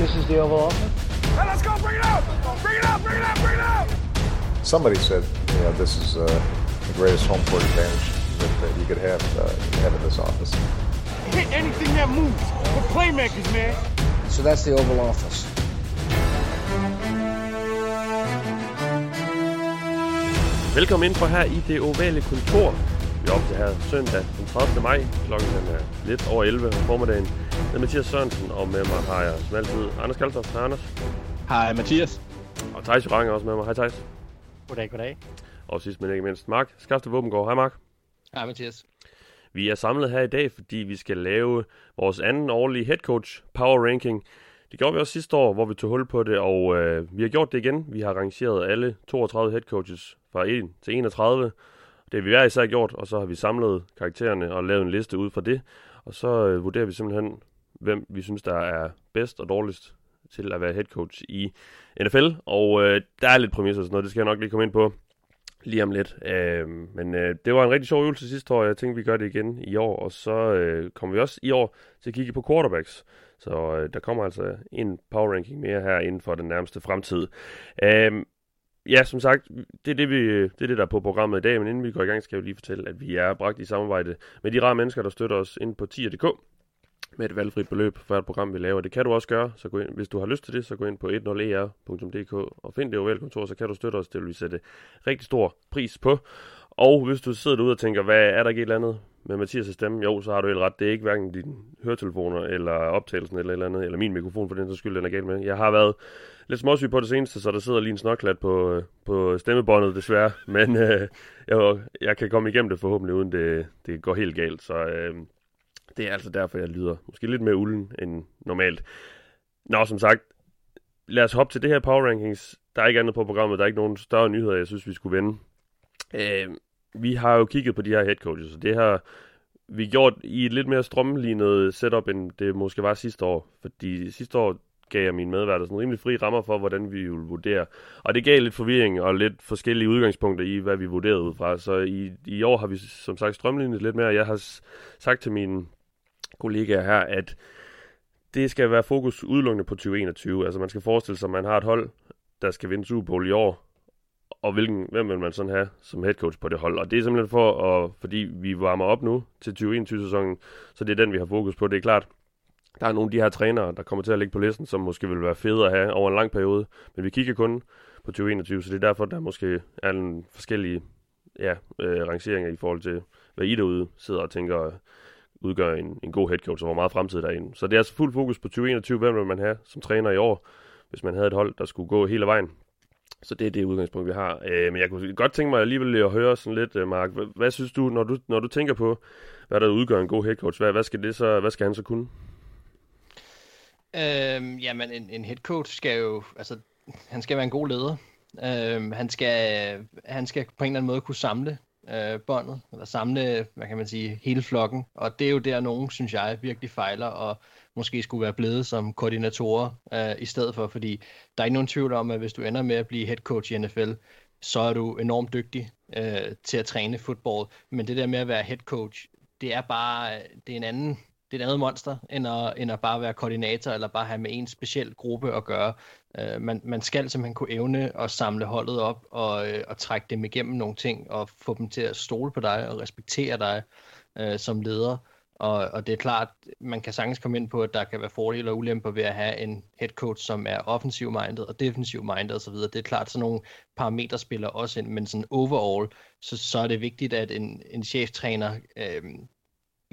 This is the Oval Office. Hey, let's go! Bring it out! Bring it out! Bring it out! Bring it out! Somebody said, you know, this is uh, the greatest home court advantage that, that you could have, uh, have in this office. Hit anything that moves. We're playmakers, man. So that's the Oval Office. Velkommen ind for her i det ovale kontor. Vi er op til her søndag den 30. maj. Klokken er lidt over 11 om formiddagen. Det er Mathias Sørensen, og med mig har jeg som altid Anders Kaltoft. Hej Anders. Hej Mathias. Og Thijs Jurang er også med mig. Hej Thijs. Goddag, goddag. Og sidst men ikke mindst Mark Skafte Våbengård. Hej Mark. Hej Mathias. Vi er samlet her i dag, fordi vi skal lave vores anden årlige head coach power ranking. Det gjorde vi også sidste år, hvor vi tog hul på det, og øh, vi har gjort det igen. Vi har rangeret alle 32 head coaches fra 1 til 31. Det har vi hver især gjort, og så har vi samlet karaktererne og lavet en liste ud fra det. Og så øh, vurderer vi simpelthen, hvem vi synes, der er bedst og dårligst til at være head coach i NFL. Og øh, der er lidt præmisser og sådan noget, det skal jeg nok lige komme ind på lige om lidt. Øh, men øh, det var en rigtig sjov øvelse sidste år, jeg tænkte, vi gør det igen i år. Og så øh, kommer vi også i år til at kigge på quarterbacks. Så øh, der kommer altså en power ranking mere her inden for den nærmeste fremtid. Øh, ja, som sagt, det er det, vi, det er det, der er på programmet i dag, men inden vi går i gang, skal jeg jo lige fortælle, at vi er bragt i samarbejde med de rare mennesker, der støtter os ind på 10.dk med et valgfrit beløb for et program, vi laver. Det kan du også gøre, så gå ind, hvis du har lyst til det, så gå ind på 10er.dk e og find det ovalkontor, så kan du støtte os. Det vil vi sætte rigtig stor pris på. Og hvis du sidder derude og tænker, hvad er der ikke et eller andet med Mathias' stemme? Jo, så har du helt ret. Det er ikke hverken dine høretelefoner eller optagelsen eller et eller andet, eller min mikrofon for den så skyld, den er galt med. Jeg har været lidt småsyg på det seneste, så der sidder lige en snoklat på, øh, på stemmebåndet desværre. Men øh, jeg, jeg kan komme igennem det forhåbentlig, uden det, det går helt galt. Så øh, det er altså derfor, jeg lyder måske lidt mere ulden end normalt. Nå, som sagt, lad os hoppe til det her Power Rankings. Der er ikke andet på programmet, der er ikke nogen større nyheder, jeg synes, vi skulle vende. Øh, vi har jo kigget på de her head coaches, og det har vi gjort i et lidt mere strømlignet setup, end det måske var sidste år. Fordi sidste år gav jeg mine medværter sådan rimelig fri rammer for, hvordan vi ville vurdere. Og det gav lidt forvirring og lidt forskellige udgangspunkter i, hvad vi vurderede ud fra. Så i, i år har vi som sagt strømlignet lidt mere. Jeg har sagt til mine kollegaer her, at det skal være fokus udelukkende på 2021. Altså man skal forestille sig, at man har et hold, der skal vinde Super Bowl i år, og hvilken, hvem vil man sådan have som head coach på det hold. Og det er simpelthen for, at, fordi vi varmer op nu til 2021-sæsonen, så det er den, vi har fokus på. Det er klart, der er nogle af de her trænere, der kommer til at ligge på listen, som måske vil være fede at have over en lang periode. Men vi kigger kun på 2021, så det er derfor, der måske er en forskellige ja, øh, rangeringer i forhold til, hvad I derude sidder og tænker øh, udgør en, en god head coach, og hvor meget fremtid der er. Så det er altså fuld fokus på 2021. Hvem vil man have som træner i år, hvis man havde et hold, der skulle gå hele vejen? Så det er det udgangspunkt, vi har. Øh, men jeg kunne godt tænke mig alligevel at høre sådan lidt, øh, Mark. Hvad, hvad synes du, når du, når du tænker på, hvad der udgør en god head coach? Hvad, hvad, skal, det så, hvad skal han så kunne? Øhm, jamen, en, en head coach skal jo, altså, han skal være en god leder. Øhm, han, skal, han skal på en eller anden måde kunne samle øh, båndet, eller samle, hvad kan man sige, hele flokken. Og det er jo der, nogen, synes jeg, virkelig fejler, og måske skulle være blevet som koordinatorer øh, i stedet for, fordi der er ikke nogen tvivl om, at hvis du ender med at blive head coach i NFL, så er du enormt dygtig øh, til at træne fodbold. Men det der med at være head coach, det er bare, øh, det er en anden, det er et andet monster, end at, end at bare være koordinator, eller bare have med en speciel gruppe at gøre. Øh, man, man skal simpelthen kunne evne at samle holdet op, og, øh, og trække dem igennem nogle ting, og få dem til at stole på dig, og respektere dig øh, som leder. Og, og det er klart, man kan sagtens komme ind på, at der kan være fordele og ulemper ved at have en head coach, som er offensiv minded og defensiv minded osv. Det er klart, sådan nogle parametre spiller også ind, men sådan overall, så, så er det vigtigt, at en, en cheftræner øh,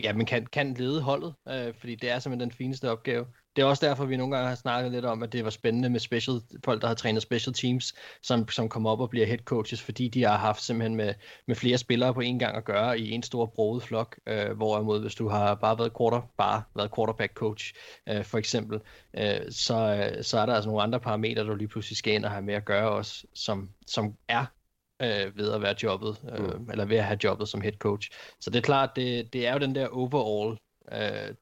ja, man kan, kan lede holdet, øh, fordi det er simpelthen den fineste opgave. Det er også derfor, vi nogle gange har snakket lidt om, at det var spændende med special, folk, der har trænet special teams, som, som kommer op og bliver head coaches, fordi de har haft simpelthen med, med flere spillere på en gang at gøre i en stor broget flok, øh, hvorimod hvis du har bare været, quarter, bare været quarterback coach, øh, for eksempel, øh, så, øh, så er der altså nogle andre parametre, du lige pludselig skal ind og have med at gøre også, som, som er øh, ved at være jobbet, øh, mm. eller ved at have jobbet som head coach. Så det er klart, det, det er jo den der overall, øh,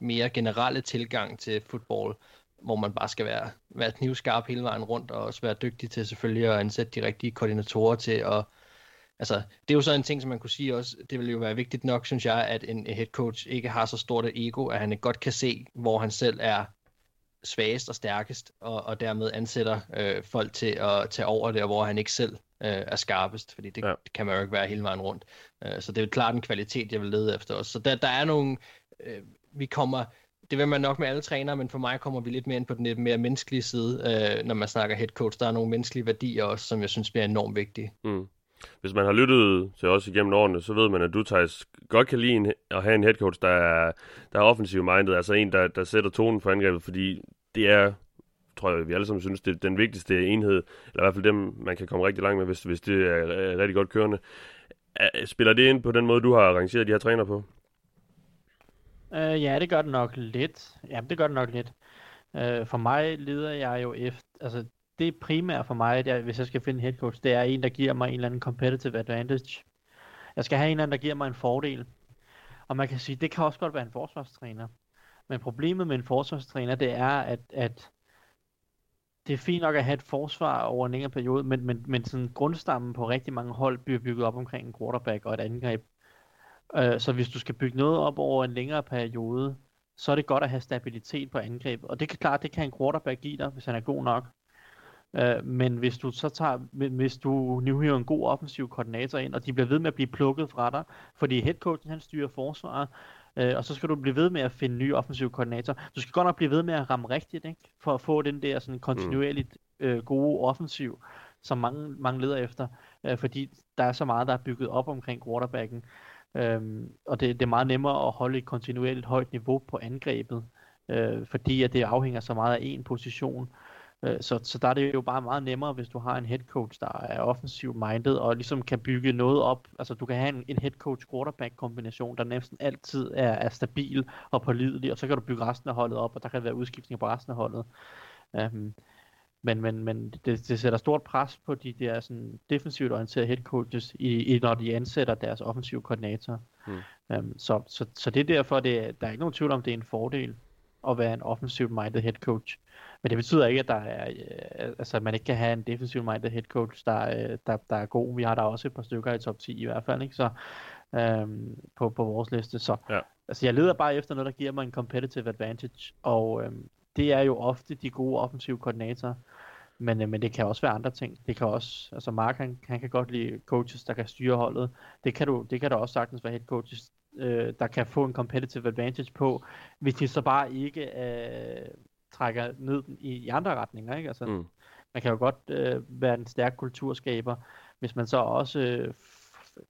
mere generelle tilgang til fodbold, hvor man bare skal være, være knivskarp hele vejen rundt, og også være dygtig til selvfølgelig at ansætte de rigtige koordinatorer til at Altså, det er jo så en ting, som man kunne sige også, det vil jo være vigtigt nok, synes jeg, at en head coach ikke har så stort et ego, at han godt kan se, hvor han selv er svagest og stærkest, og, og dermed ansætter øh, folk til at tage over der, hvor han ikke selv øh, er skarpest, fordi det, ja. det kan man jo ikke være hele vejen rundt. Øh, så det er jo klart en kvalitet, jeg vil lede efter også. Så der, der er nogle, øh, vi kommer, det vil man nok med alle trænere, men for mig kommer vi lidt mere ind på den lidt mere menneskelige side, øh, når man snakker head coach. Der er nogle menneskelige værdier også, som jeg synes bliver enormt vigtige. Mm. Hvis man har lyttet til os igennem årene, så ved man, at du, Thijs, godt kan lide en, at have en head coach, der er, der er offensiv minded, altså en, der, der sætter tonen for angrebet, fordi det er, tror jeg, vi alle sammen synes, det er den vigtigste enhed, eller i hvert fald dem, man kan komme rigtig langt med, hvis, hvis det er rigtig godt kørende. Spiller det ind på den måde, du har arrangeret de her træner på? Øh, ja, det gør det nok lidt. Ja, det gør det nok lidt. Øh, for mig leder jeg jo efter, altså det primære for mig, det er, hvis jeg skal finde en head coach, det er en, der giver mig en eller anden competitive advantage. Jeg skal have en eller anden, der giver mig en fordel. Og man kan sige, det kan også godt være en forsvarstræner. Men problemet med en forsvarstræner, det er, at, at det er fint nok at have et forsvar over en længere periode, men, men, men sådan grundstammen på rigtig mange hold bliver bygget op omkring en quarterback og et angreb. Øh, så hvis du skal bygge noget op over en længere periode, så er det godt at have stabilitet på angreb. Og det kan klart, det kan en quarterback give dig, hvis han er god nok. Uh, men hvis du så tager, hvis du nu hiver en god offensiv koordinator ind, og de bliver ved med at blive plukket fra dig, fordi headcoachen han styrer forsvaret, uh, og så skal du blive ved med at finde nye offensive koordinator. Du skal godt nok blive ved med at ramme rigtigt, ikke? for at få den der sådan kontinuerligt uh, gode offensiv, som mange, mange leder efter, uh, fordi der er så meget, der er bygget op omkring quarterbacken. Øhm, og det, det er meget nemmere at holde et kontinuerligt højt niveau på angrebet, øh, fordi at det afhænger så meget af en position. Øh, så, så der er det jo bare meget nemmere, hvis du har en head coach, der er offensiv minded og ligesom kan bygge noget op. Altså du kan have en, en head coach quarterback kombination, der næsten altid er, er stabil og pålidelig, og så kan du bygge resten af holdet op, og der kan være udskiftninger på resten af holdet. Um, men, men, men det, det sætter stort pres på de der sådan, defensivt orienterede head coaches, i, i, når de ansætter deres offensive koordinator. Mm. Um, så, så, så det er derfor, det, der er ikke nogen tvivl om, det er en fordel at være en offensivt minded head coach. Men det betyder ikke, at der er, øh, altså, man ikke kan have en defensive minded head coach, der, øh, der, der er god. Vi har der også et par stykker i top 10 i hvert fald, ikke? Så, øhm, på, på vores liste. Så ja. altså, jeg leder bare efter noget, der giver mig en competitive advantage, og øhm, det er jo ofte de gode offensive koordinatorer. Men, øh, men det kan også være andre ting. Det kan også, altså Mark han, han kan godt lide coaches, der kan styre holdet. Det kan du, det kan der også sagtens være head coaches, øh, der kan få en competitive advantage på, hvis de så bare ikke øh, trækker ned i, i andre retninger. Ikke? Altså, mm. Man kan jo godt øh, være en stærk kulturskaber, hvis man så også øh,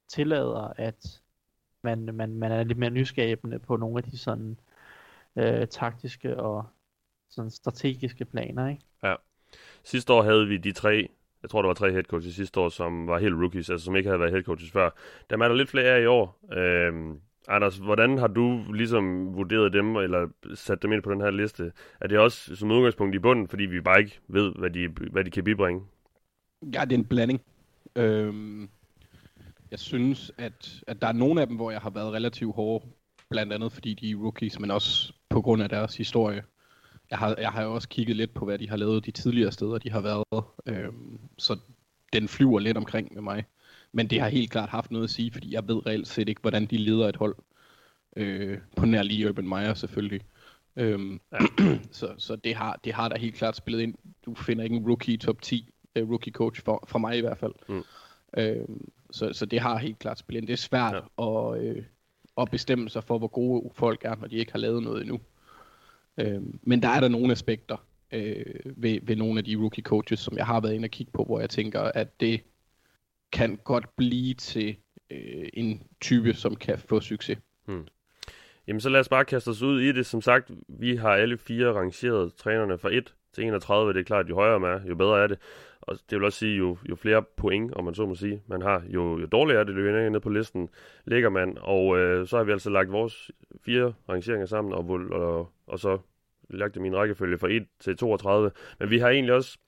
tillader, at man, man, man er lidt mere nyskabende på nogle af de sådan øh, taktiske og sådan strategiske planer. Ikke? Ja. Sidste år havde vi de tre, jeg tror der var tre headcoaches sidste år, som var helt rookies, altså som ikke havde været headcoaches før. Dem er der lidt flere af i år. Øhm, Anders, hvordan har du ligesom vurderet dem, eller sat dem ind på den her liste? Er det også som udgangspunkt i bunden, fordi vi bare ikke ved, hvad de, hvad de kan bibringe? Ja, det er en blanding. Øhm, jeg synes, at, at der er nogle af dem, hvor jeg har været relativt hård, blandt andet fordi de er rookies, men også på grund af deres historie. Jeg har, jeg har jo også kigget lidt på, hvad de har lavet de tidligere steder, de har været. Øhm, så den flyver lidt omkring med mig. Men det har helt klart haft noget at sige, fordi jeg ved reelt set ikke, hvordan de leder et hold. Øh, på nær lige Urban Meyer selvfølgelig. Øhm, ja. så så det, har, det har da helt klart spillet ind. Du finder ikke en rookie top 10, uh, rookie coach for, for mig i hvert fald. Mm. Øhm, så, så det har helt klart spillet ind. Det er svært ja. at, øh, at bestemme sig for, hvor gode folk er, når de ikke har lavet noget endnu. Øhm, men der er der nogle aspekter øh, ved, ved nogle af de rookie coaches, som jeg har været inde og kigge på, hvor jeg tænker, at det kan godt blive til øh, en type, som kan få succes. Hmm. Jamen så lad os bare kaste os ud i det. Som sagt, vi har alle fire rangeret trænerne fra 1 til 31. Det er klart, jo højere man er, jo bedre er det. Og det vil også sige, jo, jo flere point, om man så må sige, man har, jo, jo dårligere er det, jo længere ned på listen ligger man. Og øh, så har vi altså lagt vores fire rangeringer sammen, og, og, og så lagt dem i en rækkefølge fra 1 til 32. Men vi har egentlig også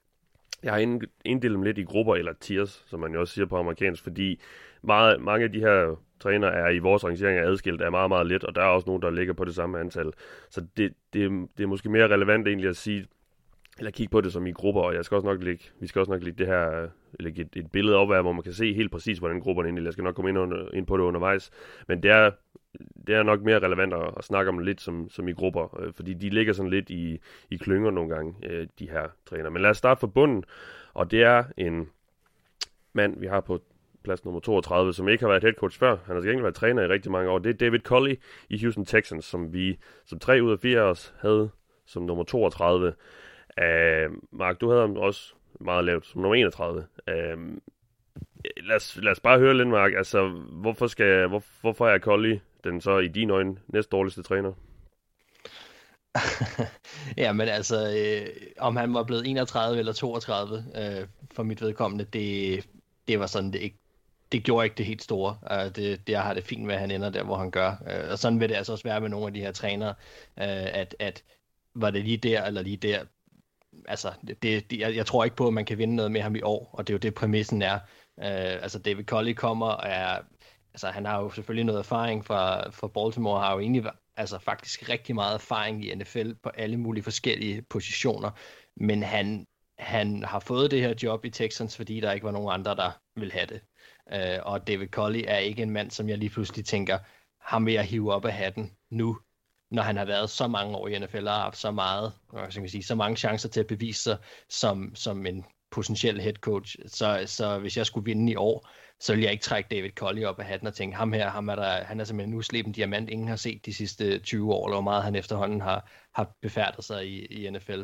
jeg har inddelt dem lidt i grupper, eller tiers, som man jo også siger på amerikansk, fordi meget, mange af de her træner er i vores rangering adskilt er meget, meget let, og der er også nogen, der ligger på det samme antal. Så det, det, det er måske mere relevant egentlig at sige, eller kigge på det som i grupper, og jeg skal også nok lægge, vi skal også nok lægge det her, lægge et, et billede op af, hvor man kan se helt præcis, hvordan grupperne egentlig, jeg skal nok komme ind, under, ind på det undervejs, men det er det er nok mere relevant at, at snakke om lidt som, som i grupper, øh, fordi de ligger sådan lidt i, i klynger nogle gange, øh, de her træner. Men lad os starte fra bunden, og det er en mand, vi har på plads nummer 32, som ikke har været head coach før. Han har til været træner i rigtig mange år. Det er David Colley i Houston Texans, som vi som tre ud af fire af os havde som nummer 32. Uh, øh, Mark, du havde ham også meget lavt som nummer 31. Uh, øh, lad, os, lad os bare høre lidt, Mark. Altså, hvorfor, skal, hvor, hvorfor er Colley den så i dine øjne næst dårligste træner? ja, men altså, øh, om han var blevet 31 eller 32 øh, for mit vedkommende, det, det var sådan, det ikke det gjorde ikke det helt store. Uh, det, det, jeg har det fint med, at han ender der, hvor han gør. Uh, og sådan vil det altså også være med nogle af de her trænere, uh, at, at var det lige der eller lige der. Altså, det, det, jeg, jeg tror ikke på, at man kan vinde noget med ham i år, og det er jo det, præmissen er. Uh, altså, David Colley kommer og er... Altså, han har jo selvfølgelig noget erfaring fra, fra Baltimore, har jo egentlig altså faktisk rigtig meget erfaring i NFL på alle mulige forskellige positioner, men han, han har fået det her job i Texans, fordi der ikke var nogen andre, der vil have det. Uh, og David Colley er ikke en mand, som jeg lige pludselig tænker, ham vil jeg hive op af hatten nu, når han har været så mange år i NFL og har haft så meget, så skal man sige, så mange chancer til at bevise sig som, som en potentiel head coach. Så, så hvis jeg skulle vinde i år, så vil jeg ikke trække David Colley op af hatten og tænke, ham her, ham er der, han er simpelthen en uslæben diamant, ingen har set de sidste 20 år, eller hvor meget han efterhånden har, har befærdet sig i, i NFL.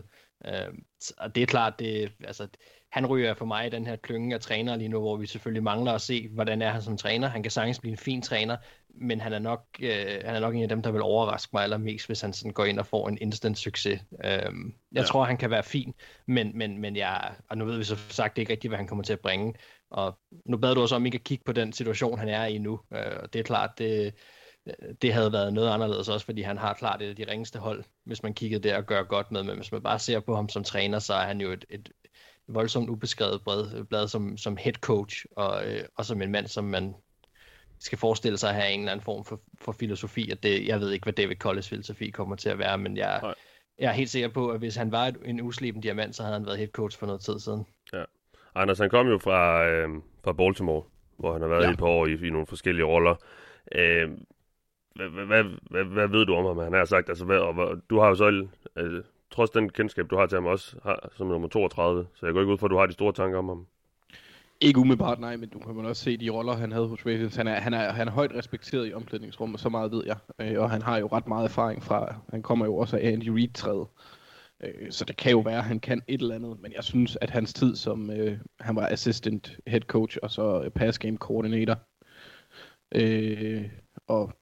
Uh, og det er klart, det, altså, han ryger for mig i den her klynge af træner lige nu, hvor vi selvfølgelig mangler at se, hvordan er han som træner. Han kan sagtens blive en fin træner, men han er nok, øh, han er nok en af dem, der vil overraske mig allermest, hvis han sådan går ind og får en instant succes. Øhm, jeg ja. tror, han kan være fin, men, men, men jeg, og nu ved vi så sagt ikke rigtigt, hvad han kommer til at bringe. Og nu bad du også om ikke at kigge på den situation, han er i nu. Øh, det er klart, det, det havde været noget anderledes også, fordi han har klart et af de ringeste hold, hvis man kiggede der og gør godt med. Men hvis man bare ser på ham som træner, så er han jo et, et, voldsomt ubeskrevet blad, blad som, som head coach, og, øh, og som en mand, som man skal forestille sig at have en eller anden form for, for filosofi. At det, jeg ved ikke, hvad David Colles filosofi kommer til at være, men jeg, jeg er helt sikker på, at hvis han var en usleben diamant, så havde han været head coach for noget tid siden. Anders, han kom jo fra, øh, fra Baltimore, hvor han har været ja. i et par år i, i nogle forskellige roller. Øh, hvad, hvad, hvad, hvad ved du om ham? Han har sagt, altså, hvad, og, hvad, du har jo så øh, trods den kendskab, du har til ham også, har, som nummer 32. Så jeg går ikke ud fra, at du har de store tanker om ham. Ikke umiddelbart, nej, men du kan man også se de roller, han havde hos Ravens. Han er, han er, han er højt respekteret i omklædningsrummet, så meget ved jeg. Øh, og han har jo ret meget erfaring fra, han kommer jo også af Andy Reid-træet. Øh, så det kan jo være, at han kan et eller andet, men jeg synes, at hans tid som, øh, han var assistant head coach, og så øh, pass game coordinator, øh, og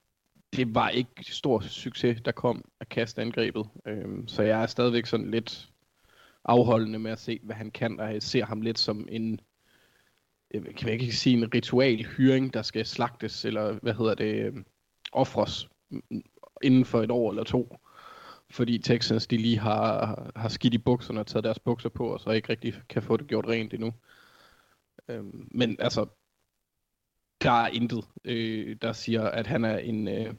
det var ikke stor succes, der kom af kastangrebet. Øh, så jeg er stadigvæk sådan lidt afholdende med at se, hvad han kan, og jeg ser ham lidt som en, øh, kan jeg ikke sige en ritual hyring, der skal slagtes, eller hvad hedder det, øh, offres mm, inden for et år eller to. Fordi Texans, de lige har, har skidt i bukserne og taget deres bukser på, og så ikke rigtig kan få det gjort rent endnu. Øhm, men altså, der er intet, øh, der siger, at han er en øh,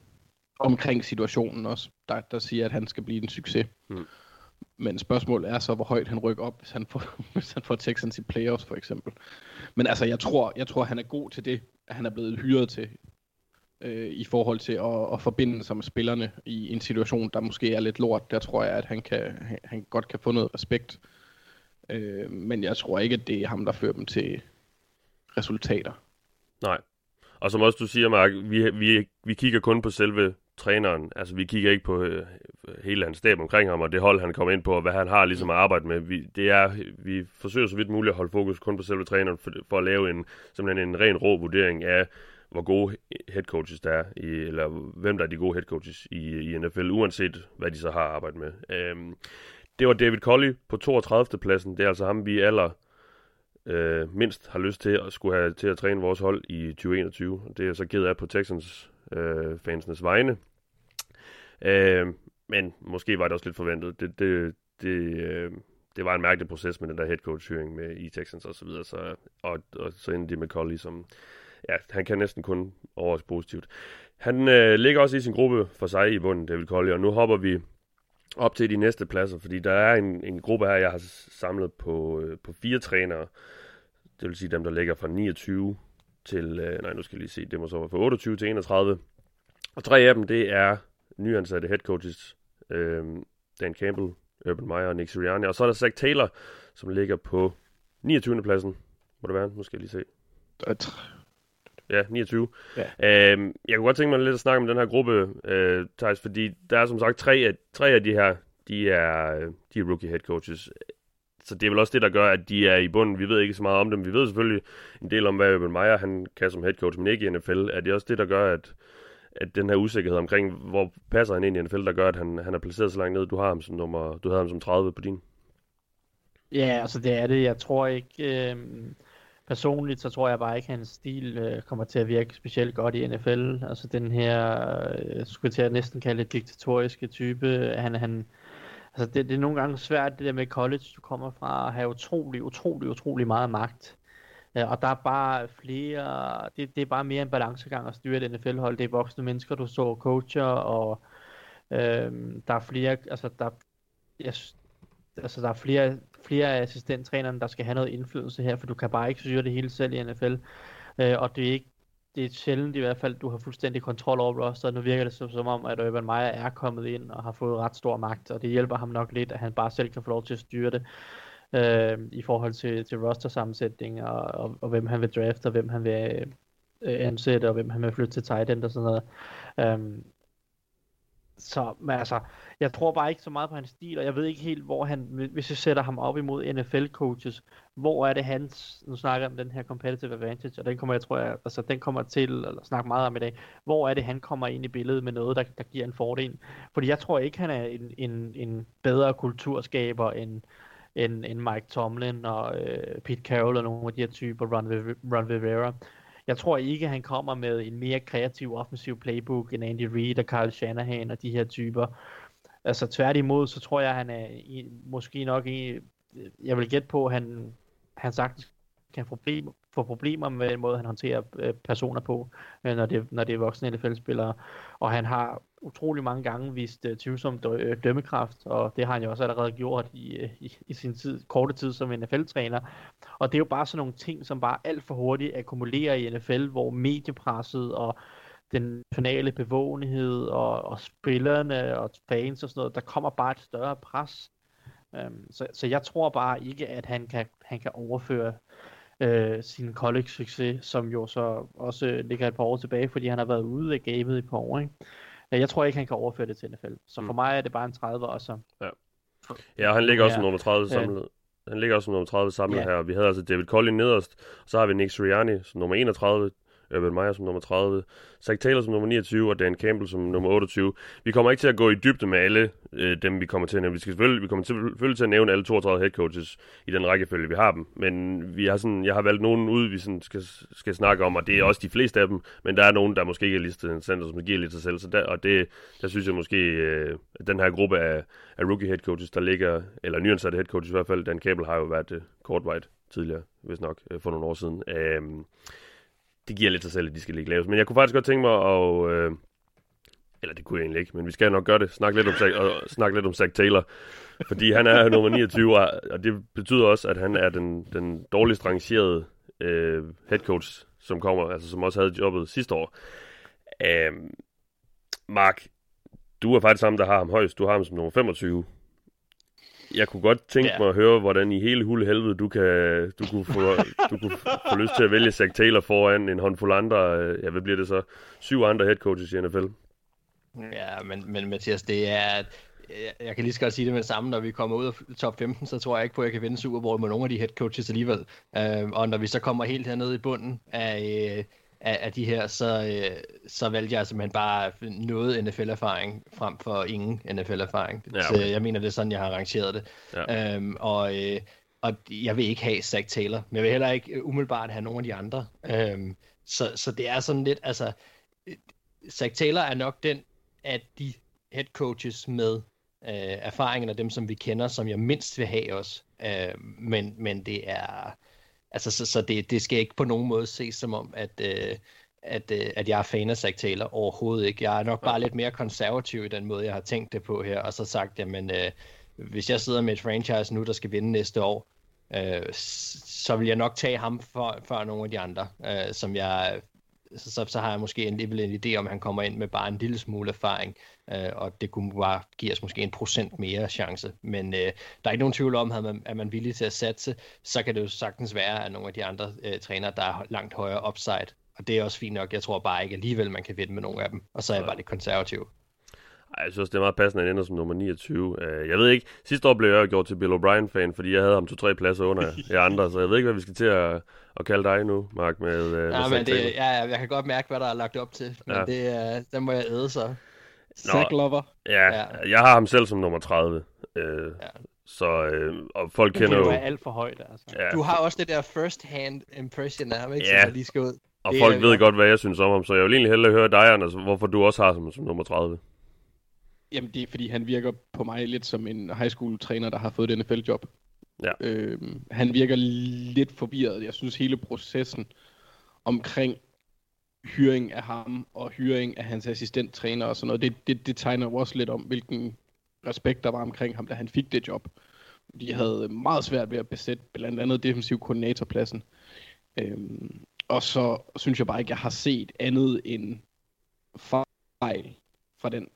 omkring situationen også, der, der siger, at han skal blive en succes. Mm. Men spørgsmålet er så, hvor højt han rykker op, hvis han får, hvis han får Texans i playoffs for eksempel. Men altså, jeg tror, jeg tror, han er god til det, at han er blevet hyret til, øh, i forhold til at, at forbinde sig med spillerne i en situation, der måske er lidt lort. Der tror jeg, at han, kan, han, godt kan få noget respekt. Øh, men jeg tror ikke, at det er ham, der fører dem til resultater. Nej. Og som også du siger, Mark, vi, vi, vi kigger kun på selve træneren. Altså, vi kigger ikke på øh, hele hans stab omkring ham, og det hold, han kommer ind på, og hvad han har ligesom at arbejde med. Vi, det er, vi forsøger så vidt muligt at holde fokus kun på selve træneren, for, for at lave en, simpelthen en ren rå vurdering af, hvor gode head coaches der er, i, eller hvem der er de gode head coaches i, i NFL, uanset hvad de så har arbejdet med. Øhm, det var David Colley på 32. pladsen. Det er altså ham, vi aller øh, mindst har lyst til at skulle have til at træne vores hold i 2021. Det er så ked af på Texans øh, fansenes vegne. Øh, men måske var det også lidt forventet. Det, det, det, øh, det var en mærkelig proces med den der head coach hyring med i Texans og så videre. Så, og, og så endte de med Colley, som ja, han kan næsten kun overraske positivt. Han øh, ligger også i sin gruppe for sig i bunden, David Colley, og nu hopper vi op til de næste pladser, fordi der er en, en gruppe her, jeg har samlet på, øh, på fire trænere. Det vil sige dem, der ligger fra 29 til, øh, nej nu skal jeg lige se, det må så være fra 28 til 31. Og tre af dem, det er nyansatte head coaches. Øh, Dan Campbell, Urban Meyer og Nick Sirianni. Og så er der Zach Taylor, som ligger på 29. pladsen. Må det være? Nu skal jeg lige se. Ja, 29. Ja. Øhm, jeg kunne godt tænke mig lidt at snakke om den her gruppe, øh, Thijs, fordi der er som sagt tre af, tre af de her, de er, de er rookie head coaches. Så det er vel også det, der gør, at de er i bunden. Vi ved ikke så meget om dem. Vi ved selvfølgelig en del om, hvad Urban Meyer han kan som head coach, men ikke i NFL. Er det også det, der gør, at, at den her usikkerhed omkring, hvor passer han ind i NFL, der gør, at han, han er placeret så langt ned. Du har ham som nummer, du havde ham som 30 på din. Ja, altså det er det. Jeg tror ikke... Øh personligt, så tror jeg bare ikke, at hans stil øh, kommer til at virke specielt godt i NFL. Altså den her, øh, skulle jeg til at næsten kalde det diktatoriske type. Han, han, altså det, det er nogle gange svært, det der med college, du kommer fra, at have utrolig, utrolig, utrolig meget magt. Øh, og der er bare flere, det, det er bare mere en balancegang at styre et NFL-hold. Det er voksne mennesker, du så coacher, og øh, der er flere, altså der, jeg, altså der er flere flere af assistenttrænerne, der skal have noget indflydelse her, for du kan bare ikke styre det hele selv i NFL. Øh, og det er ikke det er sjældent i hvert fald, du har fuldstændig kontrol over rosteret. Nu virker det som, som om, at Urban Meyer er kommet ind og har fået ret stor magt, og det hjælper ham nok lidt, at han bare selv kan få lov til at styre det øh, i forhold til, til roster-sammensætning, og, og, og hvem han vil drafte, og hvem han vil øh, ansætte, og hvem han vil flytte til tight end og sådan noget. Øh, så men altså, jeg tror bare ikke så meget på hans stil, og jeg ved ikke helt, hvor han, hvis jeg sætter ham op imod NFL-coaches, hvor er det hans, nu snakker jeg om den her competitive advantage, og den kommer jeg, tror jeg, altså den kommer til at snakke meget om i dag, hvor er det, han kommer ind i billedet med noget, der, der giver en fordel. Fordi jeg tror ikke, han er en, en, en bedre kulturskaber end, end, end Mike Tomlin og øh, Pete Carroll og nogle af de her typer, Ron, Ron Rivera. Jeg tror ikke, han kommer med en mere kreativ offensiv playbook end Andy Reid og Kyle Shanahan og de her typer. Altså tværtimod, så tror jeg, han er i, måske nok i, jeg vil gætte på, at han, han sagtens kan problem, få problemer med den måde, han håndterer øh, personer på, øh, når, det, når det er voksne NFL-spillere. Og han har utrolig mange gange vist uh, tvivlsom dø, øh, dømmekraft, og det har han jo også allerede gjort i, øh, i, i sin tid, korte tid som NFL-træner. Og det er jo bare sådan nogle ting, som bare alt for hurtigt akkumulerer i NFL, hvor mediepresset og den nationale bevågenhed og, og spillerne og fans og sådan noget, der kommer bare et større pres. Um, så, så jeg tror bare ikke, at han kan, han kan overføre uh, sin college succes, som jo så også ligger et par år tilbage, fordi han har været ude af gamet i et par år. Ikke? Jeg tror ikke, han kan overføre det til NFL. Så for mm. mig er det bare en 30 også. Ja, ja han ligger også som nummer 30 samlet. Han ligger også som nummer 30 samlet ja. her. Vi havde altså David Collin nederst, og så har vi Nick Sirianni som nummer 31, Øh, Urban Meyer som nummer 30, Zach Taylor som nummer 29 og Dan Campbell som nummer 28. Vi kommer ikke til at gå i dybde med alle øh, dem, vi kommer til at nævne. Vi, skal selvfølgelig, vi kommer til, selvfølgelig til at nævne alle 32 head coaches i den rækkefølge, vi har dem. Men vi har sådan, jeg har valgt nogen ud, vi sådan skal, skal snakke om, og det er også de fleste af dem. Men der er nogen, der måske ikke er listet en center, som giver lidt sig selv. Så der, og det, der synes jeg måske, øh, at den her gruppe af, af rookie head coaches, der ligger, eller nyansatte head coaches i hvert fald, Dan Campbell har jo været øh, kortvejt tidligere, hvis nok, øh, for nogle år siden. Øh, det giver lidt sig selv, at de skal ligge lavest. Men jeg kunne faktisk godt tænke mig at... Øh, eller det kunne jeg egentlig ikke, men vi skal nok gøre det. Snak lidt om, Zach, og snakke lidt om Zach Taylor. Fordi han er nummer 29, og det betyder også, at han er den, den dårligst rangerede øh, head coach, som kommer, altså som også havde jobbet sidste år. Øh, Mark, du er faktisk sammen, der har ham højst. Du har ham som nummer 25 jeg kunne godt tænke ja. mig at høre, hvordan i hele hule helvede du, kan, du, kunne få, du kunne få lyst til at vælge Zach Taylor foran en håndfuld andre, øh, ja, hvad bliver det så, syv andre head coaches i NFL. Ja, men, men Mathias, det er, jeg kan lige så godt sige det med det samme, når vi kommer ud af top 15, så tror jeg ikke på, at jeg kan vinde Super Bowl med nogle af de head coaches alligevel. Uh, og når vi så kommer helt hernede i bunden af, af, af de her, så, øh, så valgte jeg simpelthen bare noget NFL-erfaring frem for ingen NFL-erfaring. Ja, okay. Så jeg mener, det er sådan, jeg har arrangeret det. Ja. Øhm, og, øh, og jeg vil ikke have Zach Taylor, men jeg vil heller ikke umiddelbart have nogen af de andre. Øhm, så, så det er sådan lidt, altså, Zach Taylor er nok den af de head coaches med øh, erfaringen af dem, som vi kender, som jeg mindst vil have også. Øh, men, men det er Altså, så, så det, det skal ikke på nogen måde ses som om, at, øh, at, øh, at jeg er fan af Zach Taylor. Overhovedet ikke. Jeg er nok bare lidt mere konservativ i den måde, jeg har tænkt det på her, og så sagt, jamen, øh, hvis jeg sidder med et franchise nu, der skal vinde næste år, øh, så vil jeg nok tage ham for, for nogle af de andre, øh, som jeg så, så, så har jeg måske alligevel en idé om, at han kommer ind med bare en lille smule erfaring, øh, og det kunne bare give os måske en procent mere chance. Men øh, der er ikke nogen tvivl om, at man, er man villig til at satse, så kan det jo sagtens være, at nogle af de andre øh, trænere, der er langt højere upside, og det er også fint nok. Jeg tror bare ikke alligevel, man kan vinde med nogle af dem, og så er jeg bare lidt konservativ. Ej, jeg synes, det er meget passende, at han ender som nummer 29. Uh, jeg ved ikke, sidste år blev jeg gjort til Bill O'Brien-fan, fordi jeg havde ham to-tre pladser under jer andre, så jeg ved ikke, hvad vi skal til at, at kalde dig nu, Mark, med, uh, Ja, med men det, ja, jeg kan godt mærke, hvad der er lagt op til, men Ja. ja. det, uh, den må jeg æde så. Zack Lover. Ja, Ja. jeg har ham selv som nummer 30. Uh, Ja. Så, uh, og folk Det kender kan jo jo... være alt for højt, altså. Ja, Du har også det der first-hand impression af ham, ikke? Ja. Som lige skal ud. og det folk er- ved godt, hvad jeg synes om ham, så jeg vil egentlig hellere høre dig, Anders, hvorfor du også har ham som nummer 30. Jamen, det er fordi, han virker på mig lidt som en high school træner, der har fået et NFL-job. Ja. Øhm, han virker lidt forvirret. Jeg synes, hele processen omkring hyring af ham og hyring af hans assistenttræner og sådan noget, det, det, det tegner jo også lidt om, hvilken respekt der var omkring ham, da han fik det job. De havde meget svært ved at besætte blandt andet defensiv koordinatorpladsen. Øhm, og så synes jeg bare ikke, jeg har set andet end fejl fra den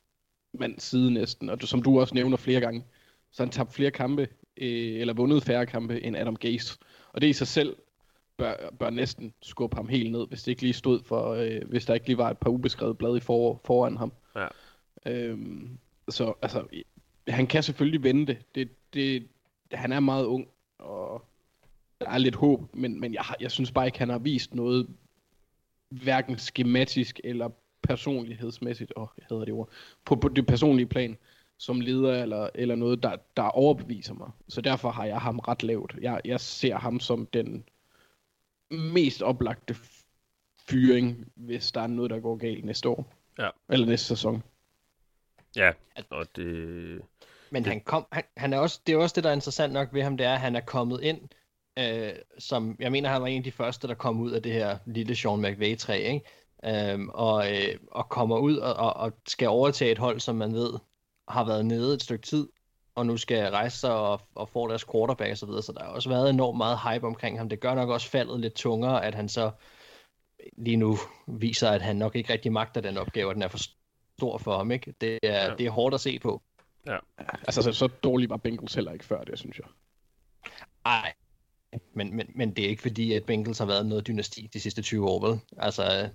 mands side næsten. Og du- som du også nævner flere gange, så han tabt flere kampe, øh, eller vundet færre kampe end Adam Gase. Og det i sig selv bør, bør næsten skubbe ham helt ned, hvis det ikke lige stod for, øh, hvis der ikke lige var et par ubeskrevet blad i for, foran ham. Ja. Øhm, så altså, han kan selvfølgelig vende det. det, det han er meget ung, og der er lidt håb, men, men jeg, jeg synes bare ikke, han har vist noget, hverken skematisk eller personlighedsmæssigt, åh, jeg hedder det ord, på, på det personlige plan, som leder eller, eller noget, der, der overbeviser mig. Så derfor har jeg ham ret lavt. Jeg, jeg ser ham som den mest oplagte fyring, hvis der er noget, der går galt næste år. Ja. Eller næste sæson. Ja, og det... Men han kom, han, han er også, det er også det, der er interessant nok ved ham, det er, at han er kommet ind, øh, som, jeg mener, han var en af de første, der kom ud af det her lille Sean McVay-træ, ikke? Øhm, og, øh, og kommer ud og, og, og skal overtage et hold, som man ved har været nede et stykke tid, og nu skal rejse sig og, og få deres quarterback og så videre, så der har også været enormt meget hype omkring ham. Det gør nok også faldet lidt tungere, at han så lige nu viser, at han nok ikke rigtig magter den opgave, og den er for stor for ham, ikke? Det er, Ja. ja. det er hårdt at se på. Altså, så, så dårligt var Bengals heller ikke før det, synes jeg. Nej, men, men, men det er ikke fordi, at Bengals har været noget dynasti de sidste 20 år, vel? Altså,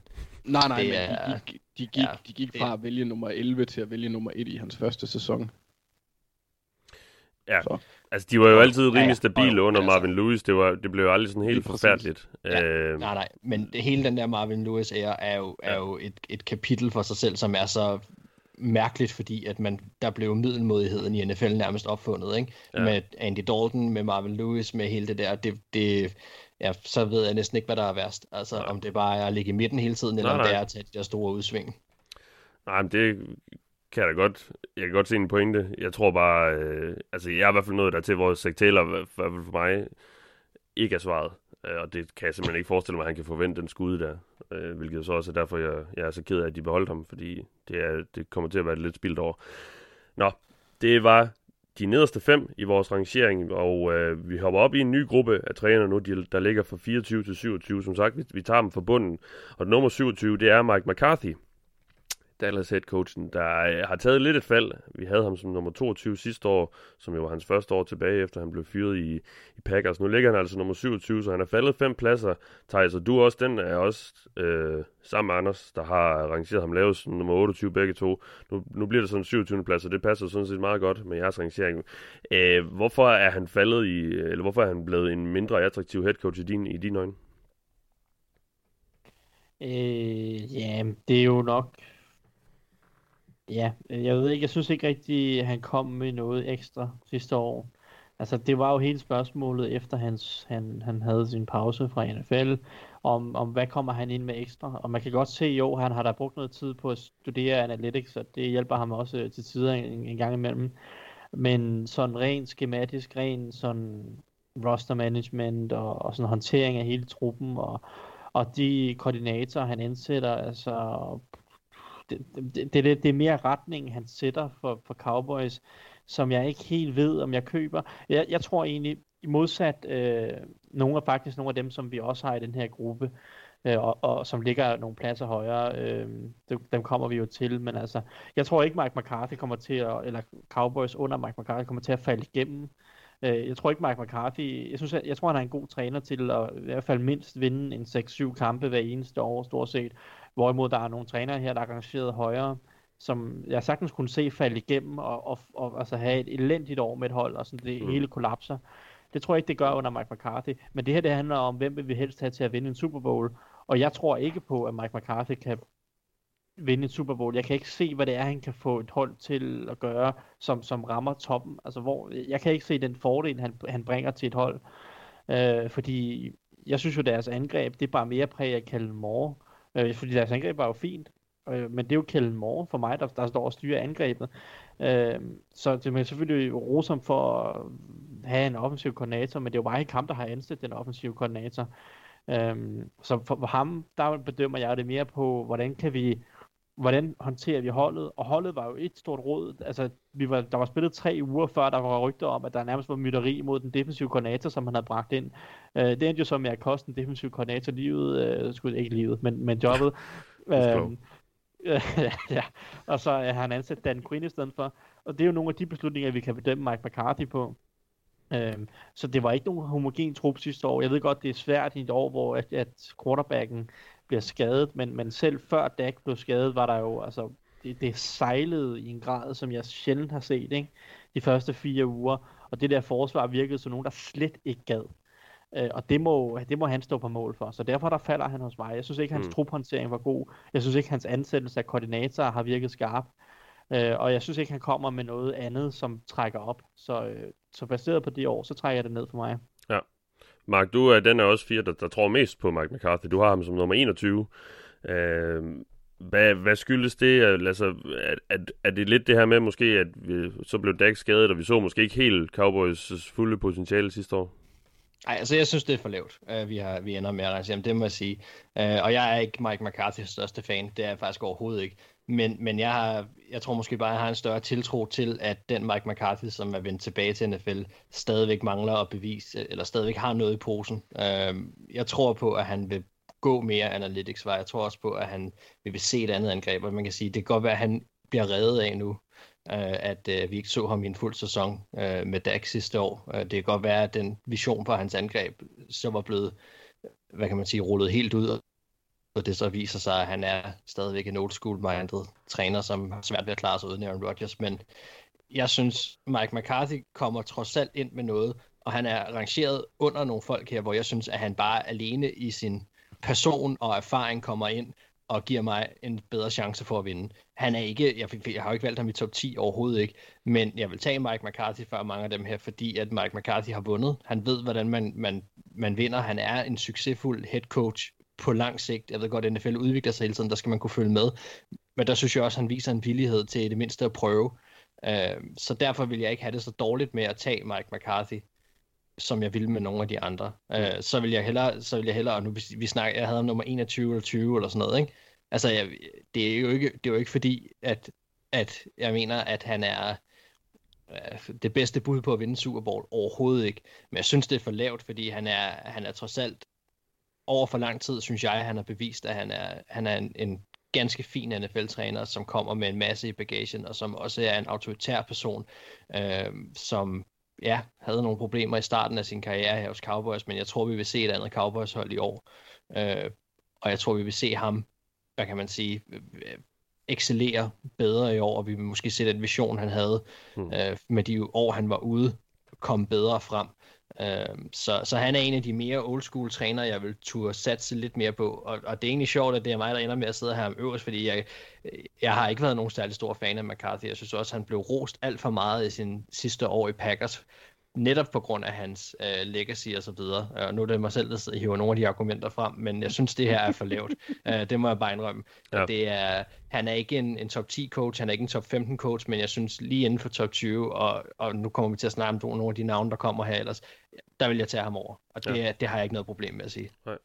Nej, nej, Det men er- de gik, de gik, ja, de gik det- fra at vælge nummer 11 til at vælge nummer 1 i hans første sæson. Ja, Så. altså de var jo altid Ja, rimelig ja. stabile Jo, under altså. Marvin Lewis. Det, var, det blev jo aldrig sådan helt forfærdeligt. Ja. Øh, nej, nej, men hele den der Marvin Lewis ære er jo, er Ja. jo et, et kapitel for sig selv, som er så mærkeligt, fordi at man, der blev middelmodigheden i NFL nærmest opfundet, ikke? Ja. Ja. Med Andy Dalton, med Marvin Lewis, med hele det der, det, det ja, så ved jeg næsten ikke, hvad der er værst. Altså, Nej. om det bare er at ligge i midten hele tiden, eller Nej, om nej. det er at tage de der store udsving. Nej, men det kan jeg da godt. Jeg kan godt se en pointe. Jeg tror bare, øh, altså jeg er i hvert fald nået dertil, hvor Zach Taylor, i hvert fald for mig, ikke er svaret. Øh, og det kan jeg simpelthen ikke forestille mig, at han kan forvente den skud der. Øh, hvilket så også er derfor, jeg, jeg er så ked af, at de beholdt ham, fordi det, er, det kommer til at være lidt spildt år. Nå, det var de nederste fem i vores rangering, og øh, vi hopper op i en ny gruppe af trænere nu, de, der ligger fra 24 til 27. Som sagt, vi, vi tager dem fra bunden. Og nummer 27, det er Mike McCarthy. Dallas head coachen, der øh, har taget lidt et fald. Vi havde ham som nummer 22 sidste år, som jo var hans første år tilbage, efter han blev fyret i, i Packers. Nu ligger han altså nummer 27, så han er faldet fem pladser. Thijs, og du også, den er også øh, sammen med Anders, der har rangeret ham lavest som nummer 28 begge to. Nu, nu bliver det sådan en 27. plads, og det passer sådan set meget godt med jeres rangering. Øh, hvorfor er han faldet i, eller hvorfor er han blevet en mindre attraktiv head coach i din, i din øjne? Øh, ja, det er jo nok... Ja, øh, jeg ved ikke, jeg synes ikke rigtig, at han kom med noget ekstra sidste år. Altså, det var jo hele spørgsmålet, efter hans, han, han havde sin pause fra NFL, om, om hvad kommer han ind med ekstra. Og man kan godt se, jo, han har da brugt noget tid på at studere analytics, og det hjælper ham også øh, til tider en, en gang imellem. Men sådan rent skematisk, rent sådan roster management og, og sådan håndtering af hele truppen og, og de koordinatorer, han indsætter, altså det, det, det, det er mere retningen, han sætter for, for Cowboys, som jeg ikke helt ved, om jeg køber. Jeg, jeg tror egentlig, i modsat øh, nogle af faktisk nogle af dem, som vi også har i den her gruppe, øh, og, og som ligger nogle pladser højere. Øh, dem, dem kommer vi jo til, men altså, jeg tror ikke, Mike McCarthy kommer til at, eller Cowboys under Mike McCarthy kommer til at falde igennem. Øh, jeg tror ikke, Mike McCarthy, jeg, synes, jeg, jeg tror, han er en god træner til at i hvert fald mindst vinde en 6-7 kampe hver eneste år, stort set. Hvorimod der er nogle trænere her, der er rangeret højere, som jeg sagtens kunne se falde igennem og, og, og altså have et elendigt år med et hold, og sådan det mm. hele kollapser. Det tror jeg ikke, det gør under Mike McCarthy. Men det her, det handler om, hvem vil vi helst have til at vinde en Super Bowl. Og jeg tror ikke på, at Mike McCarthy kan vinde en Super Bowl. Jeg kan ikke se, hvad det er, han kan få et hold til at gøre, som, som rammer toppen. Altså, hvor, jeg kan ikke se den fordel, han, han bringer til et hold. Øh, fordi jeg synes jo, deres angreb, det er bare mere præg af Kellen Moore. Øh, fordi deres angreb var jo fint. Øh, men det er jo Kellen Moore for mig, der, der står og styrer angrebet. Øh, så det er selvfølgelig rosom for at have en offensiv koordinator, men det er jo bare ikke ham, der har ansat den offensive koordinator. Øh, så for, for ham, der bedømmer jeg det mere på, hvordan kan vi hvordan håndterer vi holdet? Og holdet var jo et stort råd. Altså, vi var, der var spillet tre uger før, der var rygter om, at der nærmest var mytteri mod den defensive koordinator, som han havde bragt ind. Uh, det endte jo så med at koste den defensive koordinator livet, uh, skulle ikke livet, men, men jobbet. uh, ja, og så har han ansat Dan Quinn i stedet for. Og det er jo nogle af de beslutninger, vi kan bedømme Mike McCarthy på. Øhm, så det var ikke nogen homogen trup sidste år. Jeg ved godt, det er svært i et år, hvor at, at quarterbacken bliver skadet, men, men selv før Dak blev skadet, var der jo, altså, det, det sejlede i en grad, som jeg sjældent har set, ikke? De første fire uger, og det der forsvar virkede som nogen, der slet ikke gad. Øh, og det må, det må han stå på mål for. Så derfor der falder han hos mig. Jeg synes ikke, hans mm. truphåndtering var god. Jeg synes ikke, hans ansættelse af koordinatorer har virket skarp. Øh, og jeg synes ikke, han kommer med noget andet, som trækker op. Så, øh, så baseret på det år, så trækker jeg det ned for mig. Mark, du er den af os fire, der, der tror mest på Mike McCarthy. Du har ham som nummer 21. Øh, hvad, hvad skyldes det? Altså, er, er, er det lidt det her med måske, at vi, så blev Dak skadet, og vi så måske ikke helt Cowboys fulde potentiale sidste år? Nej, altså jeg synes, det er for lavt, uh, vi, har, vi ender med at rejse hjem, det må jeg sige. Uh, og jeg er ikke Mike McCarthy's største fan, det er jeg faktisk overhovedet ikke. Men, men jeg, har, jeg tror måske bare, at jeg har en større tiltro til, at den Mike McCarthy, som er vendt tilbage til NFL, stadigvæk mangler at bevise, eller stadigvæk har noget i posen. Uh, jeg tror på, at han vil gå mere analytics vej. Jeg tror også på, at han vil se et andet angreb, og man kan sige, det kan godt være, at han bliver reddet af nu, øh, at øh, vi ikke så ham i en fuld sæson øh, med Dak sidste år. Øh, det kan godt være, at den vision for hans angreb så var blevet, hvad kan man sige, rullet helt ud, og det så viser sig, at han er stadigvæk en old school minded træner, som har svært ved at klare sig uden Aaron Rodgers, men jeg synes, Mike McCarthy kommer trods alt ind med noget, og han er rangeret under nogle folk her, hvor jeg synes, at han bare alene i sin person og erfaring kommer ind og giver mig en bedre chance for at vinde. Han er ikke, jeg, jeg har jo ikke valgt ham i top 10 overhovedet ikke, men jeg vil tage Mike McCarthy før mange af dem her, fordi at Mike McCarthy har vundet. Han ved, hvordan man, man, man vinder. Han er en succesfuld head coach på lang sigt. Jeg ved godt, at NFL udvikler sig hele tiden, der skal man kunne følge med. Men der synes jeg også, at han viser en villighed til i det mindste at prøve. Uh, så derfor vil jeg ikke have det så dårligt med at tage Mike McCarthy som jeg ville med nogle af de andre. Uh, så vil jeg hellere, så vil jeg hellere, og nu vi snakker, jeg havde om nummer 21 eller 20 eller sådan noget, ikke? Altså, jeg, det er jo ikke, det er jo ikke fordi, at, at jeg mener, at han er uh, det bedste bud på at vinde Super Bowl overhovedet ikke. Men jeg synes, det er for lavt, fordi han er, han er trods alt over for lang tid, synes jeg, at han har bevist, at han er, han er en, en ganske fin NFL-træner, som kommer med en masse i bagagen, og som også er en autoritær person, øh, som ja, havde nogle problemer i starten af sin karriere her hos Cowboys, men jeg tror, vi vil se et andet Cowboys-hold i år. Øh, og jeg tror, vi vil se ham, hvad kan man sige, excellere bedre i år, og vi vil måske se den vision, han havde hmm. øh, med de år, han var ude, komme bedre frem. Øh, så, så han er en af de mere old school trænere, jeg vil turde satse lidt mere på. Og, og det er egentlig sjovt, at det er mig, der ender med at sidde her om øverst, fordi jeg, jeg har ikke været nogen særlig stor fan af McCarthy. Jeg synes også, at han blev rost alt for meget i sin sidste år i Packers netop på grund af hans øh, legacy og så videre. Og nu er det mig selv, der hiver nogle af de argumenter frem, men jeg synes, det her er for lavt. uh, det må jeg bare indrømme. Ja. Det er, han er ikke en, en top 10 coach, han er ikke en top 15 coach, men jeg synes lige inden for top 20, og, og nu kommer vi til at snakke om nogle af de navne, der kommer her ellers, der vil jeg tage ham over. Og det, ja. det har jeg ikke noget problem med at sige. Nej.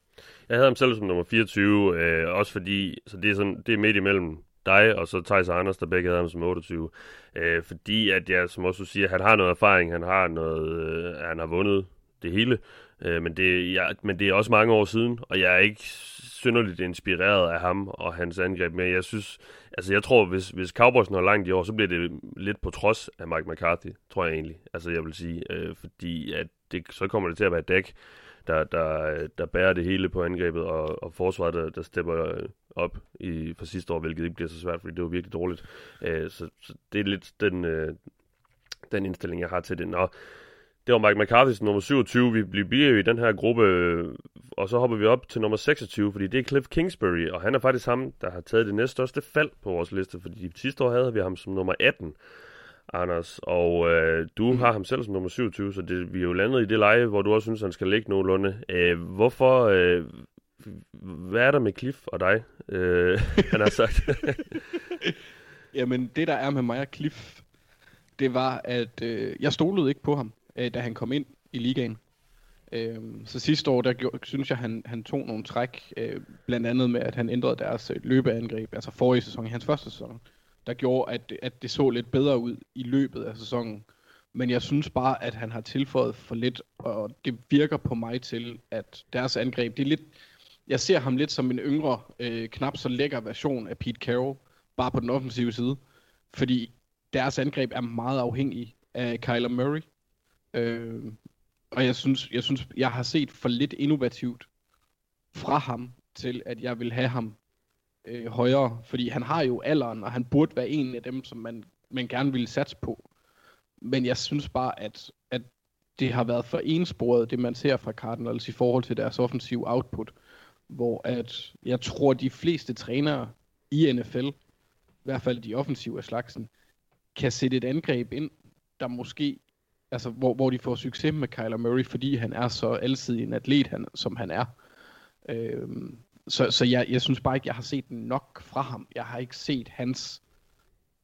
Jeg havde ham selv som nummer 24, øh, også fordi så det, er sådan, det er midt imellem dig, og så Thijs Anders, der begge havde ham som 28. Øh, fordi at jeg, som også du siger, han har noget erfaring, han har noget, øh, han har vundet det hele. Øh, men, det, jeg, men det er også mange år siden, og jeg er ikke synderligt inspireret af ham og hans angreb. Men jeg synes, altså jeg tror, hvis, hvis Cowboys når langt i år, så bliver det lidt på trods af Mike McCarthy, tror jeg egentlig. Altså jeg vil sige, øh, fordi at det, så kommer det til at være dæk, der, der, der bærer det hele på angrebet, og, og forsvaret, der, der stepper op i, for sidste år, hvilket ikke bliver så svært, fordi det var virkelig dårligt. Øh, så, så det er lidt den, øh, den indstilling, jeg har til det. Nå, det var Mike McCarthy nummer 27. Vi bliver jo i den her gruppe, og så hopper vi op til nummer 26, fordi det er Cliff Kingsbury, og han er faktisk ham, der har taget det næststørste fald på vores liste, fordi sidste år havde vi ham som nummer 18. Anders, og øh, du mm. har ham selv som nummer 27, så det, vi er jo landet i det leje, hvor du også synes, han skal ligge nogenlunde. Øh, hvorfor, øh, hvad er der med Cliff og dig, øh, han har sagt? Jamen, det der er med mig og Cliff, det var, at øh, jeg stolede ikke på ham, øh, da han kom ind i ligaen. Øh, så sidste år, der gjorde, synes jeg, han, han tog nogle træk, øh, blandt andet med, at han ændrede deres øh, løbeangreb, altså forrige sæson, i hans første sæson, der gjorde, at, at det så lidt bedre ud i løbet af sæsonen. Men jeg synes bare, at han har tilføjet for lidt, og det virker på mig til, at deres angreb, det er lidt, jeg ser ham lidt som en yngre, øh, knap så lækker version af Pete Carroll, bare på den offensive side. Fordi deres angreb er meget afhængig af Kyler Murray. Øh, og jeg synes, jeg synes, jeg har set for lidt innovativt fra ham, til at jeg vil have ham øh, højere. Fordi han har jo alderen, og han burde være en af dem, som man, man gerne ville satse på. Men jeg synes bare, at, at det har været for ensporet, det man ser fra Cardinals i forhold til deres offensive output. Hvor at jeg tror, de fleste trænere i NFL, i hvert fald de offensive af slagsen, kan sætte et angreb ind, der måske, altså hvor, hvor de får succes med Kyler Murray, fordi han er så alsidig en atlet, han, som han er. Øhm, så så jeg, jeg synes bare ikke, jeg har set nok fra ham. Jeg har ikke set hans,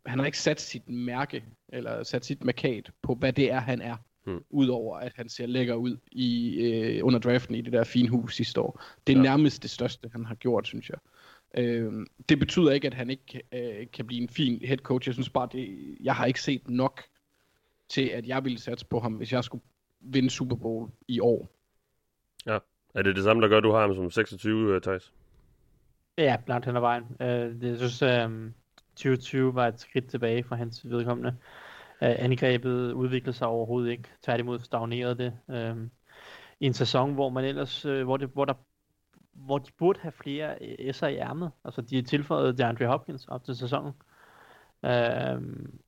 han har ikke sat sit mærke, eller sat sit markat på, hvad det er, han er. Hmm. Udover at han ser lækker ud i øh, under draften i det der fine hus sidste år. Det er ja. nærmest det største, han har gjort, synes jeg. Øh, det betyder ikke, at han ikke øh, kan blive en fin head coach. Jeg synes bare, det, jeg har ikke set nok til, at jeg ville satse på ham, hvis jeg skulle vinde Super Bowl i år. Ja. Er det det samme, der gør, at du har ham som 26, Thijs? Ja, blandt hen ad vejen. Uh, det, jeg synes, uh, 2020 var et skridt tilbage fra hans vedkommende. Angrebet udviklede sig overhovedet ikke. Tværtimod stagnerede det. Øh, I en sæson, hvor man ellers, øh, hvor, det, hvor der hvor de burde have flere S'er i ærmet. Altså, de tilføjede DeAndre Hopkins op til sæsonen. Øh,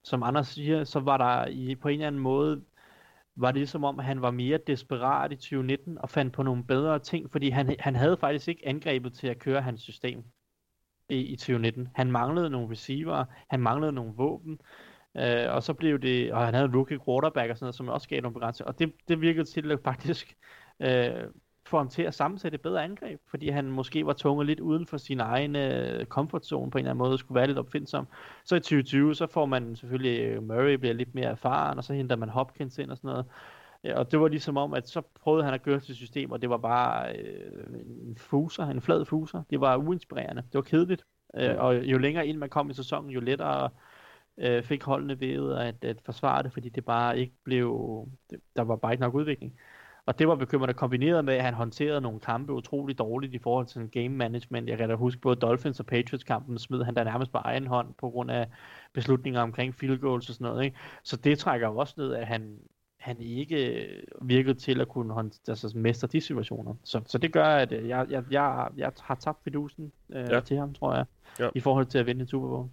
som Anders siger, så var der i, på en eller anden måde, var det som om, han var mere desperat i 2019 og fandt på nogle bedre ting, fordi han, han havde faktisk ikke angrebet til at køre hans system i, i 2019. Han manglede nogle receiver, han manglede nogle våben, uh, og så blev det, og han havde en rookie quarterback og sådan noget, som også gav nogle begrænsninger, og det, det virkede til at faktisk uh, få ham til at sammensætte et bedre angreb, fordi han måske var tunget lidt uden for sin egen uh, comfort zone på en eller anden måde, skulle være lidt opfindsom. Så i 2020, så får man selvfølgelig, øh, Murray bliver lidt mere erfaren, og så henter man Hopkins ind og sådan noget. Og det var ligesom om, at så prøvede han at gøre til system, og det var bare øh, en fuser, en flad fuser. Det var uinspirerende. Det var kedeligt. Øh, og jo længere ind man kom i sæsonen, jo lettere øh, fik holdene ved at, at forsvare det, fordi det bare ikke blev, det, der var bare ikke nok udvikling. Og det var bekymrende kombineret med, at han håndterede nogle kampe utrolig dårligt i forhold til game management. Jeg kan da huske, både Dolphins og Patriots kampen smed han der nærmest på egen hånd på grund af beslutninger omkring field goals og sådan noget. Ikke? Så det trækker jo også ned, at han, han ikke virkede til at kunne hånd, altså, mestre de situationer. Så, så det gør, at jeg, jeg, jeg, jeg har tabt fidusen øh, ja. til ham, tror jeg, ja. i forhold til at vinde en Super Bowl.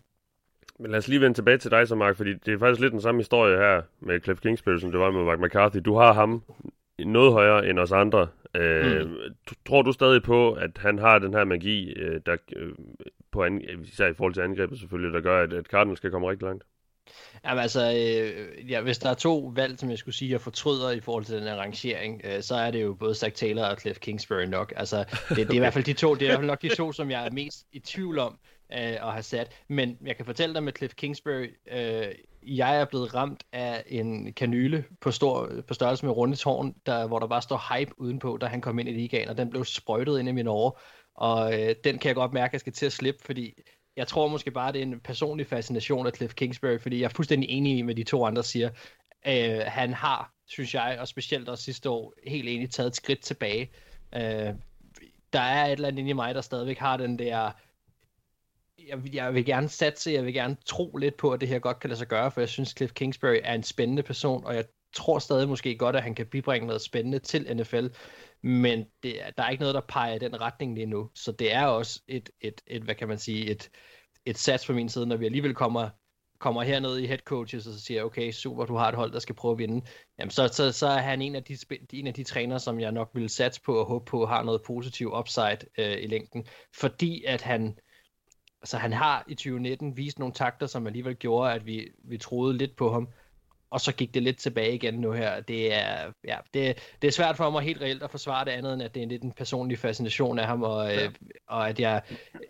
Men lad os lige vende tilbage til dig så, Mark, fordi det er faktisk lidt den samme historie her med Cliff Kingsbury, som det var med Mike McCarthy. Du har ham noget højere end os andre. Øh, mm. Tror du stadig på, at han har den her magi, øh, der, øh, på an, især i forhold til angrebet selvfølgelig, der gør, at, at Cardinals skal komme rigtig langt? Jamen altså, øh, ja, hvis der er to valg, som jeg skulle sige, jeg fortryder i forhold til den her rangering, øh, så er det jo både Zach Taylor og Cliff Kingsbury nok. Altså, det, det er i hvert fald de to, det er i hvert fald nok de to, som jeg er mest i tvivl om øh, at have sat. Men jeg kan fortælle dig med Cliff Kingsbury, øh, jeg er blevet ramt af en kanyle på, stor, på størrelse med rundetårn, der, hvor der bare står hype udenpå, da han kom ind i ligaen, og den blev sprøjtet ind i mine år. Og øh, den kan jeg godt mærke, at jeg skal til at slippe, fordi jeg tror måske bare, det er en personlig fascination af Cliff Kingsbury, fordi jeg er fuldstændig enig med de to andre siger, øh, han har synes jeg, og specielt også sidste år, helt enig taget et skridt tilbage. Øh, der er et eller andet inde i mig, der stadigvæk har den der... Jeg, jeg vil gerne satse, jeg vil gerne tro lidt på, at det her godt kan lade sig gøre, for jeg synes, Cliff Kingsbury er en spændende person, og jeg tror stadig måske godt, at han kan bibringe noget spændende til NFL, men det, der er ikke noget, der peger i den retning lige nu. Så det er også et, et, et hvad kan man sige, et, et sats på min side, når vi alligevel kommer, kommer herned i head coaches, og så siger, okay, super, du har et hold, der skal prøve at vinde. Jamen, så, så, så er han en af, de, en af de trænere, som jeg nok vil satse på og håbe på, har noget positiv upside øh, i længden. Fordi at han, altså han har i 2019 vist nogle takter, som alligevel gjorde, at vi, vi troede lidt på ham, og så gik det lidt tilbage igen nu her. Det er, ja, det, det er svært for mig helt reelt at forsvare det andet, end at det er lidt en personlig fascination af ham, og, ja. øh, og at jeg,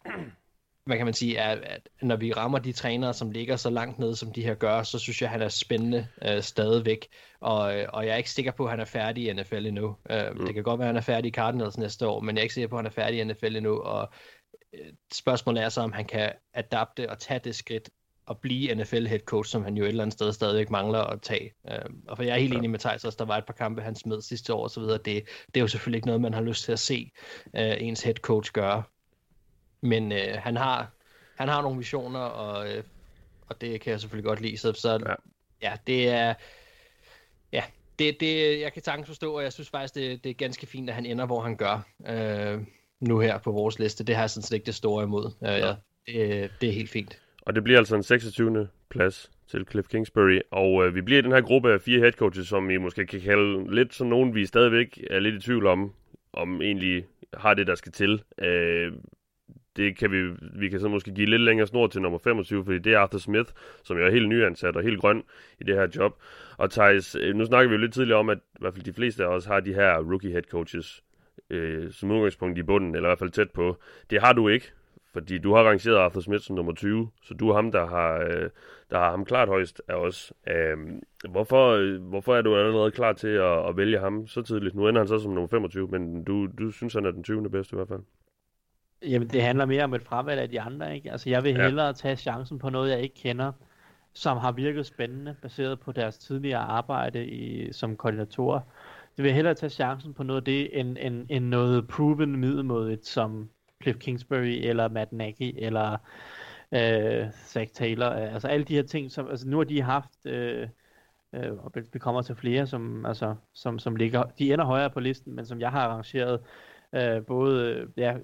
hvad kan man sige, er, at når vi rammer de trænere, som ligger så langt ned, som de her gør, så synes jeg, han er spændende øh, stadigvæk, og, øh, og jeg er ikke sikker på, at han er færdig i NFL endnu. Øh, mm. Det kan godt være, at han er færdig i Cardinals næste år, men jeg er ikke sikker på, at han er færdig i NFL endnu, og spørgsmålet er så, om han kan adapte og tage det skridt at blive NFL head coach, som han jo et eller andet sted stadigvæk mangler at tage. Øh, og for jeg er helt ja. enig med Thijs også, der var et par kampe, han smed sidste år og så videre. Det, det er jo selvfølgelig ikke noget, man har lyst til at se øh, ens head coach gøre. Men øh, han har han har nogle visioner, og, øh, og det kan jeg selvfølgelig godt lide. Så, så ja. ja, det er... Ja, det, det, jeg kan sagtens forstå, og jeg synes faktisk, det, det er ganske fint, at han ender, hvor han gør øh, nu her på vores liste. Det har jeg sådan set ikke det store imod. Øh, ja. det, det er helt fint. Og det bliver altså en 26. plads til Cliff Kingsbury. Og øh, vi bliver i den her gruppe af fire head coaches, som vi måske kan kalde lidt sådan nogen, vi stadigvæk er lidt i tvivl om, om egentlig har det, der skal til. Øh, det kan vi, vi kan så måske give lidt længere snor til nummer 25, fordi det er Arthur Smith, som jo er helt nyansat og helt grøn i det her job. Og Thijs, øh, nu snakker vi jo lidt tidligere om, at i hvert fald de fleste af os har de her rookie head coaches øh, som udgangspunkt i bunden, eller i hvert fald tæt på. Det har du ikke, fordi du har rangeret Arthur Smith som nummer 20, så du er ham, der har, øh, der har ham klart højst af os. Øh, hvorfor, øh, hvorfor er du allerede klar til at, at vælge ham så tidligt? Nu ender han så som nummer 25, men du, du synes, han er den 20. bedste i hvert fald. Jamen, det handler mere om et fravalg af de andre, ikke? Altså, jeg vil Ja. hellere tage chancen på noget, jeg ikke kender, som har virket spændende, baseret på deres tidligere arbejde i, som koordinatorer. Jeg vil hellere tage chancen på noget af det, end, end, end noget proven middelmådigt, som Cliff Kingsbury, eller Matt Nagy, eller øh, Zach Taylor. Altså, alle de her ting, som, altså, nu har de haft... Øh, øh, og vi kommer til flere, som, altså, som, som ligger, de ender højere på listen, men som jeg har arrangeret øh, både ja,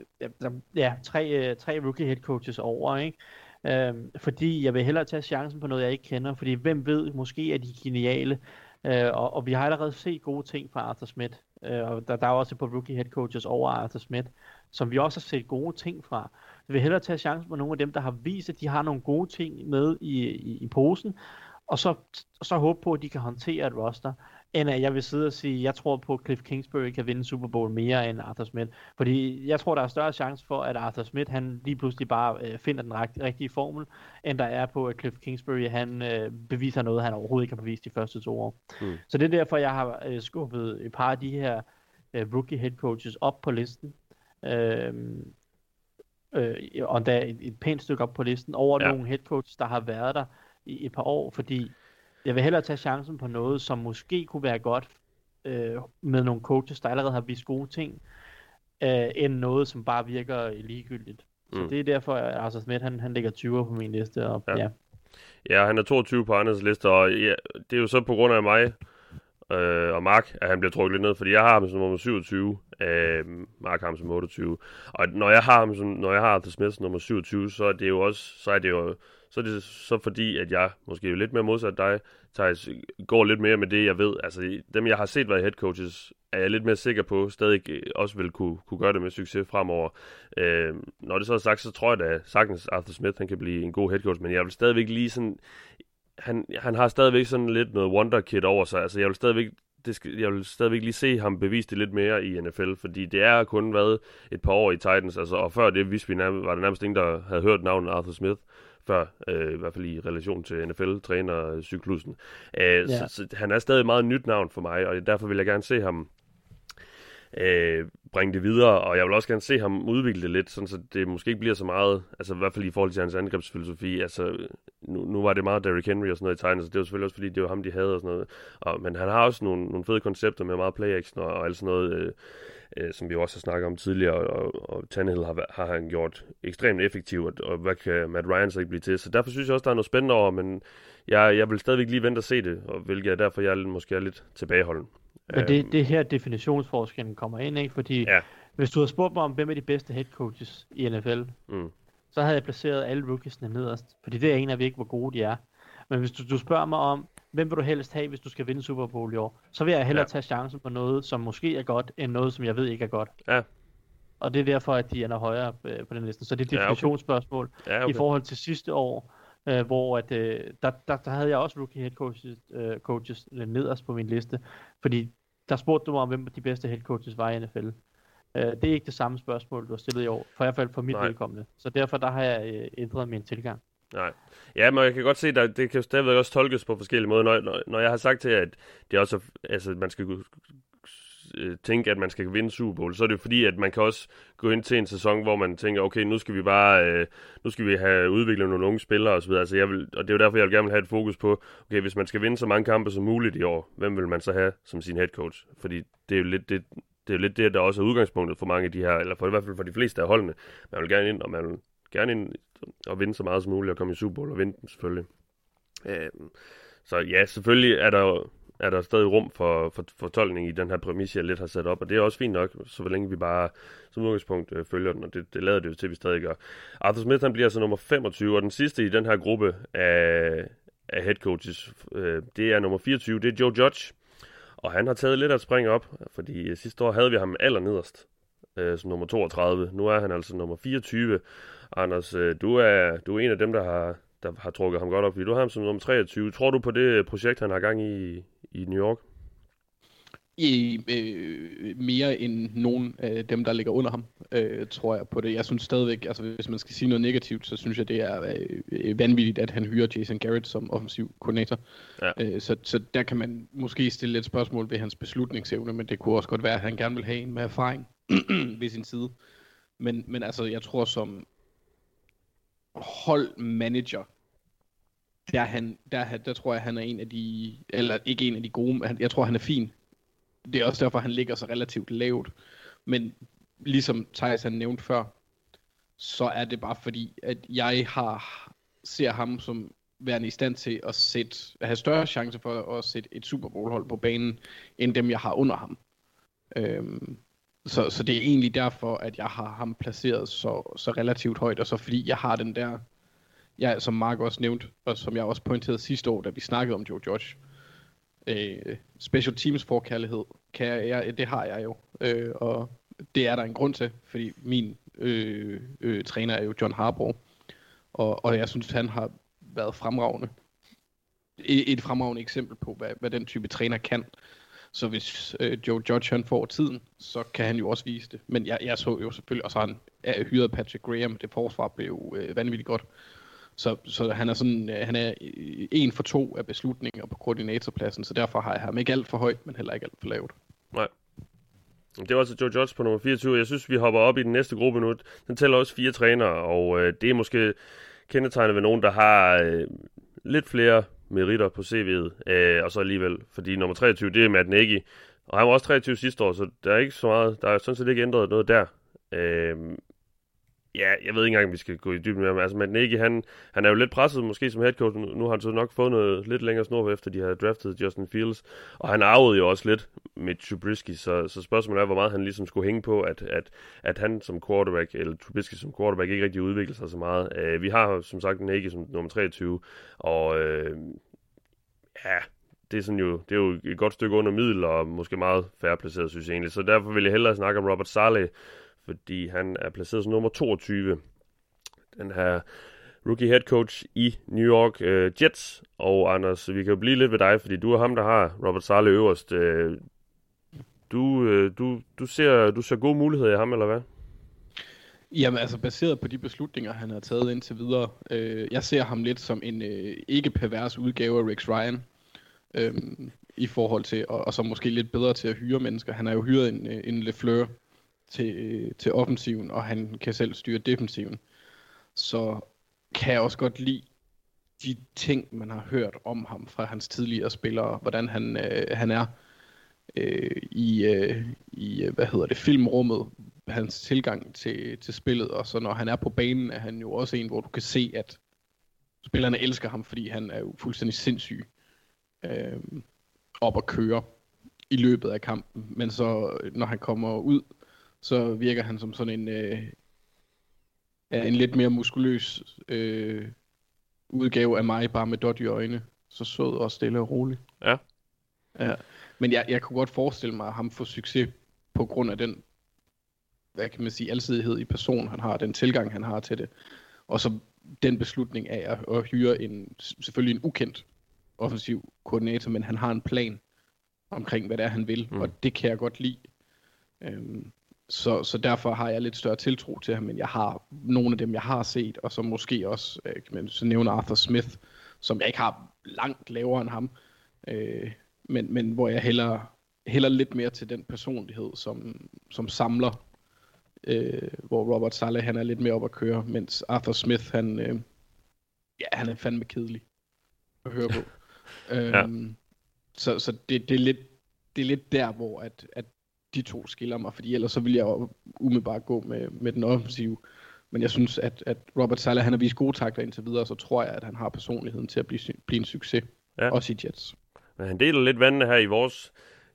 ja, tre, øh, tre rookie head coaches over, ikke? Øh, fordi jeg vil hellere tage chancen på noget, jeg ikke kender, fordi hvem ved, måske er de geniale, øh, og, og vi har allerede set gode ting fra Arthur Smith, øh, og der, der er også på rookie head coaches over Arthur Smith, som vi også har set gode ting fra. Jeg vil hellere tage chancen på nogle af dem, der har vist, at de har nogle gode ting med i, i, i posen, og så, og så håbe på, at de kan håndtere et roster, end at jeg vil sidde og sige, jeg tror på, at Cliff Kingsbury kan vinde Super Bowl mere end Arthur Smith. Fordi jeg tror, der er større chance for, at Arthur Smith han lige pludselig bare øh, finder den rigt- rigtige formel, end der er på, at Cliff Kingsbury han øh, beviser noget, han overhovedet ikke har bevist de første to år. Mm. Så det er derfor, jeg har øh, skubbet et par af de her øh, rookie head coaches op på listen. Øh, øh, og endda et, et pænt stykke op på listen over ja. nogle head coaches, der har været der i et par år, fordi jeg vil hellere tage chancen på noget, som måske kunne være godt øh, med nogle coaches, der allerede har vist gode ting, øh, end noget, som bare virker ligegyldigt. Så Mm. det er derfor, at Arthur Smith, han, han ligger 20 på min liste, og Ja. ja. ja. Ja, han er 22 på Anders liste, og ja, det er jo så på grund af mig øh, og Mark, at han bliver trukket lidt ned, fordi jeg har ham som nummer 27, øh, Mark har ham som 28. Og når jeg har ham som, når jeg har Arthur Smith som nummer 27, så er det jo også, så er det jo, så er det så fordi, at jeg måske er lidt mere modsat dig, Thijs, går lidt mere med det, jeg ved. Altså, dem jeg har set være head coaches, er jeg lidt mere sikker på, stadig øh, også vil kunne, kunne gøre det med succes fremover. Øh, når det så er sagt, så tror jeg da sagtens, Arthur Smith han kan blive en god head coach, men jeg vil stadigvæk lige sådan, han, han har stadigvæk sådan lidt noget wonder kid over sig. Altså, jeg vil stadigvæk det skal, jeg vil stadigvæk lige se ham bevise det lidt mere i NFL, fordi det er kun været et par år i Titans, altså, og før det vidste vi nærmest, var der nærmest ingen, der havde hørt navnet Arthur Smith før, øh, i hvert fald i relation til NFL-træner-cyklusen. Øh, Ja. så, så han er stadig et meget nyt navn for mig, og derfor vil jeg gerne se ham øh, bringe det videre, og jeg vil også gerne se ham udvikle det lidt, sådan så det måske ikke bliver så meget, altså i hvert fald i forhold til hans angrebsfilosofi, altså nu, nu var det meget Derrick Henry og sådan noget i tegnet, så det var selvfølgelig også fordi, det var ham, de havde og sådan noget, og, men han har også nogle, nogle fede koncepter med meget play action og, og alt sådan noget, øh, øh, som vi også har snakket om tidligere, og, og Tannehill har, har han gjort ekstremt effektivt, og, og hvad kan Matt Ryan så ikke blive til? Så derfor synes jeg også, der er noget spændende over, men jeg, jeg vil stadigvæk lige vente og se det, og hvilket er derfor, jeg er, måske er lidt tilbageholden. Men det, det her definitionsforskellen kommer ind, ikke? Fordi Ja. hvis du havde spurgt mig om, hvem er de bedste head coaches i NFL, Mm. så havde jeg placeret alle rookiesne nederst. Fordi det aner vi ikke, hvor gode de er. Men hvis du, du spørger mig om, hvem vil du helst have, hvis du skal vinde Super Bowl i år, så vil jeg hellere Ja. tage chancen på noget, som måske er godt, end noget, som jeg ved ikke er godt. Ja. Og det er derfor, at de ender højere øh, på den liste. Så det er et Ja, okay. definitionsspørgsmål Ja, okay. okay. i forhold til sidste år, øh, hvor at, øh, der, der, der havde jeg også rookie head coaches, øh, coaches nederst på min liste, fordi der spurgte du mig om, hvem de bedste head coaches var i NFL. Øh, det er ikke det samme spørgsmål, du har stillet i år, for i hvert fald for mit Nej. vedkommende. Så derfor der har jeg øh, ændret min tilgang. Nej. Ja, men jeg kan godt se, at det kan stadigvæk også tolkes på forskellige måder. Når, når, når jeg har sagt til, at det også altså, man skal øh, tænke, at man skal vinde Super Bowl, så er det jo fordi, at man kan også gå ind til en sæson, hvor man tænker, okay, nu skal vi bare, øh, nu skal vi have udviklet nogle unge spillere osv. Altså, jeg vil, og det er jo derfor, jeg vil gerne vil have et fokus på, okay, hvis man skal vinde så mange kampe som muligt i år, hvem vil man så have som sin head coach? Fordi det er jo lidt det, det er jo lidt det, der også er udgangspunktet for mange af de her, eller for i hvert fald for de fleste af holdene. Man vil gerne ind, og man vil gerne ind og vinde så meget som muligt, og komme i Super Bowl og vinde den selvfølgelig. Øh, så ja, selvfølgelig er der er der stadig rum for, for fortolkning i den her præmis, jeg lidt har sat op, og det er også fint nok, så længe vi bare som udgangspunkt øh, følger den, og det, det lader det jo til, at vi stadig gør. Arthur Smith, han bliver altså nummer 25, og den sidste i den her gruppe af, af head coaches, øh, det er nummer 24, det er Joe Judge, og han har taget lidt af et spring op, fordi øh, sidste år havde vi ham allernederst, øh, som nummer 32. Nu er han altså nummer 24. Anders, øh, du er, du er en af dem, der har, der har trukket ham godt op, fordi du har ham som nummer 23. Tror du på det projekt, han har gang i i New York? I, øh, mere end nogen af dem, der ligger under ham, øh, tror jeg på det. Jeg synes stadigvæk, altså hvis man skal sige noget negativt, så synes jeg, det er øh, vanvittigt, at han hyrer Jason Garrett som offensiv koordinator. Ja. Øh, så, så der kan man måske stille lidt spørgsmål ved hans beslutningsevne, men det kunne også godt være, at han gerne vil have en med erfaring ved sin side. Men, men altså, jeg tror som holdmanager, der, han, der, der tror jeg, han er en af de, eller ikke en af de gode, han- jeg tror, han er fin. Det er også derfor, han ligger så relativt lavt. Men ligesom Thijs han nævnte før, så er det bare fordi, at jeg har ser ham som værende i stand til at, sætte, at have større chance for at sætte et Super Bowl hold på banen, end dem jeg har under ham. Øhm, så, så det er egentlig derfor, at jeg har ham placeret så, så relativt højt, og så fordi jeg har den der, ja, som Mark også nævnte, og som jeg også pointerede sidste år, da vi snakkede om Joe Judge, øh, special teams forkærlighed, kan jeg, jeg, det har jeg jo, øh, og det er der en grund til, fordi min øh, øh, træner er jo John Harbaugh, og, og jeg synes, han har været fremragende. Et, et fremragende eksempel på, hvad, hvad den type træner kan. Så hvis øh, Joe Judge han får tiden, så kan han jo også vise det. Men jeg, jeg så jo selvfølgelig, og så han er hyret Patrick Graham, det forsvar blev øh, vanvittigt godt. Så, så han er sådan, øh, han er øh, en for to af beslutninger på koordinatorpladsen, så derfor har jeg ham ikke alt for højt, men heller ikke alt for lavt. Det var altså Joe Judge på nummer 24. Jeg synes, vi hopper op i den næste gruppe nu. Den tæller også fire trænere, og øh, det er måske kendetegnet ved nogen, der har øh, lidt flere meritter på CV'et, øh, og så alligevel, fordi nummer 23, det er Matt Nagy, og han var også 23 sidste år, så der er ikke så meget, der er sådan set ikke ændret noget der. Øh, ja, jeg ved ikke engang, om vi skal gå i dybden med ham. Altså, men Nagy, han, han er jo lidt presset måske som head coach. Nu, nu har han så nok fået noget lidt længere snor efter, de har draftet Justin Fields. Og han arvede jo også lidt med Trubisky, så, så spørgsmålet er, hvor meget han ligesom skulle hænge på, at, at, at han som quarterback, eller Trubisky som quarterback, ikke rigtig udvikler sig så meget. Uh, vi har som sagt Nagy som nummer 23, og uh, ja, det er, sådan jo, det er jo et godt stykke under middel, og måske meget færre placeret, synes jeg egentlig. Så derfor vil jeg hellere snakke om Robert Saleh, fordi han er placeret som nummer 22. Den her rookie head coach i New York øh, Jets. Og Anders, vi kan jo blive lidt ved dig, fordi du er ham, der har Robert Saleh øverst. Øh, du, øh, du, du, ser, du ser gode muligheder i ham, eller hvad? Jamen altså baseret på de beslutninger, han har taget indtil videre, øh, jeg ser ham lidt som en øh, ikke pervers udgave af Rex Ryan. Øhm, i forhold til, og, og så måske lidt bedre til at hyre mennesker. Han har jo hyret en, øh, en Lefleur til, øh, til offensiven, og han kan selv styre defensiven. Så kan jeg også godt lide de ting, man har hørt om ham fra hans tidligere spillere, hvordan han, øh, han er øh, i, øh, i, øh, hvad hedder det, filmrummet, hans tilgang til, til spillet, og så når han er på banen, er han jo også en, hvor du kan se, at spillerne elsker ham, fordi han er jo fuldstændig sindssyg øh, op at køre i løbet af kampen. Men så, øh, når han kommer ud, så virker han som sådan en, øh, en lidt mere muskuløs øh, udgave af mig, bare med dot i øjne. Så sød og stille og rolig. Ja. ja. Men jeg, jeg kunne godt forestille mig, at ham får succes på grund af den, hvad kan man sige, alsidighed i person, han har, den tilgang, han har til det. Og så den beslutning af at, at hyre en, selvfølgelig en ukendt offensiv koordinator, men han har en plan omkring, hvad det er, han vil, mm. og det kan jeg godt lide. Øhm, så, så derfor har jeg lidt større tiltro til ham, men jeg har nogle af dem, jeg har set, og som måske også, øh, kan man så nævne Arthur Smith, som jeg ikke har langt lavere end ham, øh, men, men hvor jeg heller, heller lidt mere til den personlighed, som, som samler, øh, hvor Robert Saleh han er lidt mere op at køre, mens Arthur Smith, han, øh, ja, han er fandme kedelig at høre på. ja. øhm, så så det, det, er lidt, det er lidt der, hvor at, at de to skiller mig, fordi ellers så vil jeg jo umiddelbart gå med, med den offensive. Men jeg synes, at, at Robert Sala, han har vist gode takter indtil videre, så tror jeg, at han har personligheden til at blive, blive en succes. Ja. Også i Jets. Men han deler lidt vandene her i vores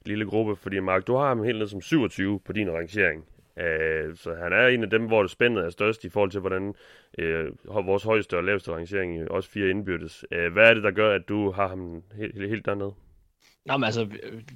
lille gruppe, fordi Mark, du har ham helt ned som 27 på din rangering. Uh, så han er en af dem, hvor det spændet er størst i forhold til, hvordan uh, vores højeste og laveste rangering, også fire indbyrdes. Uh, hvad er det, der gør, at du har ham helt, helt dernede? Nå, men altså,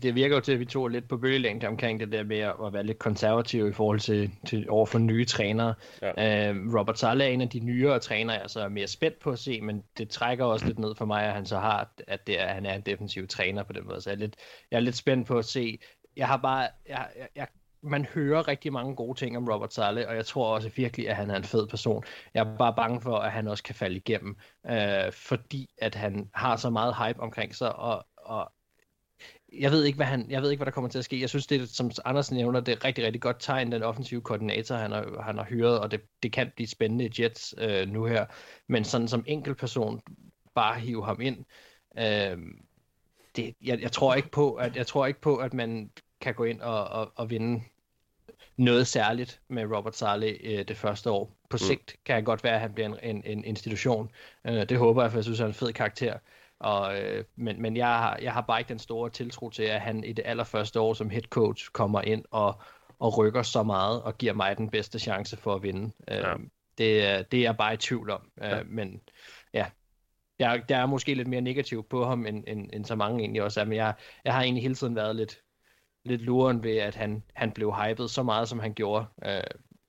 det virker jo til, at vi tog lidt på bølgelængde omkring det der med at være lidt konservativ i forhold til, til overfor nye trænere. Ja. Uh, Robert Saleh er en af de nyere trænere, jeg så er mere spændt på at se, men det trækker også lidt ned for mig, at han så har, at, det er, at han er en defensiv træner på den måde. Så jeg er lidt, jeg er lidt spændt på at se. Jeg har bare, jeg, jeg, jeg man hører rigtig mange gode ting om Robert Saleh, og jeg tror også virkelig, at han er en fed person. Jeg er bare bange for, at han også kan falde igennem, øh, fordi at han har så meget hype omkring sig, og, og jeg ved ikke, hvad han, jeg ved ikke, hvad der kommer til at ske. Jeg synes, det som Anders nævner, det er rigtig, rigtig godt tegn, den offensive koordinator, han har, han har hyret, og det, det kan blive spændende i Jets øh, nu her. Men sådan som enkeltperson, bare hive ham ind. Øh, det, jeg, jeg, tror ikke på, at, jeg tror ikke på, at man kan gå ind og, og, og vinde noget særligt med Robert Saleh øh, det første år. På mm. sigt kan jeg godt være, at han bliver en, en, en institution. Øh, det håber jeg, for jeg synes, han er en fed karakter. Og, øh, men men jeg, har, jeg har bare ikke den store tiltro til, at han i det allerførste år som head coach kommer ind og, og rykker så meget og giver mig den bedste chance for at vinde. Øh, ja. det, det er jeg bare i tvivl om. Øh, ja. Men ja, jeg, der er måske lidt mere negativ på ham, end, end, end så mange egentlig også er. Men jeg, jeg har egentlig hele tiden været lidt, lidt luren ved, at han, han blev hypet så meget, som han gjorde. Øh,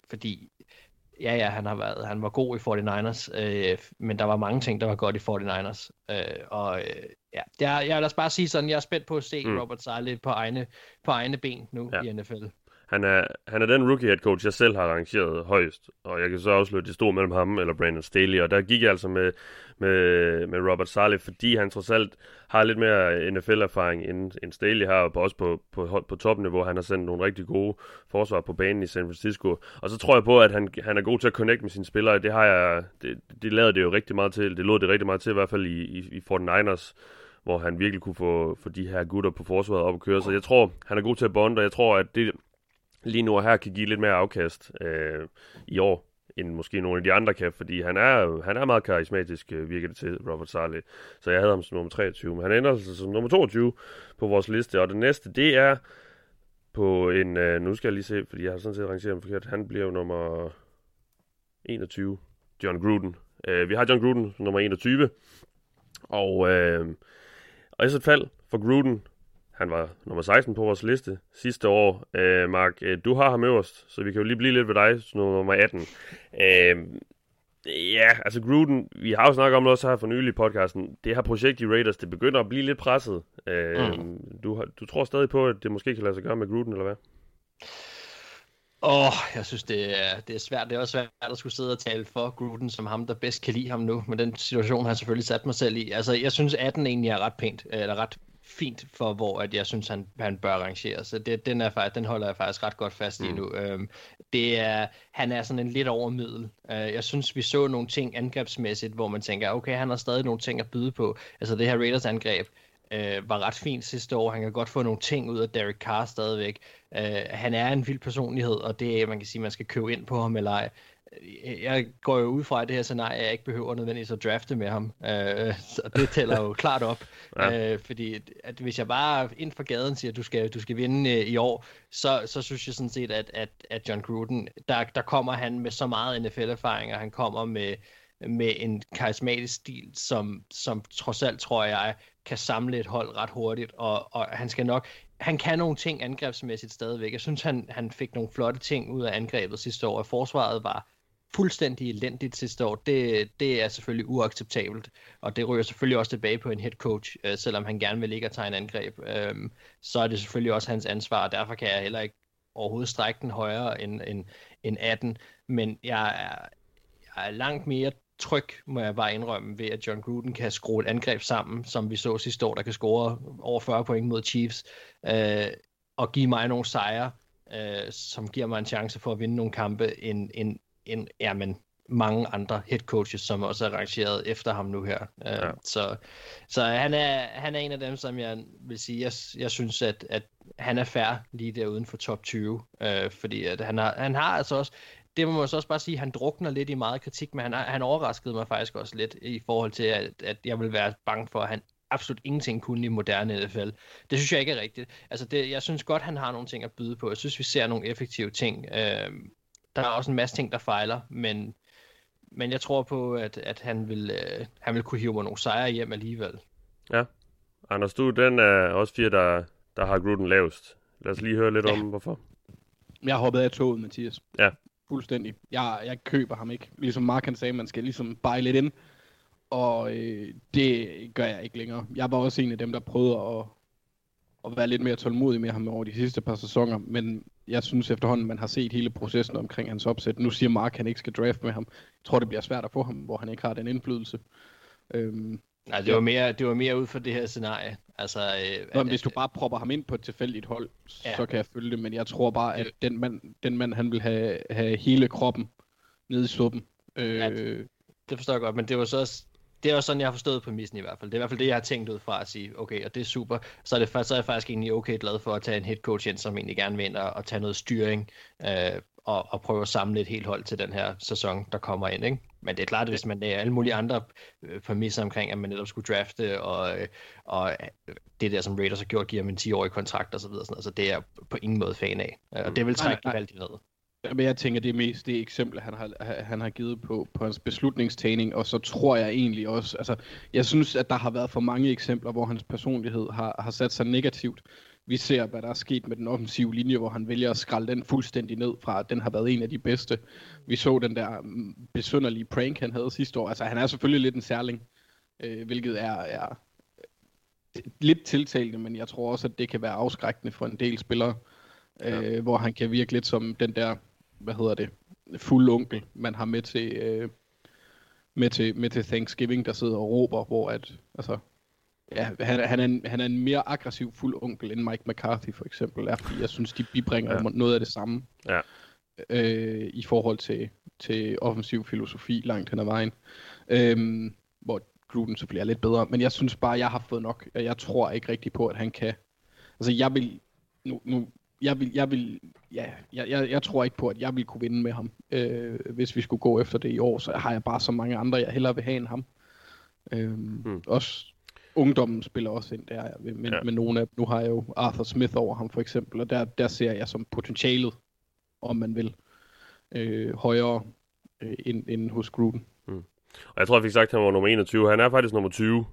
fordi ja, ja, han har været, han var god i 49ers, øh, men der var mange ting, der var godt i 49ers. Øh, og øh, ja, jeg, jeg lad os bare sige sådan, jeg er spændt på at se mm. Robert Saleh på egne, på egne ben nu ja. i NFL. Han er, han er den rookie head coach, jeg selv har rangeret højst, og jeg kan så afsløre, at det stod mellem ham eller Brandon Staley, og der gik jeg altså med, med, med Robert Saleh, fordi han trods alt har lidt mere NFL-erfaring, end, end Staley har, og også på, på, på topniveau. Han har sendt nogle rigtig gode forsvar på banen i San Francisco, og så tror jeg på, at han, han er god til at connecte med sine spillere. Det har jeg, det, det lavede det jo rigtig meget til, det lod det rigtig meget til, i hvert fald i, i, i 49ers hvor han virkelig kunne få, få de her gutter på forsvaret op at køre. Så jeg tror, han er god til at bonde, og jeg tror, at det, lige nu her kan give lidt mere afkast øh, i år, end måske nogle af de andre kan, fordi han er, han er meget karismatisk, øh, virker det til, Robert Saleh. Så jeg havde ham som nummer 23, men han ender sig som nummer 22 på vores liste, og det næste, det er på en, øh, nu skal jeg lige se, fordi jeg har sådan set rangeret ham forkert, han bliver jo nummer 21, John Gruden. Øh, vi har John Gruden som nummer 21, og, øh, og i så fald for Gruden, han var nummer 16 på vores liste sidste år. Øh, Mark, øh, du har ham øverst, så vi kan jo lige blive lidt ved dig, som nummer 18. Øh, ja, altså Gruden, vi har jo snakket om det også her for nylig i podcasten. Det her projekt i Raiders, det begynder at blive lidt presset. Øh, mm. du, du tror stadig på, at det måske kan lade sig gøre med Gruden, eller hvad? Åh, oh, jeg synes, det er, det er svært. Det er også svært at skulle sidde og tale for Gruden som ham, der bedst kan lide ham nu. Men den situation har jeg selvfølgelig sat mig selv i. Altså, jeg synes, 18 egentlig er ret pænt, eller ret fint for, hvor at jeg synes, han, han bør rangere. Så det, den, er, faktisk, den holder jeg faktisk ret godt fast i mm. nu. Øhm, det er, han er sådan en lidt over middel. Øh, jeg synes, vi så nogle ting angrebsmæssigt, hvor man tænker, okay, han har stadig nogle ting at byde på. Altså det her Raiders angreb, øh, var ret fint sidste år. Han kan godt få nogle ting ud af Derek Carr stadigvæk. Øh, han er en vild personlighed, og det er, man kan sige, man skal købe ind på ham eller ej. Øh, jeg går jo ud fra, at det her scenarie, jeg ikke behøver nødvendigvis at drafte med ham. Øh, så det tæller jo klart op. Ja. Øh, fordi at hvis jeg bare ind for gaden siger, at du skal, du skal vinde øh, i år, så, så synes jeg sådan set, at, at, at John Gruden, der, der kommer han med så meget NFL-erfaring, og han kommer med, med en karismatisk stil, som, som trods alt, tror jeg, kan samle et hold ret hurtigt, og, og han skal nok, han kan nogle ting angrebsmæssigt stadigvæk. Jeg synes, han, han fik nogle flotte ting ud af angrebet sidste år, og forsvaret var fuldstændig elendigt sidste år, det, det er selvfølgelig uacceptabelt. Og det ryger selvfølgelig også tilbage på en head coach, øh, selvom han gerne vil ligge og tegne angreb. Øh, så er det selvfølgelig også hans ansvar, og derfor kan jeg heller ikke overhovedet strække den højere end, end, end 18. Men jeg er, jeg er langt mere tryg, må jeg bare indrømme, ved at John Gruden kan skrue et angreb sammen, som vi så sidste år, der kan score over 40 point mod Chiefs, øh, og give mig nogle sejre, øh, som giver mig en chance for at vinde nogle kampe, end, end, end ja, men mange andre head coaches, som også er rangeret efter ham nu her. Uh, ja. Så, så han, er, han er en af dem, som jeg vil sige, jeg, jeg synes, at, at han er fair lige der uden for top 20, uh, øh, fordi at han, har, han har altså også, det må man så også bare sige, han drukner lidt i meget kritik, men han, han overraskede mig faktisk også lidt i forhold til, at, at jeg vil være bange for, at han absolut ingenting kunne i moderne NFL. Det synes jeg ikke er rigtigt. Altså det, jeg synes godt, han har nogle ting at byde på. Jeg synes, vi ser nogle effektive ting. Øh, der er også en masse ting, der fejler, men, men jeg tror på, at, at han, vil, øh, han vil kunne hive mig nogle sejre hjem alligevel. Ja. Anders, du den er også fire, der, der har Gruden lavest. Lad os lige høre lidt ja. om, hvorfor. Jeg har hoppet af toget, Mathias. Ja. Fuldstændig. Jeg, jeg køber ham ikke. Ligesom Mark han sagde, man skal ligesom bare lidt ind. Og øh, det gør jeg ikke længere. Jeg var også en af dem, der prøvede at, at være lidt mere tålmodig med ham over de sidste par sæsoner. Men jeg synes efterhånden, man har set hele processen omkring hans opsæt. Nu siger Mark, at han ikke skal draft med ham. Jeg tror, det bliver svært at få ham, hvor han ikke har den indflydelse. Øhm, Nej, det var, mere, det var mere ud for det her scenarie. Altså, øh, Nå, at, hvis du bare propper ham ind på et tilfældigt hold, ja. så kan jeg følge det, men jeg tror bare, at den mand, den mand han vil have, have hele kroppen nede i suppen. Øh, ja, det, det forstår jeg godt, men det var så også, det er også sådan, jeg har forstået præmissen i hvert fald. Det er i hvert fald det, jeg har tænkt ud fra at sige, okay, og det er super. Så er, det, så er jeg faktisk egentlig okay glad for at tage en head coach ind, som egentlig gerne vil ind og, og tage noget styring, øh, og, og prøve at samle et helt hold til den her sæson, der kommer ind. Ikke? Men det er klart, at hvis man er alle mulige andre øh, præmisser omkring, at man netop skulle drafte, og, øh, og øh, det der, som Raiders har gjort, giver dem en 10-årig kontrakt osv., så, så det er jeg på ingen måde fan af. Og det vil trække gevaldigt ned. Men jeg tænker, det er mest det eksempel, han har, han har givet på, på hans beslutningstagning, og så tror jeg egentlig også, altså, jeg synes, at der har været for mange eksempler, hvor hans personlighed har, har sat sig negativt. Vi ser, hvad der er sket med den offensive linje, hvor han vælger at skralde den fuldstændig ned fra, at den har været en af de bedste. Vi så den der mm, besynderlige prank, han havde sidste år. Altså, han er selvfølgelig lidt en særling, øh, hvilket er, er lidt tiltalende, men jeg tror også, at det kan være afskrækkende for en del spillere, ja. øh, hvor han kan virke lidt som den der hvad hedder det, fuld onkel, man har med til, øh, med til, med til Thanksgiving, der sidder og råber, hvor at, altså, ja, han, han, er en, han er en mere aggressiv fuld onkel end Mike McCarthy for eksempel er, fordi jeg synes, de bibringer ja. noget af det samme ja. øh, i forhold til, til offensiv filosofi langt hen ad vejen. Øh, hvor Gruden så bliver lidt bedre, men jeg synes bare, jeg har fået nok. Jeg tror ikke rigtig på, at han kan. Altså, jeg vil, nu, nu jeg vil, jeg vil, ja, jeg, jeg, jeg tror ikke på, at jeg vil kunne vinde med ham, øh, hvis vi skulle gå efter det i år. Så har jeg bare så mange andre, jeg hellere vil have end ham. Øh, hmm. Også ungdommen spiller også ind der, men, ja. men nogle af nu har jeg jo Arthur Smith over ham for eksempel, og der, der ser jeg som potentialet, om man vil, øh, højere øh, end, end hos Gruden. Hmm. Og jeg tror, jeg fik sagt, at han var nummer 21. Han er faktisk nummer 20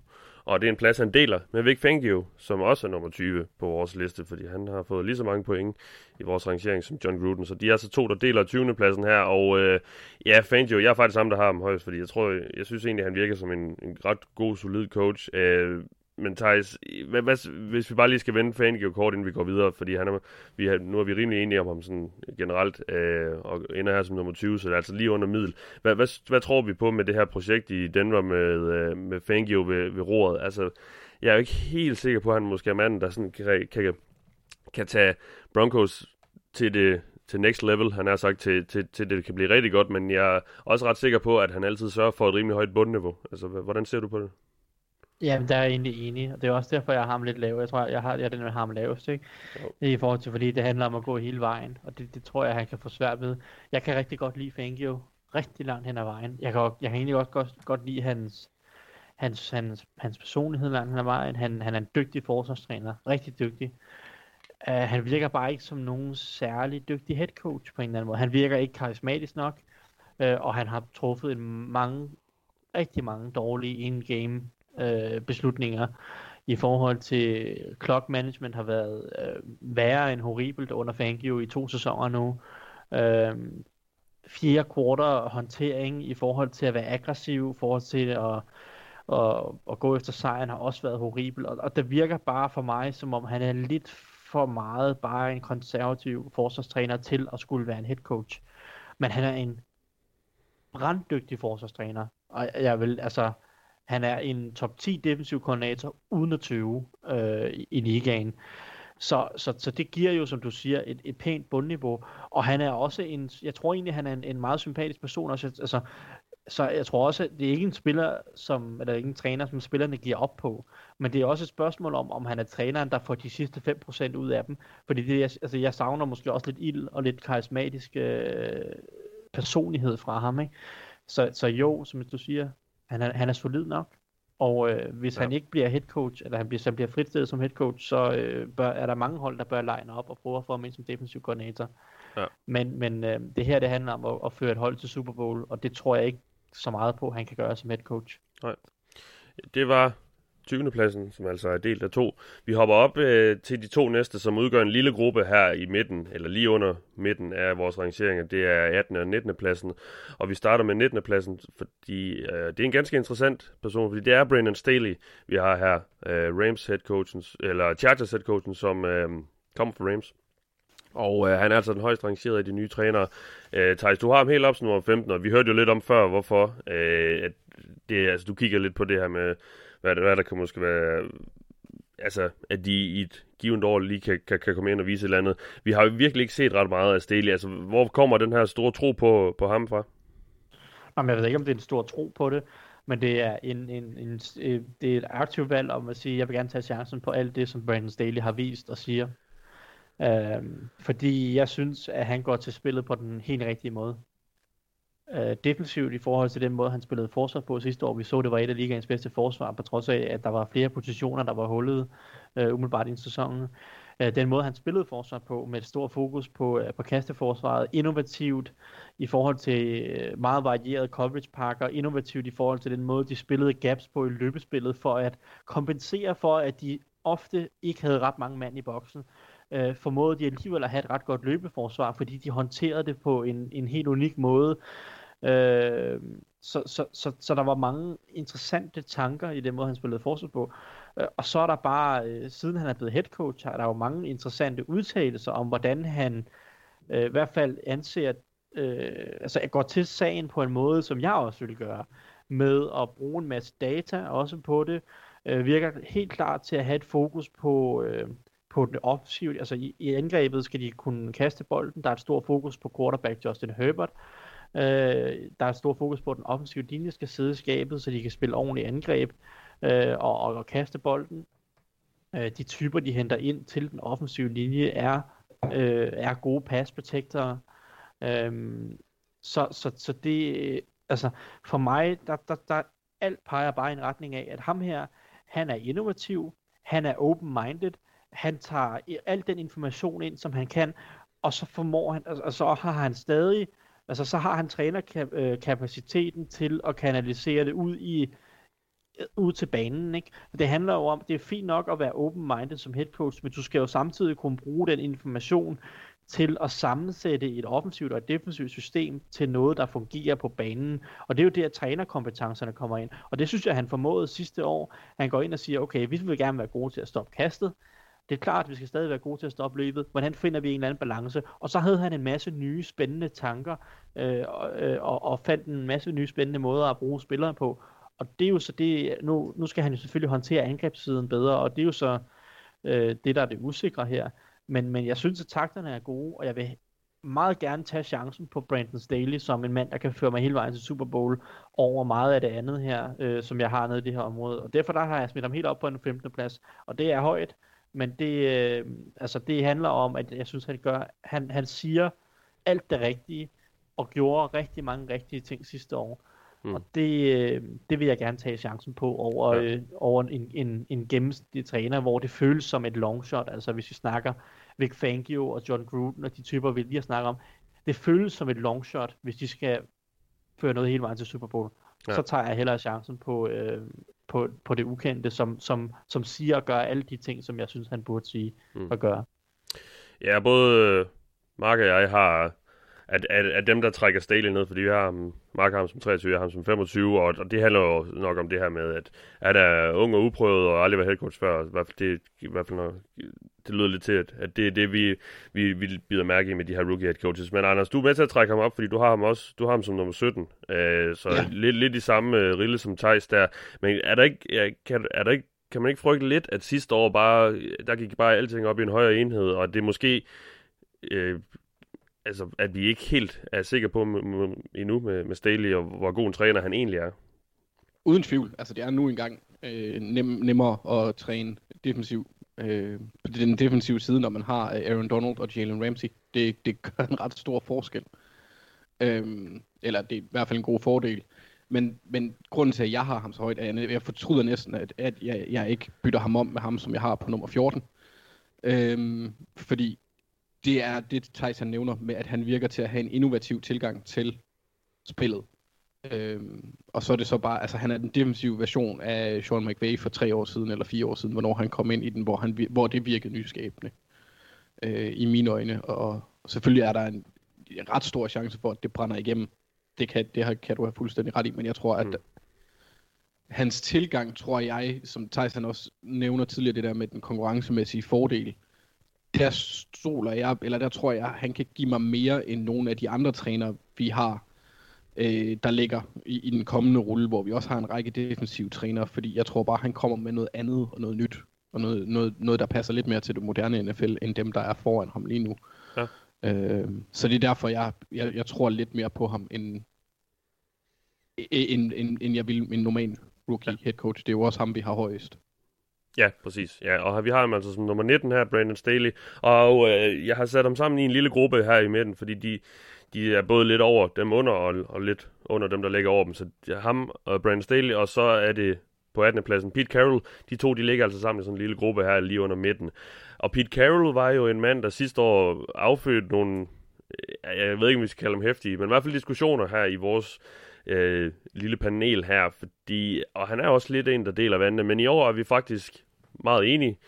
og det er en plads, han deler med Vic Fangio, som også er nummer 20 på vores liste, fordi han har fået lige så mange point i vores rangering som John Gruden. Så de er altså to, der deler 20. pladsen her. Og øh, ja, Fangio, jeg er faktisk ham, der har ham højst, fordi jeg tror, jeg synes egentlig, han virker som en, en ret god, solid coach. Øh, men Thijs, hvad, hvad, hvis vi bare lige skal vende Fangio kort, inden vi går videre, fordi han er, vi har, nu er vi rimelig enige om ham sådan generelt, øh, og ender her som nummer 20, så det er altså lige under middel. Hvad, hvad, hvad tror vi på med det her projekt i Denver med, øh, med Fangio ved, ved roret? Altså, jeg er jo ikke helt sikker på, at han måske er manden, der sådan kan, kan, kan tage Broncos til det til next level, han har sagt, til, til, til det kan blive rigtig godt, men jeg er også ret sikker på, at han altid sørger for et rimelig højt bundniveau. Altså, hvordan ser du på det? Ja, der er jeg egentlig enig, og det er også derfor, jeg har ham lidt lavere. Jeg tror, jeg har jeg den, jeg har ham lavest, ikke? Jo. I forhold til, fordi det handler om at gå hele vejen, og det, det tror jeg, han kan få svært ved. Jeg kan rigtig godt lide Fangio, rigtig langt hen ad vejen. Jeg kan, jeg kan egentlig også godt, godt lide hans, hans, hans, hans personlighed langt hen ad vejen. Han, han er en dygtig forsvarstræner, rigtig dygtig. Uh, han virker bare ikke som nogen særlig dygtig head coach på en eller anden måde. Han virker ikke karismatisk nok, uh, og han har truffet en mange, rigtig mange dårlige in-game øh, beslutninger i forhold til clock management har været øh, værre end horribelt under Fangio i to sæsoner nu. Øh, fire kvarter håndtering i forhold til at være aggressiv, i forhold til at, at, at gå efter sejren har også været horribel, og, og det virker bare for mig, som om han er lidt for meget bare en konservativ forsvarstræner til at skulle være en head coach. Men han er en branddygtig forsvarstræner, og jeg vil, altså, han er en top 10 defensiv koordinator uden at tøve øh, i, i ligaen. Så, så, så det giver jo, som du siger, et, et pænt bundniveau. Og han er også en, jeg tror egentlig, han er en, en meget sympatisk person. Også, altså, så jeg tror også, det er ikke en spiller, som, eller ikke en træner, som spillerne giver op på. Men det er også et spørgsmål om, om han er træneren, der får de sidste 5% ud af dem. Fordi det, jeg, altså, jeg savner måske også lidt ild og lidt karismatisk øh, personlighed fra ham. Ikke? Så, så jo, som du siger, han er, han er solid nok. Og øh, hvis ja. han ikke bliver head coach, eller han bliver, så bliver fritstillet som head coach, så øh, bør, er der mange hold, der bør line op og prøve at få ham ind som defensiv koordinator. Ja. Men, men øh, det her, det handler om at, at føre et hold til Super Bowl, og det tror jeg ikke så meget på, han kan gøre som head coach. Nej. Det var 20. pladsen, som altså er delt af to. Vi hopper op øh, til de to næste, som udgør en lille gruppe her i midten, eller lige under midten af vores rangeringer. Det er 18. og 19. pladsen. Og vi starter med 19. pladsen, fordi øh, det er en ganske interessant person, fordi det er Brandon Staley, vi har her. Øh, Rams head coachen, eller Chargers head coachen, som øh, kommer fra Rams. Og øh, han er altså den højst rangerede af de nye trænere. Øh, Thijs, du har ham helt op som nummer 15, og vi hørte jo lidt om før, hvorfor. Øh, at det, altså, du kigger lidt på det her med hvad, hvad der kan måske være altså, at de i et givet år lige kan, kan, kan komme ind og vise et eller andet. Vi har jo virkelig ikke set ret meget af Staley. Altså, hvor kommer den her store tro på, på ham fra? Jamen, jeg ved ikke, om det er en stor tro på det, men det er, en, en, en, det er et aktivt valg om at sige, at jeg vil gerne tage chancen på alt det, som Brandon Staley har vist og siger. Øhm, fordi jeg synes, at han går til spillet på den helt rigtige måde øh, defensivt i forhold til den måde, han spillede forsvar på sidste år. Vi så, det var et af ligaens bedste forsvar, på trods af, at der var flere positioner, der var hullet øh, umiddelbart i sæsonen. Øh, den måde, han spillede forsvar på, med et stort fokus på, øh, på kasteforsvaret, innovativt i forhold til øh, meget varieret coverage pakker, innovativt i forhold til den måde, de spillede gaps på i løbespillet, for at kompensere for, at de ofte ikke havde ret mange mand i boksen øh, formåede de alligevel at have et ret godt løbeforsvar, fordi de håndterede det på en, en helt unik måde. Øh, så, så, så, så der var mange interessante tanker i den måde, han spillede forsvar på. Øh, og så er der bare, øh, siden han er blevet head coach, er der jo mange interessante udtalelser om, hvordan han øh, i hvert fald anser, øh, altså går til sagen på en måde, som jeg også ville gøre, med at bruge en masse data også på det, øh, virker helt klart til at have et fokus på, øh, på det offensive, Altså i, i angrebet skal de kunne kaste bolden. Der er et stort fokus på quarterback Justin Herbert. Øh, Øh, der er stor stort fokus på, at den offensive linje skal sidde i skabet, så de kan spille ordentligt angreb øh, og, og, og kaste bolden. Øh, de typer, de henter ind til den offensive linje, er, øh, er gode passprotektorer. Øh, så, så, så det, altså for mig, der, der, der alt peger bare i en retning af, at ham her, han er innovativ, han er open-minded, han tager al den information ind, som han kan, og så formår han, og så har han stadig, altså så har han trænerkapaciteten øh, til at kanalisere det ud i øh, ud til banen, ikke? Det handler jo om, det er fint nok at være open-minded som head coach, men du skal jo samtidig kunne bruge den information til at sammensætte et offensivt og et defensivt system til noget, der fungerer på banen. Og det er jo der, trænerkompetencerne kommer ind. Og det synes jeg, han formåede sidste år. Han går ind og siger, okay, vi vil gerne være gode til at stoppe kastet. Det er klart, at vi skal stadig være gode til at stoppe løbet. Hvordan finder vi en eller anden balance? Og så havde han en masse nye spændende tanker, øh, og, øh, og, og fandt en masse nye spændende måder at bruge spillere på. Og det er jo så det, nu, nu skal han jo selvfølgelig håndtere angrebssiden bedre, og det er jo så øh, det, der er det usikre her. Men, men jeg synes, at takterne er gode, og jeg vil meget gerne tage chancen på Brandon Staley som en mand, der kan føre mig hele vejen til Super Bowl over meget af det andet her, øh, som jeg har nede i det her område. Og derfor der har jeg smidt ham helt op på en 15. plads, og det er højt, men det, øh, altså det handler om, at jeg synes, han gør, han, han siger alt det rigtige, og gjorde rigtig mange rigtige ting sidste år. Mm. Og det, øh, det vil jeg gerne tage chancen på over, ja. øh, over en, en, en gennemsnitlig træner, hvor det føles som et long shot. Altså hvis vi snakker Vic Fangio og John Gruden og de typer, vi lige har snakket om. Det føles som et long shot, hvis de skal føre noget hele vejen til Super Bowl. Ja. Så tager jeg hellere chancen på, øh, på, på det ukendte, som, som, som siger og gør alle de ting, som jeg synes, han burde sige mm. og gøre. Ja, både Mark og jeg har at, at, at dem, der trækker Staley ned, fordi vi har ham, Mark ham som 23, jeg har ham som 25, og, og det handler jo nok om det her med, at er der ung og uprøvet, og aldrig været headcoach før, i hvert fald det, i hvert fald når, det lyder lidt til, at, at det er det, vi, vi, vi bider mærke i med de her rookie head coaches. Men Anders, du er med til at trække ham op, fordi du har ham også, du har ham som nummer 17, øh, så ja. lidt, lidt i samme øh, rille som Thijs der. Men er der ikke, kan, er der ikke kan man ikke frygte lidt, at sidste år bare, der gik bare alting op i en højere enhed, og det måske øh, altså, at vi ikke helt er sikre på endnu med, med Staley, og hvor god en træner han egentlig er. Uden tvivl. Altså, det er nu engang øh, nem, nemmere at træne defensiv øh, på den defensive side, når man har øh, Aaron Donald og Jalen Ramsey. Det, det gør en ret stor forskel. Øh, eller det er i hvert fald en god fordel. Men, men grunden til, at jeg har ham så højt, er, at jeg fortryder næsten, at, at jeg, jeg ikke bytter ham om med ham, som jeg har på nummer 14. Øhm, fordi det er det, Thijs han nævner med, at han virker til at have en innovativ tilgang til spillet. Øhm, og så er det så bare, altså han er den defensive version af Sean McVay for tre år siden, eller fire år siden, hvornår han kom ind i den, hvor, han, hvor det virkede nyskabende. Øh, I mine øjne. Og, selvfølgelig er der en, en ret stor chance for, at det brænder igennem. Det kan, det kan du have fuldstændig ret i, men jeg tror, at mm. hans tilgang, tror jeg, som Tyson også nævner tidligere, det der med den konkurrencemæssige fordel, der stoler jeg, eller der tror jeg, han kan give mig mere end nogle af de andre trænere, vi har, øh, der ligger i, i den kommende rulle, hvor vi også har en række defensive trænere, fordi jeg tror bare, han kommer med noget andet og noget nyt, og noget, noget, noget der passer lidt mere til det moderne NFL, end dem, der er foran ham lige nu. Ja. Øh, så det er derfor, jeg, jeg, jeg tror lidt mere på ham, end, end, end, end jeg vil en normal rookie ja. head coach. Det er jo også ham, vi har højest. Ja, præcis. Ja, og vi har ham altså som nummer 19 her, Brandon Staley. Og øh, jeg har sat dem sammen i en lille gruppe her i midten, fordi de, de er både lidt over dem under, og, og lidt under dem, der ligger over dem. Så ham og Brandon Staley, og så er det på 18. pladsen Pete Carroll. De to, de ligger altså sammen i sådan en lille gruppe her lige under midten. Og Pete Carroll var jo en mand, der sidste år affødte nogle, øh, jeg ved ikke, om vi skal kalde dem hæftige, men i hvert fald diskussioner her i vores øh, lille panel her, fordi, og han er også lidt en, der deler vandene, men i år er vi faktisk meget enige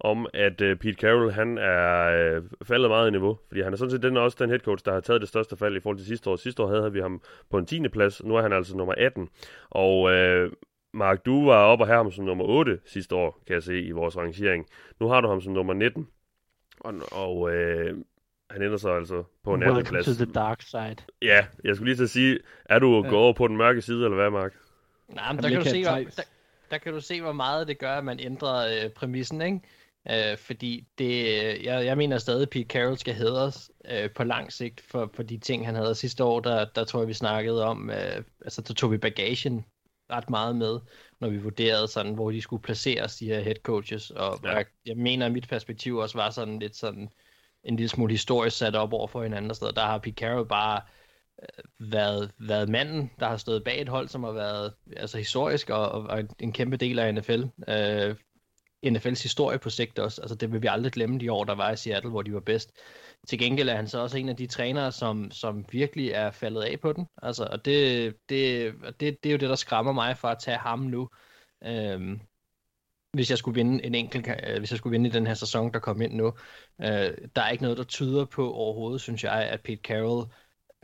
om, at uh, Pete Carroll, han er uh, faldet meget i niveau, fordi han er sådan set den, også den head coach, der har taget det største fald i forhold til sidste år. Sidste år havde vi ham på en 10. plads, nu er han altså nummer 18. Og uh, Mark, du var oppe og have ham som nummer 8 sidste år, kan jeg se i vores rangering. Nu har du ham som nummer 19. Og, og uh, han ender så altså på en anden plads. to the dark side. Ja, jeg skulle lige til at sige, er du ja. gået over på den mørke side, eller hvad, Mark? Nej, men der kan, du se, der, der kan du se, hvor meget det gør, at man ændrer øh, præmissen, ikke? Øh, fordi det, jeg, jeg mener stadig, at Pete Carroll skal hedres øh, på lang sigt for, for de ting, han havde sidste år. Der, der tror jeg, vi snakkede om, øh, altså der tog vi bagagen ret meget med, når vi vurderede sådan, hvor de skulle placeres, de her head coaches. Og ja. jeg, jeg mener, at mit perspektiv også var sådan lidt sådan en lille smule historisk sat op over for hinanden. Så der har Pete Carroll bare været, været manden, der har stået bag et hold, som har været altså historisk og, og en kæmpe del af NFL. Øh, NFL's historie på sigt også. Altså det vil vi aldrig glemme de år, der var i Seattle, hvor de var bedst. Til gengæld er han så også en af de trænere, som, som virkelig er faldet af på den. Altså, og det, det, det, det er jo det, der skræmmer mig for at tage ham nu. Øhm, hvis jeg skulle vinde en enkelt, øh, hvis jeg skulle vinde i den her sæson, der kom ind nu. Øh, der er ikke noget, der tyder på overhovedet, synes jeg, at Pete Carroll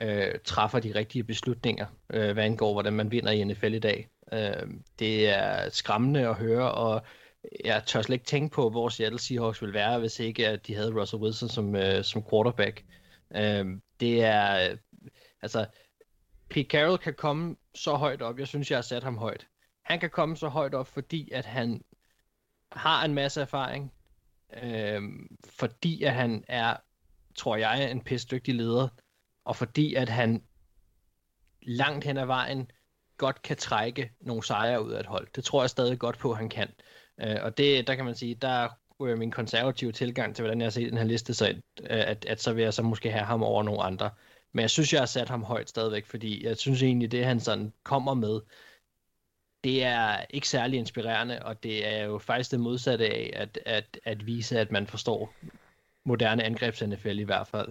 øh, træffer de rigtige beslutninger, øh, hvad angår, hvordan man vinder i NFL i dag. Øh, det er skræmmende at høre, og jeg tør slet ikke tænke på, hvor Seattle Seahawks ville være, hvis ikke at de havde Russell Wilson som, øh, som quarterback. Øh, det er, altså, Pete Carroll kan komme så højt op, jeg synes, jeg har sat ham højt. han kan komme så højt op, fordi at han har en masse erfaring, øh, fordi at han er, tror jeg, en pisse dygtig leder, og fordi at han langt hen ad vejen godt kan trække nogle sejre ud af et hold. Det tror jeg stadig godt på, at han kan. Øh, og det, der kan man sige, der er min konservative tilgang til, hvordan jeg har set den her liste, så at, øh, at, at så vil jeg så måske have ham over nogle andre. Men jeg synes, jeg har sat ham højt stadigvæk, fordi jeg synes egentlig, det han sådan kommer med, det er ikke særlig inspirerende, og det er jo faktisk det modsatte af at, at, at vise, at man forstår moderne angrebs-NFL i hvert fald.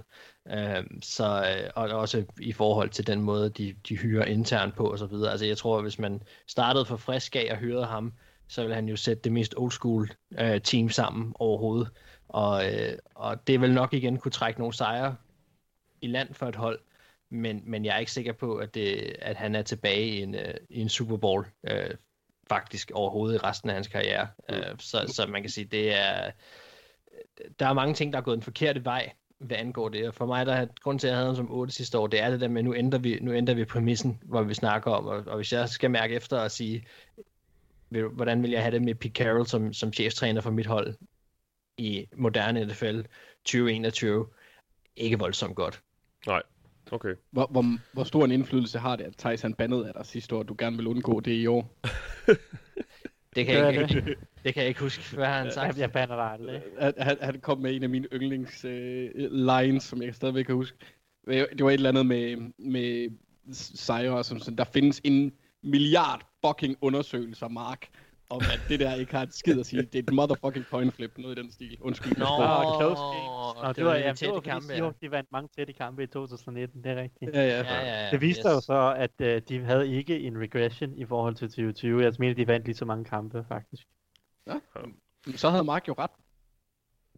Øhm, så, øh, og også i forhold til den måde, de, de hyrer internt på og så videre. Altså jeg tror, at hvis man startede for frisk af og hyrede ham, så ville han jo sætte det mest old school øh, team sammen overhovedet. Og, øh, og det vil nok igen kunne trække nogle sejre i land for et hold, men, men jeg er ikke sikker på, at, det, at han er tilbage i en, øh, i en Super Bowl øh, faktisk overhovedet i resten af hans karriere. Mm. Øh, så, så man kan sige, det er der er mange ting, der er gået den forkerte vej, hvad angår det. Og for mig, der er grund til, at jeg havde ham som 8 sidste år, det er det der med, at nu ændrer vi, nu ændrer vi præmissen, hvor vi snakker om, og, og hvis jeg skal mærke efter og sige, hvordan vil jeg have det med Pete Carroll som, som cheftræner for mit hold i moderne NFL 2021, ikke voldsomt godt. Nej, okay. Hvor, hvor, hvor stor en indflydelse har det, at Thijs han bandede af dig sidste år, du gerne vil undgå det i år? Det kan, jeg ikke, det. det kan jeg ikke huske, hvad han sagt. Jeg bander dig aldrig. Han, han kom med en af mine yndlings uh, lines, som jeg stadigvæk kan huske. Det var et eller andet med, med sejre, som sådan, der findes en milliard fucking undersøgelser, Mark, om at det der ikke har et skid at sige. Det er et motherfucking coin flip, noget i den stil. Undskyld. Nå, Nå close Nå, det, det var, ja, det var kampe, ja. de vandt mange tætte kampe i 2019, det er rigtigt. Ja, ja. Ja, ja, ja. Det viste yes. jo så, at uh, de havde ikke en regression i forhold til 2020. Jeg mener, de vandt lige så mange kampe, faktisk. Ja. Så havde Mark jo ret.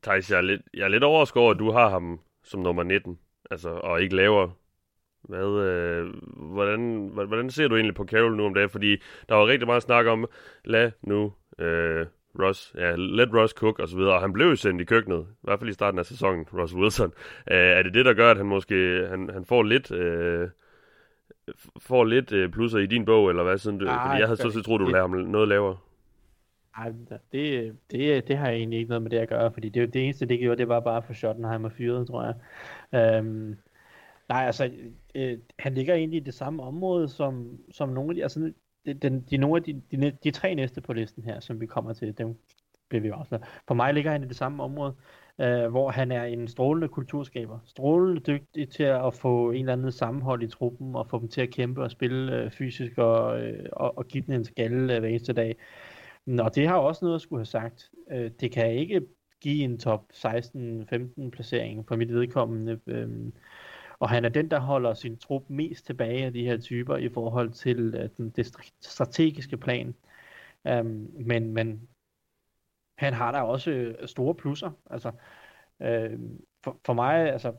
Thijs, jeg er lidt, jeg er lidt overrasket over, at du har ham som nummer 19, altså, og ikke lavere. Hvad, øh, hvordan, hvordan ser du egentlig på Carroll nu om dagen? Fordi der var rigtig meget snak om, lad nu øh, Ross, ja, let Ross cook og så videre, og han blev jo sendt i køkkenet, i hvert fald i starten af sæsonen, Ross Wilson. Øh, er det det, der gør, at han måske han, han får lidt... Øh, får lidt øh, plusser i din bog, eller hvad? Sådan, du, Nej, fordi jeg havde så troet, du ville have ham noget lavere. Ej, det, det, det har egentlig ikke noget med det at gøre, fordi det, det eneste, det gjorde, det var bare for Schottenheimer fyret, tror jeg. Øhm, nej, altså, øh, han ligger egentlig i det samme område, som, som nogle af de, altså, den, de, de, nogle af de, de, de tre næste på listen her, som vi kommer til, dem bliver vi også. For mig ligger han i det samme område, øh, hvor han er en strålende kulturskaber. Strålende dygtig til at få en eller anden sammenhold i truppen, og få dem til at kæmpe og spille øh, fysisk, og, øh, og, og give den en skalle øh, hver eneste dag. Nå, det har også noget at skulle have sagt. Øh, det kan ikke give en top 16-15 placering for mit vedkommende. Øh, og han er den, der holder sin trup mest tilbage af de her typer i forhold til øh, den, det strategiske plan. Øhm, men, men han har der også øh, store plusser. Altså, øh, for, for mig, altså,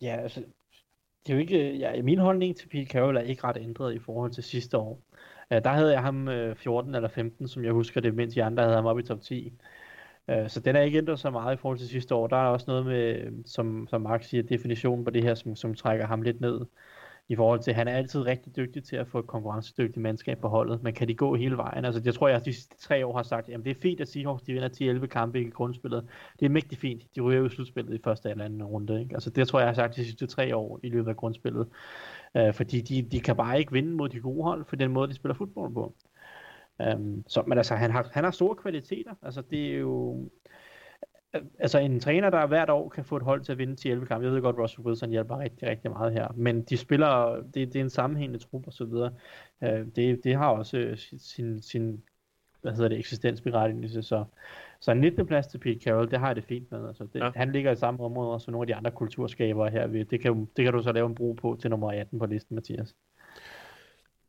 ja, altså, det er jo ikke, ja, min holdning til Pete Carroll er ikke ret ændret i forhold til sidste år. Uh, der havde jeg ham øh, uh, 14 eller 15, som jeg husker det, mens de andre havde ham op i top 10. Øh, så den er ikke ændret så meget i forhold til sidste år. Der er også noget med, som, som Mark siger, definitionen på det her, som, som trækker ham lidt ned. I forhold til, han er altid rigtig dygtig til at få et konkurrencedygtigt mandskab på holdet, men kan de gå hele vejen? Altså, jeg tror, jeg de sidste tre år har sagt, jamen det er fint, at Seahawks de vinder 10-11 kampe i grundspillet. Det er mægtig fint. De ryger jo i slutspillet i første eller anden runde. Ikke? Altså, det tror jeg, jeg har sagt de sidste tre år i løbet af grundspillet. Uh, fordi de, de kan bare ikke vinde mod de gode hold, for den måde, de spiller fodbold på. Um, så, men altså, han har, han har store kvaliteter. Altså, det er jo... Altså en træner, der hvert år kan få et hold til at vinde 10-11 kampe. Jeg ved godt, Russell Wilson hjælper rigtig, rigtig meget her. Men de spiller, det, det er en sammenhængende trup og så videre. Uh, det, det har også sin, sin hvad hedder det, eksistensberettigelse. Så, så en 19. plads til Pete Carroll, det har jeg det fint med. Altså det, Ja. Han ligger i samme område som nogle af de andre kulturskabere her. Det kan, det kan du så lave en brug på til nummer 18 på listen, Mathias.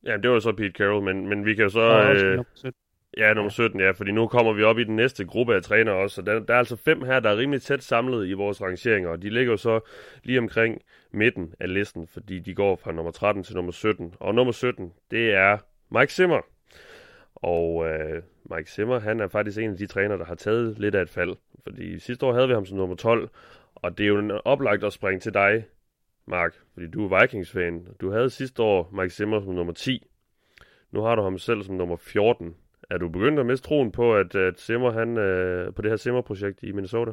Ja, det var så Pete Carroll, men, men vi kan jo så... Også Øh, nummer 17. Ja, nummer 17, ja, fordi nu kommer vi op i den næste gruppe af trænere også, og der, der er altså fem her, der er rimelig tæt samlet i vores rangeringer, og de ligger jo så lige omkring midten af listen, fordi de går fra nummer 13 til nummer 17. Og nummer 17, det er Mike Zimmer. Og øh, Mike Zimmer, han er faktisk en af de trænere, der har taget lidt af et fald, fordi sidste år havde vi ham som nummer 12, og det er jo en oplagt at springe til dig, Mark, fordi du er Vikings-fan. Du havde sidste år Mike Zimmer som nummer 10. Nu har du ham selv som nummer 14. Er du begyndt at miste troen på, at, at Simmer, han, øh, på det her Simmer-projekt i Minnesota?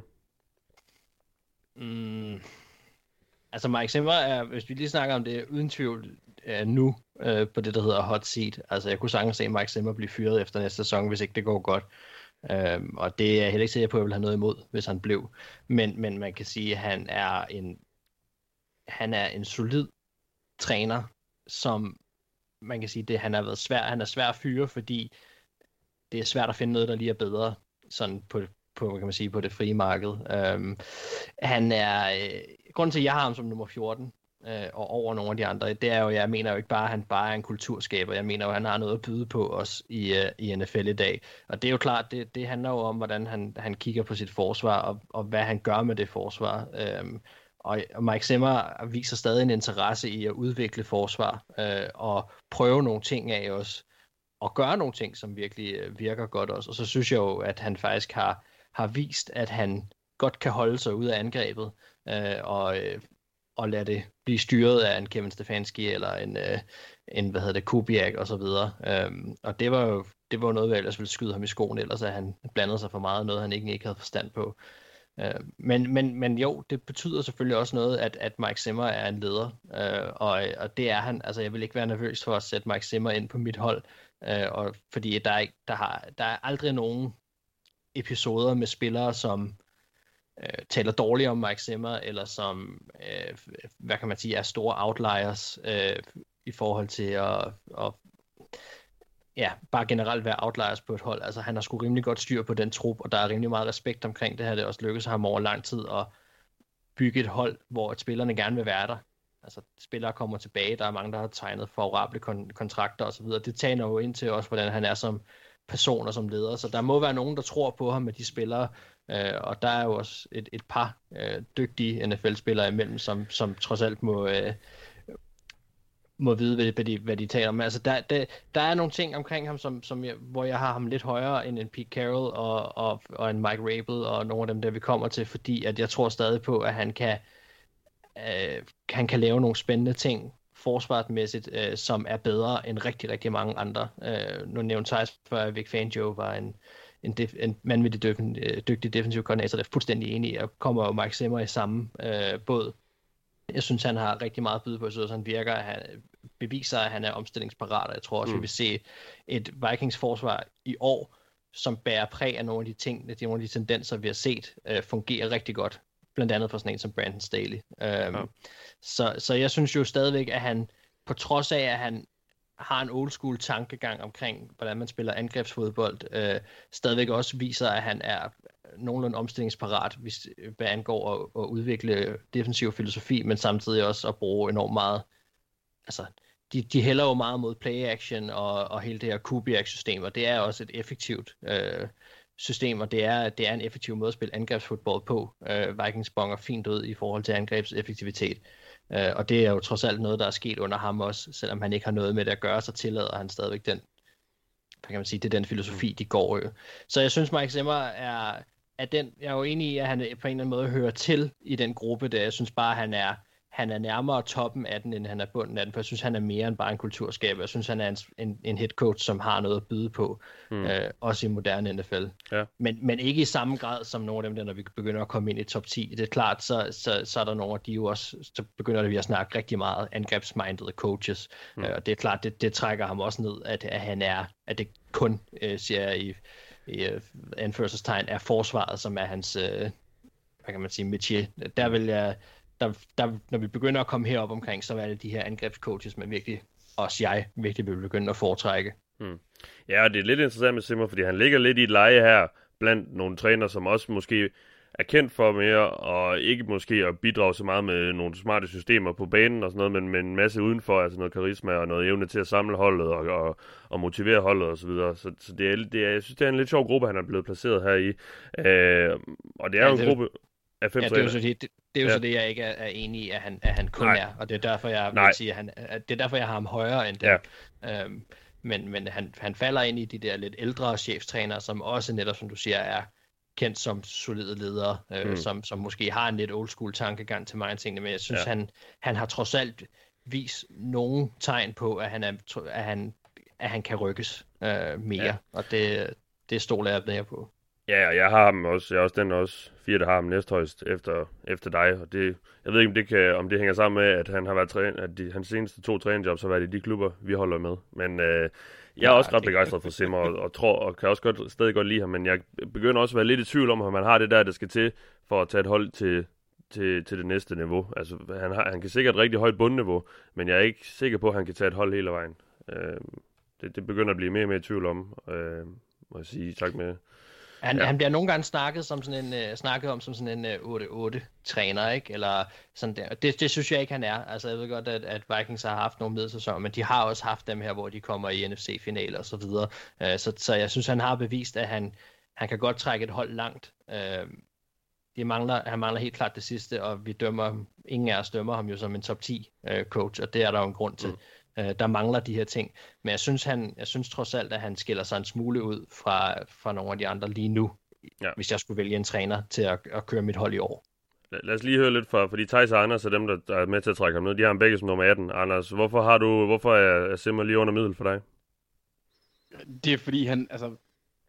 Mm. Altså Mike Zimmer er, hvis vi lige snakker om det, uden tvivl uh, nu øh, på det, der hedder hot seat. Altså jeg kunne sagtens se Mike Zimmer blive fyret efter næste sæson, hvis ikke det går godt. Um, og det er jeg heller ikke sikker på, at jeg vil have noget imod, hvis han blev. Men, men man kan sige, at han er en, han er en solid træner, som man kan sige, det han har været svær, han er svær at fyre, fordi det er svært at finde noget, der lige er bedre sådan på, på, kan man sige, på det frie marked. Um, han er, øh, grunden til, at jeg har ham som nummer 14, øh, og over nogle af de andre, det er jo, jeg mener jo ikke bare, at han bare er en kulturskaber. Jeg mener jo, at han har noget at byde på os i, øh, i NFL i dag. Og det er jo klart, det, det handler jo om, hvordan han, han kigger på sit forsvar, og, og hvad han gør med det forsvar. Um, og Mike Zimmer viser stadig en interesse i at udvikle forsvar, øh, og prøve nogle ting af os, og gøre nogle ting, som virkelig øh, virker godt også. Og så synes jeg jo, at han faktisk har, har vist, at han godt kan holde sig ud af angrebet, øh, og, øh, og lade det blive styret af en Kevin Stefanski, eller en, øh, en hvad hedder det, Kubiak og så videre. Øhm, og det var jo det var noget, jeg ellers ville skyde ham i skoen, ellers at han blandede sig for meget noget, han ikke, ikke havde forstand på. Øh, men, men, men jo, det betyder selvfølgelig også noget, at, at Mike Zimmer er en leder, øh, og, og det er han. Altså, jeg vil ikke være nervøs for at sætte Mike Zimmer ind på mit hold, øh, og, fordi der er, ikke, der, har, der er aldrig nogen episoder med spillere, som øh, taler dårligt om Mike Zimmer, eller som, øh, hvad kan man sige, er store outliers øh, i forhold til at, at ja, bare generelt være outliers på et hold. Altså han har sgu rimelig godt styr på den trup, og der er rimelig meget respekt omkring det her. Det er også lykkedes ham over lang tid at bygge et hold, hvor at spillerne gerne vil være der. Altså spillere kommer tilbage, der er mange, der har tegnet favorable kon- kontrakter osv. Det taler jo ind til også, hvordan han er som person og som leder. Så der må være nogen, der tror på ham med de spillere, øh, og der er jo også et, et par øh, dygtige NFL-spillere imellem, som, som trods alt må, øh, må vide, hvad, hvad, de, hvad de taler om. Altså, der, der, der er nogle ting omkring ham, som, som jeg, hvor jeg har ham lidt højere end en Pete Carroll og, og, og en Mike Rabel og nogle af dem, der vi kommer til, fordi at jeg tror stadig på, at han kan, øh, han kan lave nogle spændende ting forsvarsmæssigt, øh, som er bedre end rigtig, rigtig mange andre. Øh, nu nævnte Thijs før, at Vic Fangio var en, en, def, en vanvittig dygtig, øh, dygtig defensiv koordinator, der er fuldstændig enig i, og kommer jo Mike Zimmer i samme øh, båd. Jeg synes, han har rigtig meget at byde på, så han virker, at han beviser, at han er omstillingsparat, og jeg tror også, mm. vi vil se et Vikings forsvar i år, som bærer præg af nogle af de ting, de, nogle af de tendenser, vi har set, øh, fungerer rigtig godt. Blandt andet for sådan en som Brandon Staley. Øhm, ja. så, så jeg synes jo stadigvæk, at han, på trods af, at han har en old school tankegang omkring, hvordan man spiller angrebsfodbold, øh, stadigvæk også viser, at han er nogenlunde omstillingsparat, hvis, øh, hvad angår at, at udvikle defensiv filosofi, men samtidig også at bruge enormt meget altså, de, de hælder jo meget mod play action og, og hele det her Kubiak-system, og det er også et effektivt øh, system, og det er, det er en effektiv måde at spille angrebsfodbold på. Øh, Vikings bonger fint ud i forhold til angrebseffektivitet, øh, og det er jo trods alt noget, der er sket under ham også, selvom han ikke har noget med det at gøre, så tillader han stadigvæk den, hvad kan man sige, det er den filosofi, de går jo. Så jeg synes, Mike Zimmer er, er den, jeg er jo enig i, at han på en eller anden måde hører til i den gruppe der. Jeg synes bare, at han er, han er nærmere toppen af den, end han er bunden af den, for jeg synes, han er mere end bare en kulturskaber. Jeg synes, han er en, en, en head coach, som har noget at byde på, mm. øh, også i moderne NFL. Ja. Men, men ikke i samme grad som nogle af dem, der når vi begynder at komme ind i top 10. Det er klart, så, så, så er der nogle af de jo også, så begynder vi at snakke rigtig meget angrebsmindede coaches, mm. øh, og det er klart, det, det trækker ham også ned, at, at han er, at det kun, øh, jeg i, i uh, anførselstegn, er forsvaret, som er hans, øh, hvad kan man sige, métier. Der vil jeg der, der, når vi begynder at komme herop omkring, så er det de her angrebscoaches, man virkelig, også jeg, virkelig vil begynde at foretrække. Hmm. Ja, og det er lidt interessant med Simmer, fordi han ligger lidt i et leje her, blandt nogle træner, som også måske er kendt for mere, og ikke måske at bidrage så meget med nogle smarte systemer på banen og sådan noget, men med en masse udenfor, altså noget karisma og noget evne til at samle holdet og, og, og motivere holdet og så videre. Så, så det er, det er, jeg synes, det er en lidt sjov gruppe, han er blevet placeret her i. Øh, og det er ja, jo en det, gruppe af fem ja, det er jo så det, det, det er jo ja. så det, jeg ikke er, er enig i, at han, at han kun Nej. er, og det er derfor, jeg Nej. vil sige, at, han, at det er derfor, jeg har ham højere end det. Ja. Øhm, men men han, han falder ind i de der lidt ældre chefstrænere, som også netop, som du siger, er kendt som solide ledere, øh, mm. som, som måske har en lidt old school tankegang til mange ting, men jeg synes, ja. han, han har trods alt vist nogle tegn på, at han, er, at han at han kan rykkes øh, mere, ja. og det, det stoler jeg mere på. Ja, og jeg har ham også. Jeg er også den også fire, der har ham næsthøjst efter, efter dig. Og det, jeg ved ikke, om det, kan, om det hænger sammen med, at han har været træn, at de, hans seneste to trænerjobs har været i de klubber, vi holder med. Men øh, jeg er ja, også ret begejstret for Simmer, og, og, tror, og kan også godt, stadig godt lide ham. Men jeg begynder også at være lidt i tvivl om, at man har det der, der skal til for at tage et hold til, til, til det næste niveau. Altså, han, har, han kan sikkert et rigtig højt bundniveau, men jeg er ikke sikker på, at han kan tage et hold hele vejen. Øh, det, det begynder at blive mere og mere i tvivl om, øh, må jeg sige, tak med han, ja. han bliver nogle gange snakket, som sådan en, uh, snakket om som sådan en uh, øh, 8-8-træner, ikke? Eller sådan der. Det, det synes jeg ikke, han er. Altså, jeg ved godt, at, at Vikings har haft nogle middelsæsoner, men de har også haft dem her, hvor de kommer i NFC-finaler og så videre. Uh, så, så jeg synes, han har bevist, at han, han kan godt trække et hold langt. Uh, de mangler, han mangler helt klart det sidste, og vi dømmer, ingen af os dømmer ham jo som en top 10 uh, coach, og det er der jo en grund til. Mm. Øh, der mangler de her ting. Men jeg synes, han, jeg synes trods alt, at han skiller sig en smule ud fra, fra nogle af de andre lige nu, ja. hvis jeg skulle vælge en træner til at, at køre mit hold i år. Lad os lige høre lidt fra, fordi Thijs og Anders er dem, der, der er med til at trække ham ned. De har ham begge som nummer 18. Anders, hvorfor, har du, hvorfor er, er Simmer lige under middel for dig? Det er fordi, han, altså,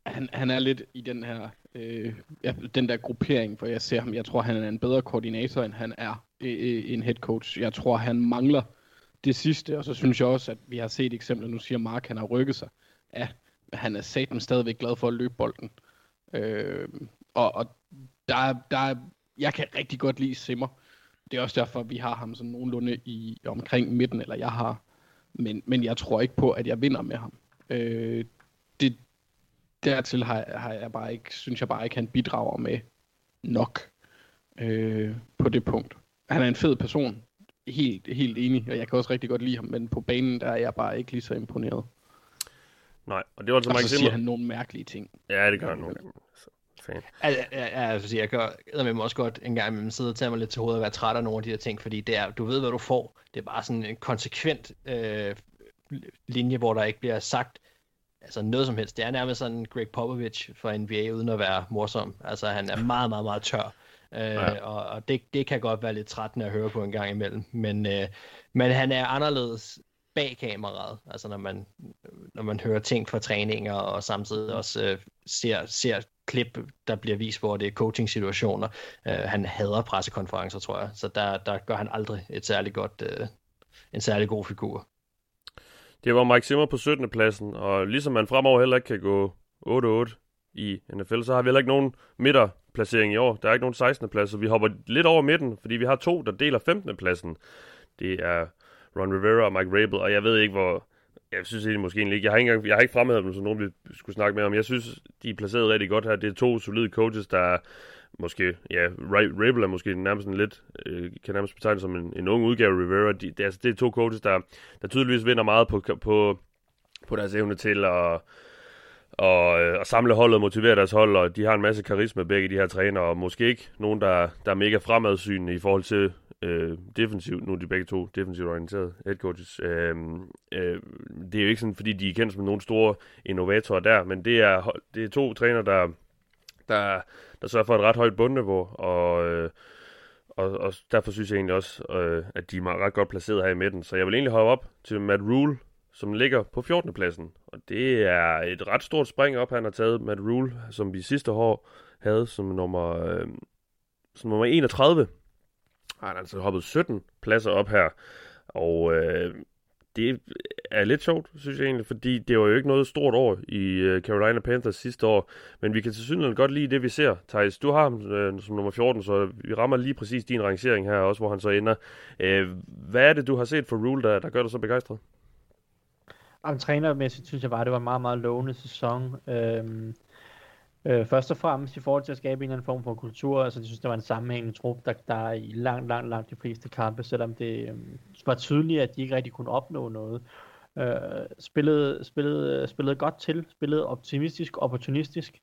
han, han er lidt i den her øh, ja, den der gruppering, for jeg ser ham, jeg tror, han er en bedre koordinator, end han er øh, en head coach. Jeg tror, han mangler det sidste, og så synes jeg også, at vi har set eksempler, nu siger Mark, han har rykket sig, ja, han er satan stadigvæk glad for at løbe bolden. Øh, og, og der, der, jeg kan rigtig godt lide Simmer. Det er også derfor, vi har ham sådan nogenlunde i omkring midten, eller jeg har. Men, men jeg tror ikke på, at jeg vinder med ham. Øh, det, dertil har, har jeg bare ikke, synes jeg bare ikke, han bidrager med nok øh, på det punkt. Han er en fed person, helt, helt enig, og jeg kan også rigtig godt lide ham, men på banen der er jeg bare ikke lige så imponeret. Nej, og det var altså Og så siger han nogle mærkelige ting. Ja, det gør han nogle. Fan. Altså, ja, altså, jeg kan med mig også godt en gang imellem sidde og tage mig lidt til hovedet og være træt af nogle af de her ting, fordi det er, du ved, hvad du får. Det er bare sådan en konsekvent øh, linje, hvor der ikke bliver sagt altså noget som helst. Det er nærmest sådan Greg Popovich for NBA, uden at være morsom. Altså, han er meget, meget, meget tør. Øh, ja. og, og det, det kan godt være lidt trættende at høre på en gang imellem. Men, øh, men han er anderledes bag kameraet, altså når man, når man hører ting fra træninger, og samtidig også øh, ser, ser klip, der bliver vist, hvor det er coaching-situationer. Øh, han hader pressekonferencer, tror jeg, så der, der gør han aldrig et særligt godt, øh, en særlig god figur. Det var Mike Zimmer på 17. pladsen, og ligesom man fremover heller ikke kan gå 8-8 i NFL, så har vi heller ikke nogen placering i år. Der er ikke nogen 16. plads, så vi hopper lidt over midten, fordi vi har to, der deler 15. pladsen. Det er Ron Rivera og Mike Rabel, og jeg ved ikke, hvor... Jeg synes egentlig måske egentlig ikke... Jeg har ikke, engang, jeg har ikke fremhævet dem, som nogen vi skulle snakke med om. Jeg synes, de er placeret rigtig godt her. Det er to solide coaches, der måske... Ja, Rabel er måske nærmest en lidt... Øh, kan nærmest betegnes som en, en ung udgave af Rivera. De, det, altså, det er to coaches, der, der tydeligvis vinder meget på, på, på deres evne til at og, øh, og samle holdet og motivere deres hold, og de har en masse karisma begge de her trænere, og måske ikke nogen, der, der er mega fremadsynende i forhold til øh, defensivt. Nu er de begge to defensivt orienterede head coaches. Øh, øh, det er jo ikke sådan, fordi de er kendt som nogle store innovatorer der, men det er, det er to trænere, der, der, der sørger for et ret højt bundniveau, og, øh, og, og derfor synes jeg egentlig også, øh, at de er ret godt placeret her i midten. Så jeg vil egentlig hoppe op til Matt Rule, som ligger på 14. pladsen. Og det er et ret stort spring op, han har taget Matt Rule, som vi sidste år havde som nummer, øh, som nummer 31. Han har altså hoppet 17 pladser op her. Og øh, det er lidt sjovt, synes jeg egentlig, fordi det var jo ikke noget stort år i øh, Carolina Panthers sidste år, men vi kan til synligheden godt lide det, vi ser. Thijs, du har ham øh, som nummer 14, så vi rammer lige præcis din rangering her, også hvor han så ender. Øh, hvad er det, du har set for Rule, der, der gør dig så begejstret? Jamen, trænermæssigt synes jeg bare, det var en meget, meget lovende sæson. Øhm, øh, først og fremmest i forhold til at skabe en eller anden form for kultur, altså jeg synes, det var en sammenhængende trup, der, der i langt, langt, langt de fleste kampe, selvom det øhm, var tydeligt, at de ikke rigtig kunne opnå noget. Øh, spillede, spillede, spillede godt til, spillede optimistisk, opportunistisk.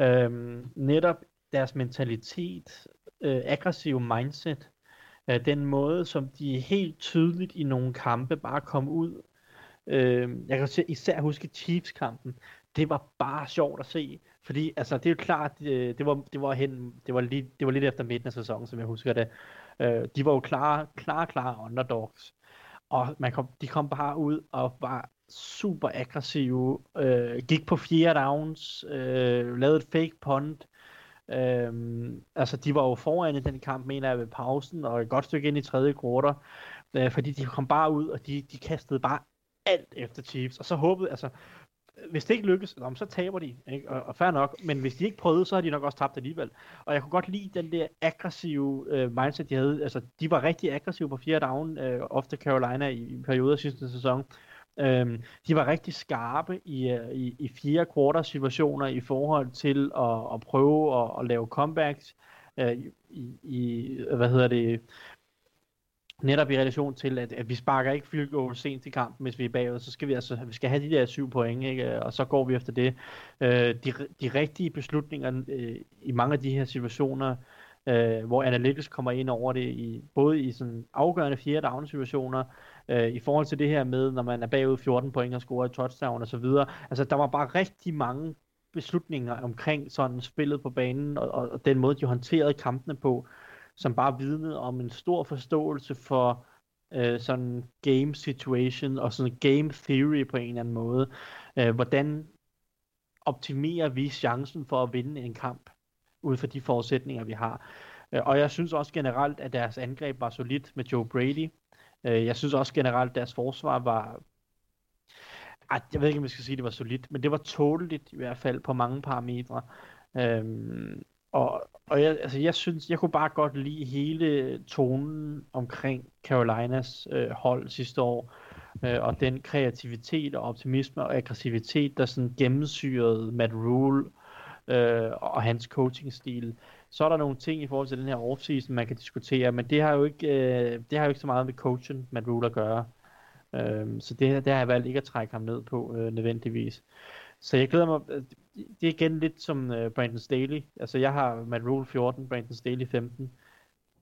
Øh, netop deres mentalitet, øh, aggressiv mindset, øh, den måde, som de helt tydeligt i nogle kampe bare kom ud Øh, jeg kan især huske Chiefs-kampen. Det var bare sjovt at se, fordi altså, det er jo klart, det, det, var, det, var hen, det, var lige, det var lidt efter midten af sæsonen, som jeg husker det. Øh, de var jo klare, klare, klare underdogs. Og man kom, de kom bare ud og var super aggressive, øh, gik på fjerde downs, øh, lavede et fake punt. Øh, altså, de var jo foran i den kamp, mener jeg, ved pausen, og et godt stykke ind i tredje kvartal, øh, fordi de kom bare ud, og de, de kastede bare alt efter Chiefs, og så håbede, altså, hvis det ikke lykkes, så taber de, ikke? Og, og fair nok, men hvis de ikke prøvede, så har de nok også tabt alligevel. Og jeg kunne godt lide den der aggressive øh, mindset, de havde. Altså, de var rigtig aggressive på fjerde down, øh, ofte Carolina i, i perioder sidste sæson. Øhm, de var rigtig skarpe i, øh, i, i fire quarter situationer i forhold til at, at prøve at, at lave comebacks øh, i, i, hvad hedder det, netop i relation til, at, at vi sparker ikke field goal sent i kampen, hvis vi er bagud, så skal vi altså, vi skal have de der syv point, ikke? og så går vi efter det. Øh, de, de rigtige beslutninger øh, i mange af de her situationer, øh, hvor analytics kommer ind over det, i, både i sådan afgørende fjerde down situationer, øh, i forhold til det her med, når man er bagud 14 point og scorer et touchdown og så videre. Altså, der var bare rigtig mange beslutninger omkring sådan spillet på banen, og, og, og den måde, de håndterede kampene på, som bare vidnede om en stor forståelse for øh, sådan game situation og sådan game theory på en eller anden måde. Øh, hvordan optimerer vi chancen for at vinde en kamp ud fra de forudsætninger, vi har. Øh, og jeg synes også generelt, at deres angreb var solidt med Joe Brady. Øh, jeg synes også generelt, at deres forsvar var... Ej, jeg ved ikke, om jeg skal sige, at det var solidt, men det var tåleligt i hvert fald på mange parametre. Øhm, og, og jeg, altså jeg synes, jeg kunne bare godt lide hele tonen omkring Carolinas øh, hold sidste år, øh, og den kreativitet og optimisme og aggressivitet, der sådan gennemsyrede Matt Rule øh, og hans coachingstil. Så er der nogle ting i forhold til den her offseason, man kan diskutere, men det har jo ikke, øh, det har jo ikke så meget med coachen Matt Rule at gøre. Øh, så det, det har jeg valgt ikke at trække ham ned på øh, nødvendigvis. Så jeg glæder mig, øh, det er igen lidt som uh, Brandon Staley. Altså jeg har Matt Rule 14, Brandon Staley 15.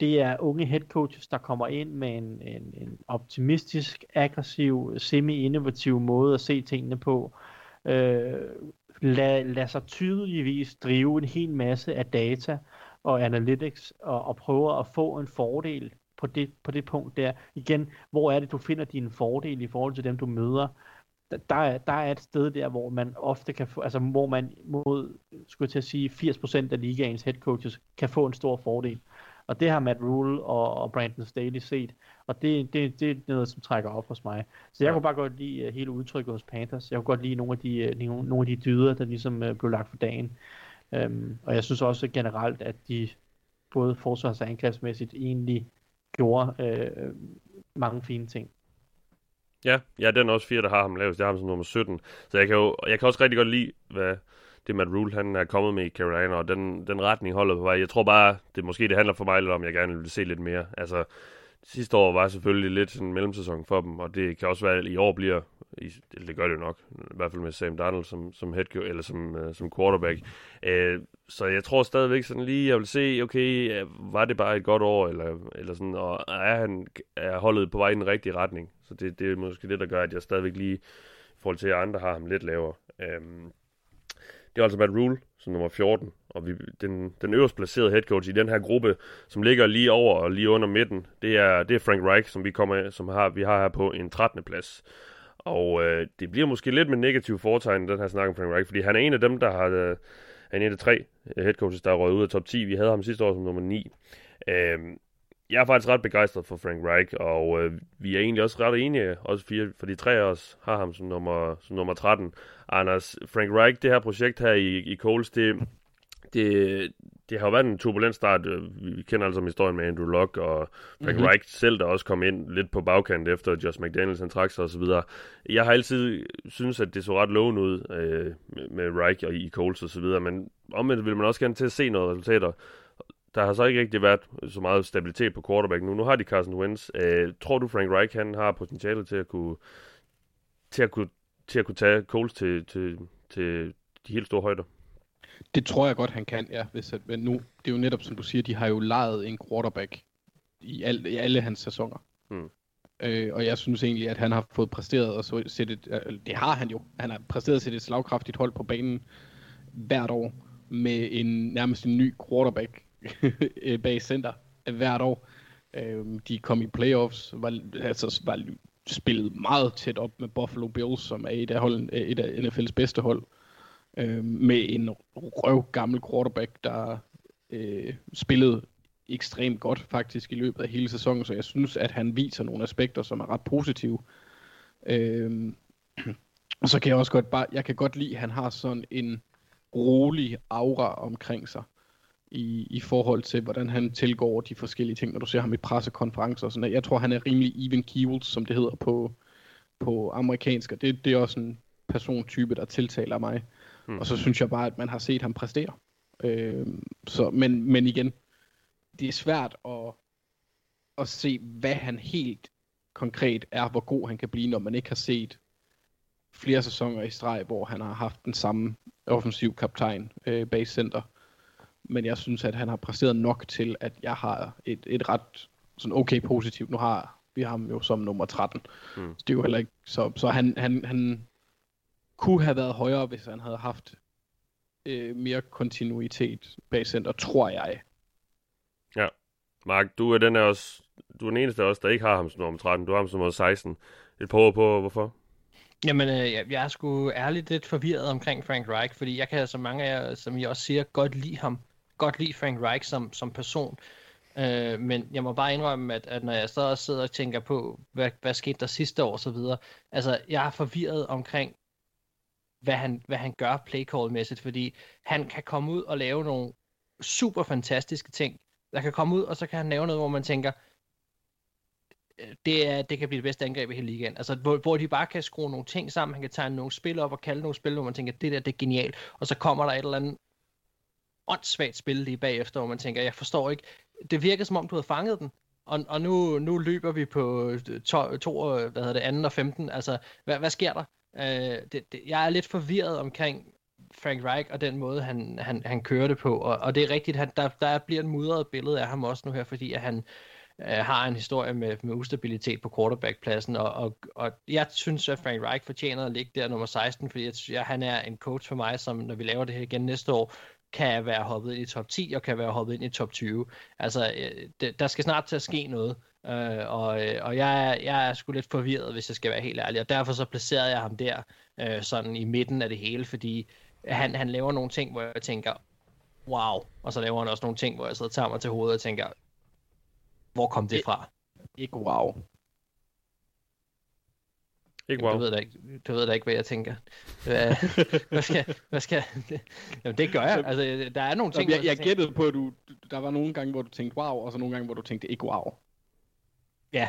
Det er unge head coaches, der kommer ind med en, en, en optimistisk, aggressiv, semi-innovativ måde at se tingene på. Øh, uh, lad, lad sig tydeligvis drive en hel masse af data og analytics og, og prøve at få en fordel på det, på det punkt der. Igen, hvor er det, du finder din fordel i forhold til dem, du møder? Der, er, der er et sted der, hvor man ofte kan få, altså hvor man mod, skulle til at sige, 80% af ligaens head coaches kan få en stor fordel. Og det har Matt Rule og, og Brandon Staley set, og det, det, det er noget, som trækker op hos mig. Så jeg kunne bare godt lide uh, hele udtrykket hos Panthers. Jeg kunne godt lide nogle af de, uh, nogle af de dyder, der ligesom uh, blev lagt for dagen. Um, og jeg synes også generelt, at de både forsvars- og angrebsmæssigt egentlig gjorde uh, mange fine ting. Ja, ja, den er også fire, der har ham lavest. Jeg har ham som nummer 17. Så jeg kan jo, jeg kan også rigtig godt lide, hvad det Matt Rule, han er kommet med i Carolina, og den, den retning holder på vej. Jeg tror bare, det måske det handler for mig lidt om, at jeg gerne vil se lidt mere. Altså, sidste år var selvfølgelig lidt sådan en mellemsæson for dem, og det kan også være, at i år bliver, i, det gør det jo nok, i hvert fald med Sam Darnold som, som head eller som, uh, som quarterback. Uh, så jeg tror stadigvæk sådan lige, jeg vil se, okay, øh, var det bare et godt år, eller, eller sådan, og er, han, er holdet på vej i den rigtige retning? Så det, det er måske det, der gør, at jeg stadigvæk lige, i forhold til at andre har ham lidt lavere. Øhm, det er altså Matt Rule, som nummer 14, og vi, den, den øverst placerede head coach i den her gruppe, som ligger lige over og lige under midten, det er, det er Frank Reich, som vi kommer som har, vi har her på en 13. plads. Og øh, det bliver måske lidt med negativ foretegn, den her snak om Frank Reich, fordi han er en af dem, der har, øh, han er en af de tre headcoaches, der er røget ud af top 10. Vi havde ham sidste år som nummer 9. Øh, jeg er faktisk ret begejstret for Frank Reich, og øh, vi er egentlig også ret enige, også fire, for de tre af os har ham som nummer, som nummer 13. Anders, Frank Reich, det her projekt her i, i Coles, det, det, det har jo været en turbulent start. Vi kender altså historien med Andrew Luck og Frank mm-hmm. Reich selv, der også kom ind lidt på bagkant efter Josh McDaniels han trak sig osv. Jeg har altid synes at det så ret lovende ud øh, med, med Reich og i Coles osv., men omvendt vil man også gerne til at se noget resultater der har så ikke rigtig været så meget stabilitet på quarterback nu. Nu har de Carson Wentz. Øh, tror du, Frank Reich han har potentiale til at kunne, til at kunne, til at kunne tage Coles til, til, til de helt store højder? Det tror jeg godt, han kan, ja. Hvis at, men nu, det er jo netop, som du siger, de har jo lejet en quarterback i, al, i alle hans sæsoner. Hmm. Øh, og jeg synes egentlig, at han har fået præsteret og så sætte et, øh, det har han jo. Han har præsteret sætte et slagkraftigt hold på banen hvert år med en nærmest en ny quarterback Øh, bag center øh, hvert år. Øh, de kom i playoffs, var, altså, var spillet meget tæt op med Buffalo Bills, som er et af, holden, øh, et af NFL's bedste hold, øh, med en røv gammel quarterback, der øh, spillede ekstremt godt faktisk i løbet af hele sæsonen, så jeg synes, at han viser nogle aspekter, som er ret positive. Øh, og så kan jeg også godt bare, jeg kan godt lide, at han har sådan en rolig aura omkring sig i, i forhold til, hvordan han tilgår de forskellige ting, når du ser ham i pressekonferencer og sådan Jeg tror, han er rimelig even keeled, som det hedder på, på amerikansk, og det, det er også en persontype, der tiltaler mig. Hmm. Og så synes jeg bare, at man har set ham præstere. Øh, så, men, men igen, det er svært at, at se, hvad han helt konkret er, hvor god han kan blive, når man ikke har set flere sæsoner i streg, hvor han har haft den samme offensiv kaptajn øh, base center. Men jeg synes, at han har præsteret nok til, at jeg har et, et ret sådan okay positivt. Nu har vi ham jo som nummer 13. Mm. Så det er jo heller ikke... Så, så han, han, han kunne have været højere, hvis han havde haft øh, mere kontinuitet bag center, tror jeg. Ja. Mark, du er den af os, du er den eneste af os, der ikke har ham som nummer 13. Du har ham som nummer 16. Et par ord på, hvorfor? Jamen, øh, jeg, jeg er sgu ærligt lidt forvirret omkring Frank Reich, fordi jeg kan, som mange af jer, som I også siger, godt lide ham. Godt lide Frank Reich som, som person. Øh, men jeg må bare indrømme, at, at når jeg så sidder og tænker på, hvad, hvad skete der sidste år og så videre, altså, jeg er forvirret omkring, hvad han, hvad han gør playcall-mæssigt, fordi han kan komme ud og lave nogle super fantastiske ting. Der kan komme ud, og så kan han lave noget, hvor man tænker, øh, det, er, det kan blive det bedste angreb i hele ligaen. Altså, hvor, hvor de bare kan skrue nogle ting sammen, han kan tegne nogle spil op og kalde nogle spil, hvor man tænker, det der, det er genialt. Og så kommer der et eller andet åndssvagt spil lige bagefter, hvor man tænker, jeg forstår ikke, det virker som om, du havde fanget den, og, og nu, nu løber vi på øh, to, to, hvad hedder det, anden og 15, altså, hvad, hvad sker der? Øh, det, det, jeg er lidt forvirret omkring Frank Reich og den måde, han, han, han kører det på, og, og det er rigtigt, han, der, der bliver et mudret billede af ham også nu her, fordi at han, øh, har en historie med, med ustabilitet på quarterbackpladsen, og, og, og jeg synes, at Frank Reich fortjener at ligge der nummer 16, fordi jeg, jeg, han er en coach for mig, som når vi laver det her igen næste år, kan være hoppet ind i top 10 og kan være hoppet ind i top 20. Altså, øh, det, der skal snart til at ske noget, øh, og, øh, og jeg, jeg er sgu lidt forvirret, hvis jeg skal være helt ærlig, og derfor så placerede jeg ham der, øh, sådan i midten af det hele, fordi han, han laver nogle ting, hvor jeg tænker, wow, og så laver han også nogle ting, hvor jeg sidder og tager mig til hovedet og tænker, hvor kom det fra? Ikke wow. Ikke wow. Du ved da ikke, du ved da ikke hvad jeg tænker. Hvad, hvad skal, hvad skal, jamen det gør jeg. Altså, der er nogle ting, jeg, jeg gættede på, at du, der var nogle gange, hvor du tænkte wow, og så nogle gange, hvor du tænkte ikke wow. Ja,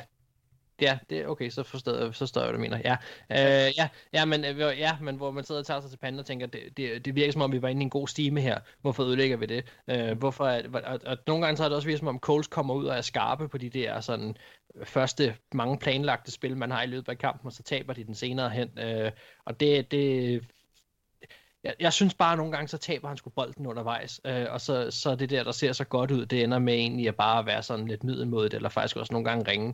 Ja, det er okay, så forstår jeg, så står jeg, hvad du mener. Ja, øh, ja, ja, men, øh, ja, men hvor man sidder og tager sig til panden og tænker, det, det, det virker som om, vi var inde i en god stime her. Hvorfor ødelægger vi det? Øh, hvorfor, at, og, og, nogle gange så er det også virket som om, Coles kommer ud og er skarpe på de der sådan, første mange planlagte spil, man har i løbet af kampen, og så taber de den senere hen. Øh, og det, det jeg, jeg synes bare, at nogle gange så taber han sgu bolden undervejs, øh, og så, så det der, der ser så godt ud, det ender med egentlig at bare være sådan lidt middelmodigt, eller faktisk også nogle gange ringe.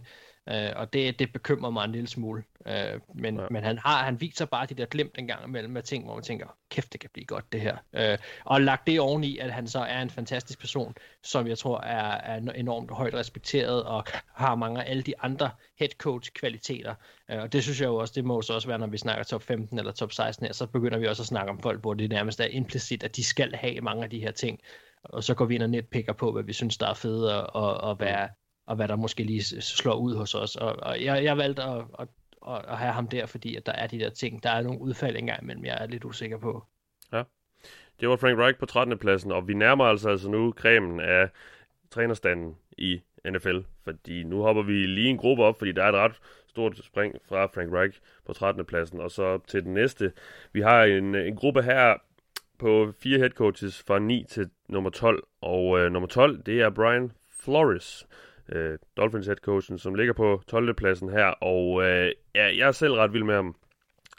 Øh, og det, det bekymrer mig en lille smule. Øh, men, ja. men han har han viser bare de der glimt en gang imellem med ting, hvor man tænker, kæft, det kan blive godt det her. Øh, og lagt det oveni, at han så er en fantastisk person, som jeg tror er, er enormt højt respekteret, og har mange af alle de andre head coach kvaliteter. Øh, og det synes jeg jo også, det må så også være, når vi snakker top 15 eller top 16 her, så begynder vi også at snakke om folk, hvor det nærmest er implicit, at de skal have mange af de her ting og så går vi ind og netpikker på, hvad vi synes, der er fedt, og, og, og hvad, og hvad der måske lige slår ud hos os. Og, og jeg, jeg valgte at, at, at, have ham der, fordi at der er de der ting. Der er nogle udfald engang imellem, jeg er lidt usikker på. Ja, det var Frank Reich på 13. pladsen, og vi nærmer altså, altså nu kremen af trænerstanden i NFL, fordi nu hopper vi lige en gruppe op, fordi der er et ret stort spring fra Frank Reich på 13. pladsen, og så til den næste. Vi har en, en gruppe her på fire head coaches fra 9 til nummer 12, og øh, nummer 12, det er Brian Flores øh, Dolphins head coachen, som ligger på 12. pladsen her, og øh, ja, jeg er selv ret vild med ham.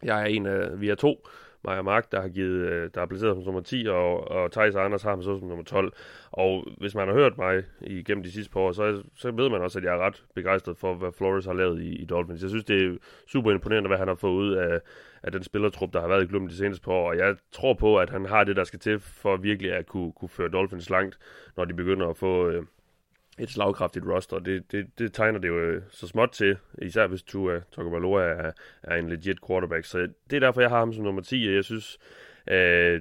Jeg er en af, vi er to, mig og Mark, der har givet, øh, der er placeret som nummer 10, og, og Thijs og Anders har ham så som nummer 12. Og hvis man har hørt mig igennem de sidste par år, så, så ved man også, at jeg er ret begejstret for, hvad Flores har lavet i, i Dolphins. Jeg synes, det er super imponerende, hvad han har fået ud af, af den spillertrup, der har været i klubben de seneste par år. Og jeg tror på, at han har det, der skal til for virkelig at kunne, kunne føre Dolphins langt, når de begynder at få, øh, et slagkraftigt roster. Det, det, det tegner det jo øh, så småt til, især hvis Tua Tagovailoa er, er en legit quarterback. Så det er derfor, jeg har ham som nummer 10. og Jeg synes, øh,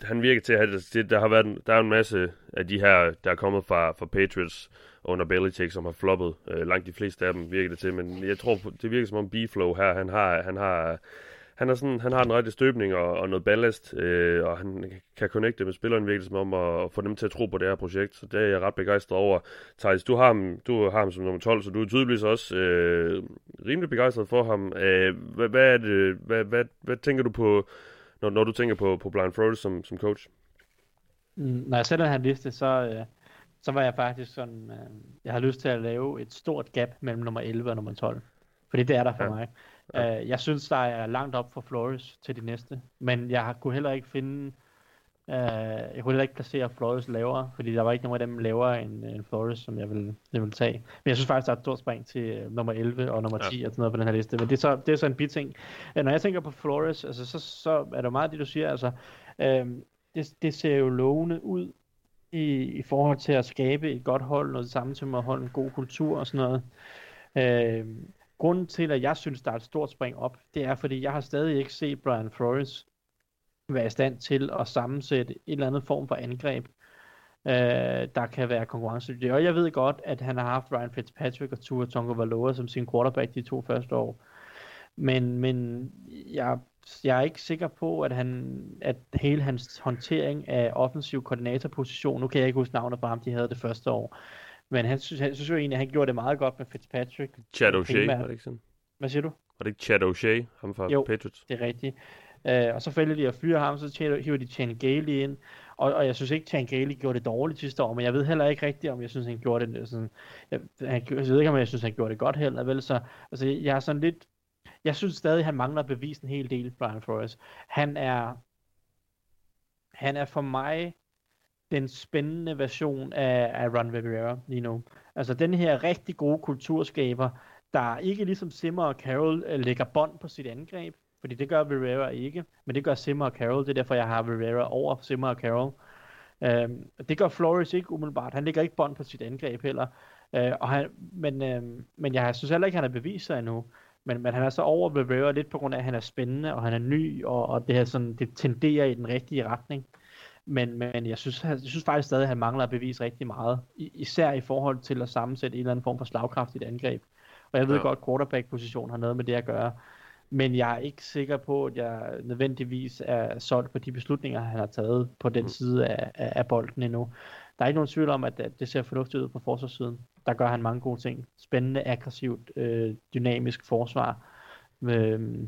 han virker til at have det. Der har været der er en masse af de her, der er kommet fra, fra Patriots under Belichick, som har floppet. Øh, langt de fleste af dem virker det til, men jeg tror, det virker som om B-Flow her, han har, han har han, er sådan, han har den rette støbning og, og noget ballast, øh, og han kan connecte med spilleren virkelig som om at, få dem til at tro på det her projekt, så det er jeg ret begejstret over. Thijs, du har ham, du har ham som nummer 12, så du er tydeligvis også øh, rimelig begejstret for ham. Øh, hvad, hvad, er det, hvad, hvad, hvad tænker du på, når, når du tænker på, på Brian Flores som, som coach? Mm, når jeg den her liste, så, øh, så var jeg faktisk sådan, øh, jeg har lyst til at lave et stort gap mellem nummer 11 og nummer 12. Fordi det er der for ja. mig. Ja. Uh, jeg synes, der er langt op for Flores til de næste, men jeg kunne heller ikke finde, uh, jeg kunne heller ikke placere Flores lavere, fordi der var ikke nogen af dem lavere end, end Flores, som jeg ville, jeg ville tage. Men jeg synes faktisk, der er et stort spring til uh, nummer 11 og nummer 10 ja. og sådan noget på den her liste, men det er så, det er så en biting. Uh, når jeg tænker på Flores, altså, så, så er det meget det, du siger, altså, uh, det, det ser jo lovende ud i, i forhold til at skabe et godt hold, noget samme som at holde en god kultur og sådan noget. Uh, grunden til, at jeg synes, der er et stort spring op, det er, fordi jeg har stadig ikke set Brian Flores være i stand til at sammensætte en eller anden form for angreb, øh, der kan være konkurrencedygtig. Og jeg ved godt, at han har haft Ryan Fitzpatrick og Tua Tonga Valoa som sin quarterback de to første år. Men, men jeg, jeg er ikke sikker på, at, han, at hele hans håndtering af offensiv koordinatorposition, nu kan jeg ikke huske navnet på ham, de havde det første år, men han synes, han synes jo egentlig, at han gjorde det meget godt med Fitzpatrick. Chad O'Shea, var det ikke sådan? Hvad siger du? Var det ikke Chad O'Shea, ham fra jo, Patriots? det er rigtigt. Uh, og så fælder de at fyre ham, så hiver de Chan Gailey ind. Og, og jeg synes ikke, Chan Gailey gjorde det dårligt sidste år, men jeg ved heller ikke rigtigt, om jeg synes, han gjorde det sådan... Jeg, jeg, jeg ved ikke, om jeg synes, han gjorde det godt heller, vel? Så altså, jeg er sådan lidt... Jeg synes stadig, han mangler at bevise en hel del, Brian Flores. Han er... Han er for mig den spændende version af, af Ron Rivera lige nu. Altså den her rigtig gode kulturskaber, der ikke ligesom Simmer og Carroll øh, lægger bånd på sit angreb, fordi det gør Rivera ikke, men det gør Simmer og Carroll, det er derfor, jeg har Rivera over Simmer og Carroll. Øhm, det gør Flores ikke umiddelbart, han lægger ikke bånd på sit angreb heller, øh, og han, men, øh, men jeg synes heller ikke, han har bevist sig endnu. Men, men han er så over Rivera lidt på grund af, at han er spændende, og han er ny, og, og det, her sådan, det tenderer i den rigtige retning. Men, men jeg, synes, jeg synes faktisk stadig, at han mangler at bevise rigtig meget. Især i forhold til at sammensætte en eller anden form for slagkraftigt angreb. Og jeg ved ja. godt, at quarterback-position har noget med det at gøre. Men jeg er ikke sikker på, at jeg nødvendigvis er solgt på de beslutninger, han har taget på den mm. side af, af, af bolden endnu. Der er ikke nogen tvivl om, at, at det ser fornuftigt ud på forsvarssiden. Der gør han mange gode ting. Spændende, aggressivt, øh, dynamisk forsvar. Øh,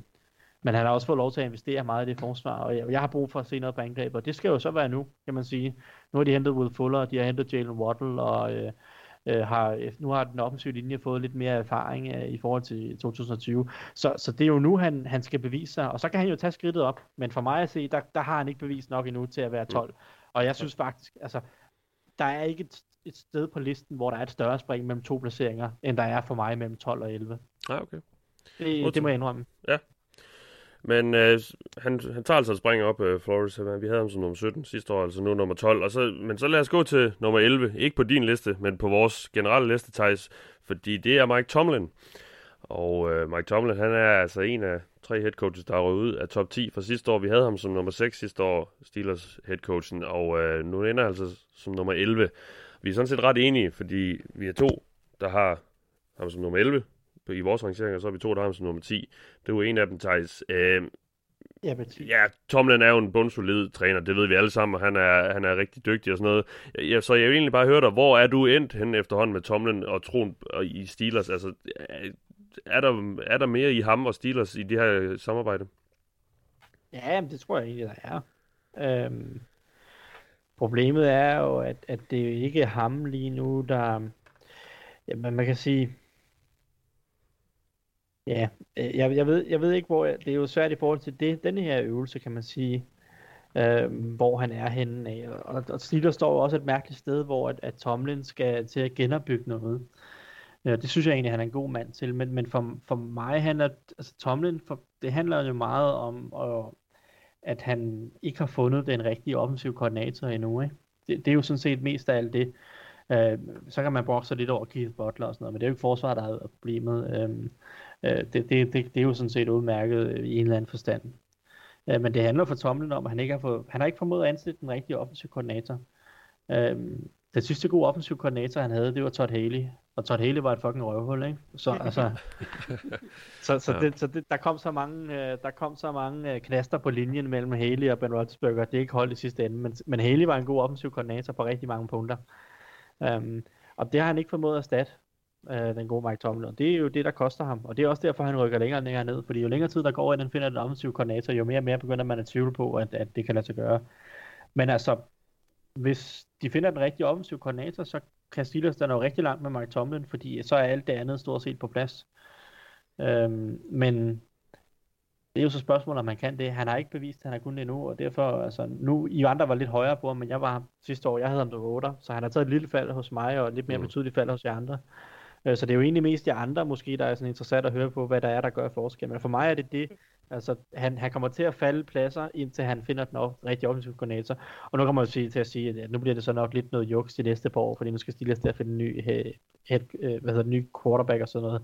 men han har også fået lov til at investere meget i det forsvar, og jeg, jeg har brug for at se noget på angreb, og det skal jo så være nu, kan man sige. Nu har de hentet Will Fuller, de har hentet Jalen Waddle, og øh, øh, har, nu har den offensive linje fået lidt mere erfaring øh, i forhold til 2020. Så, så det er jo nu, han, han skal bevise sig, og så kan han jo tage skridtet op. Men for mig at se, der, der har han ikke bevist nok endnu til at være 12. Og jeg synes faktisk, altså, der er ikke et, et sted på listen, hvor der er et større spring mellem to placeringer, end der er for mig mellem 12 og 11. Ja, okay. Det, det må jeg indrømme. Ja, men øh, han, han tager altså et spring op, øh, Flores. Vi havde ham som nummer 17 sidste år, altså nu nummer 12. Og så, men så lad os gå til nummer 11. Ikke på din liste, men på vores generelle liste, Thijs. Fordi det er Mike Tomlin. Og øh, Mike Tomlin, han er altså en af tre headcoaches, der er ud af top 10 fra sidste år. Vi havde ham som nummer 6 sidste år, Steelers headcoachen, og øh, nu ender han altså som nummer 11. Vi er sådan set ret enige, fordi vi er to, der har ham som nummer 11, i vores rangeringer, så har vi to, der har som nummer 10. Det er jo en af dem, Thijs. Øh, Ja, ja, Tomlin er jo en bundsolid træner, det ved vi alle sammen, og han er, han er rigtig dygtig og sådan noget. Ja, så jeg vil egentlig bare høre dig, hvor er du endt hen efterhånden med Tomlin og troen og i Steelers? Altså, er der, er der mere i ham og Steelers i det her samarbejde? Ja, det tror jeg egentlig, der er. Øhm, problemet er jo, at, at det er ikke ham lige nu, der... Jamen, man kan sige Ja, øh, jeg, jeg, ved, jeg ved ikke, hvor jeg, det er jo svært i forhold til det, denne her øvelse, kan man sige, øh, hvor han er henne af. Og, og Steelers står jo også et mærkeligt sted, hvor at, at Tomlin skal til at genopbygge noget. Ja, det synes jeg egentlig, han er en god mand til, men, men for, for mig handler altså Tomlin, for, det handler jo meget om, og, at han ikke har fundet den rigtige offensive koordinator endnu. Ikke? Det, det er jo sådan set mest af alt det. Øh, så kan man brokke sig lidt over Keith Butler og sådan noget, men det er jo ikke forsvaret, der har været problemet. Øh, øh, det, det, det, det er jo sådan set udmærket i en eller anden forstand. Øh, men det handler for Tomlin om, at han ikke har, fået, han har ikke formået at ansætte den rigtige offensiv koordinator. Øh, den sidste gode offensiv koordinator, han havde, det var Todd Haley. Og Todd Haley var et fucking røvhul, ikke? Så, altså, så, så, Ja. det, så det, der kom så mange, øh, der kom så mange øh, knaster på linjen mellem Haley og Ben Roethlisberger. Det er ikke holdt i sidste ende, men, men Haley var en god offensiv koordinator på rigtig mange punkter. Um, og det har han ikke formået at erstatte, øh, den gode Mike Tomlin. Det er jo det, der koster ham. Og det er også derfor, han rykker længere og længere ned. Fordi jo længere tid der går, inden han finder den offensiv koordinator, jo mere og mere begynder man at tvivle på, at, at det kan lade sig gøre. Men altså, hvis de finder den rigtige offensiv koordinator, så kan Steelers der nå rigtig langt med Mike Tomlin, fordi så er alt det andet stort set på plads. Øhm, men det er jo så spørgsmålet, om han kan det. Han har ikke bevist, at han har kunnet det endnu, og derfor, altså, nu, I andre var lidt højere på men jeg var sidste år, jeg havde ham til 8, så han har taget et lille fald hos mig, og et lidt mere Mm. betydeligt fald hos jer andre. Øh, Så det er jo egentlig mest de andre, måske, der er sådan interessant at høre på, hvad der er, der gør forskel. Men for mig er det det, altså han, han kommer til at falde pladser, indtil han finder den op, rigtige offensiv koordinator. Og nu kommer jeg sige, til at sige, at nu bliver det så nok lidt noget juks de næste par år, fordi nu skal Steelers til at finde en ny, head, head, øh, hvad hedder, ny quarterback og sådan noget.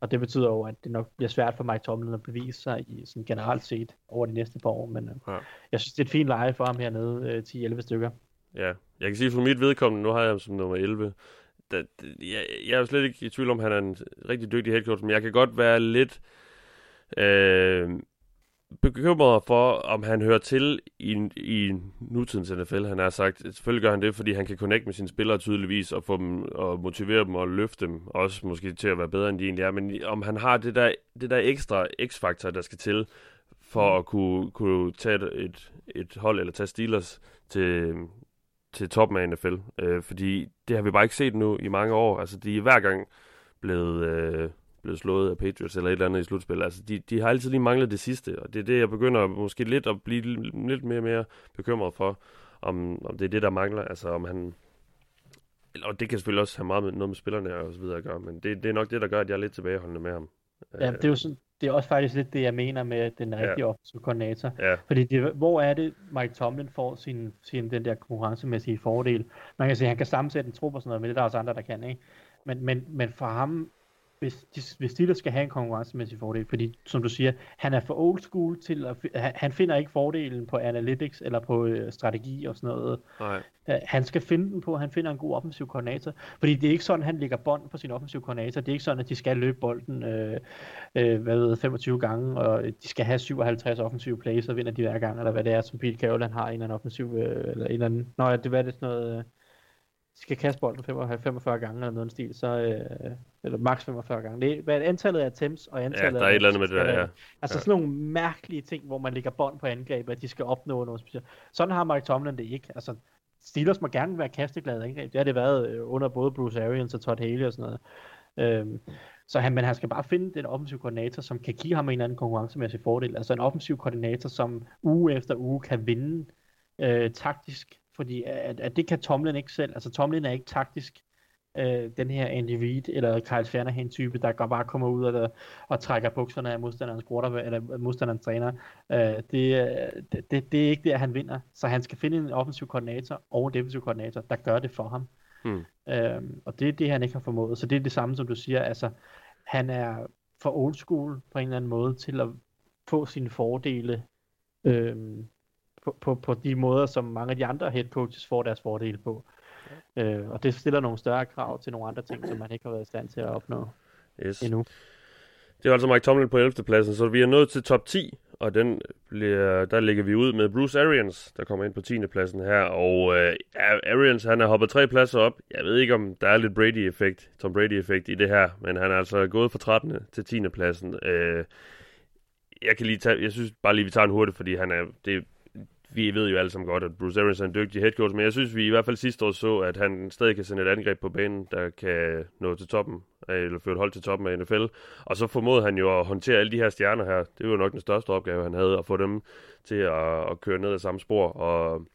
Og det betyder jo, at det nok bliver svært for Mike Tomlin at bevise sig i sådan generelt set over de næste par år. Men øh, Ja. jeg synes, det er et fint leje for ham hernede, øh, 10-11 stykker. Ja, jeg kan sige for mit vedkommende, nu har jeg ham som nummer 11 der, jeg, jeg er jo slet ikke i tvivl om, at han er en rigtig dygtig head coach, men jeg kan godt være lidt øh, bekymret for, om han hører til i, i nutidens NFL. Han har sagt, selvfølgelig gør han det, fordi han kan connect med sine spillere tydeligvis, og få dem og motivere dem og løfte dem, også måske til at være bedre, end de egentlig er. Men om han har det der, det der ekstra x-faktor, der skal til, for at kunne, kunne tage et, et, et hold, eller tage Steelers til, til toppen af NFL. Øh, fordi det har vi bare ikke set nu i mange år. Altså, de er hver gang blevet, øh, blevet slået af Patriots eller et eller andet i slutspillet. Altså, de, de har altid lige manglet det sidste, og det er det, jeg begynder måske lidt at blive lidt mere og mere bekymret for, om, om det er det, der mangler. Altså, om han... Og det kan selvfølgelig også have meget med, noget med spillerne og så videre at gøre, men det, det er nok det, der gør, at jeg er lidt tilbageholdende med ham. Ja, det er jo sådan, det er også faktisk lidt det, jeg mener med den rigtige ja. offensiv koordinator. Ja, Fordi det, hvor er det, Mike Tomlin får sin, sin den der konkurrencemæssige fordel? Man kan sige, at han kan sammensætte en trup og sådan noget, men det er der også andre, der kan, ikke? Men, men, men for ham, hvis, de, hvis Steelers skal have en konkurrencemæssig fordel, fordi som du siger, han er for old school til at, han, han finder ikke fordelen på analytics eller på øh, strategi og sådan noget. nej. Han skal finde den på, han finder en god offensiv koordinator. Fordi det er ikke sådan, han lægger bånd på sin offensiv koordinator. Det er ikke sådan, at de skal løbe bolden øh, øh, hvad ved, jeg, 25 gange, og de skal have 57 offensive plays, så vinder de hver gang, eller hvad det er, som Pete Carroll har en eller anden offensiv, øh, eller en eller anden, nå, det hvad er det sådan noget, øh, de skal kaste bolden 45, 45 gange, eller noget stil, så, øh, eller maks 45 gange. Det er, hvad antallet af attempts, og Ja, antallet der er af et eller andet med det der, ja. Altså Ja. sådan nogle mærkelige ting, hvor man lægger bånd på angreb, at de skal opnå noget specielt. Sådan har Mike Tomlin det ikke. Altså, Steelers må gerne være kasteglade angreb. Det har det været øh, under både Bruce Arians og Todd Haley og sådan noget. Øhm, så han, men han skal bare finde den offensiv koordinator, som kan give ham en eller anden konkurrencemæssig fordel. Altså en offensiv koordinator, som uge efter uge kan vinde øh, taktisk. Fordi at, at det kan Tomlin ikke selv. Altså Tomlin er ikke taktisk øh, den her Andy Reid eller Kyle Shanahan type, der går bare kommer ud og, og trækker bukserne af modstanderens quarterback, eller modstanderens træner. Øh, det, øh, det, det, det er ikke der, han vinder. Så han skal finde en offensiv koordinator og en defensiv koordinator, der gør det for ham. Hmm. Øhm, og det er det, han ikke har formået. Så det er det samme, som du siger. Altså, han er for old school på en eller anden måde til at få sine fordele øhm, på, på, på de måder, som mange af de andre head coaches får deres fordele på. Øh, og det stiller nogle større krav til nogle andre ting, som man ikke har været i stand til at opnå Yes. endnu. Det var altså Mike Tomlin på 11. pladsen, så vi er nået til top 10, og den bliver, der ligger vi ud med Bruce Arians, der kommer ind på 10. pladsen her, og øh, Arians han har hoppet tre pladser op. Jeg ved ikke, om der er lidt Brady-effekt, Tom Brady-effekt i det her, men han er altså gået fra 13. til 10. pladsen. Øh, jeg kan lige tage, jeg synes bare lige, vi tager en hurtigt, fordi han er, det, vi ved jo alle sammen godt, at Bruce Arians er en dygtig head coach, men jeg synes, vi i hvert fald sidste år så, at han stadig kan sende et angreb på banen, der kan nå til toppen, af- eller føre et hold til toppen af NFL. Og så formåede han jo at håndtere alle de her stjerner her. Det var nok den største opgave, han havde, at få dem til at, at køre ned ad samme spor, og,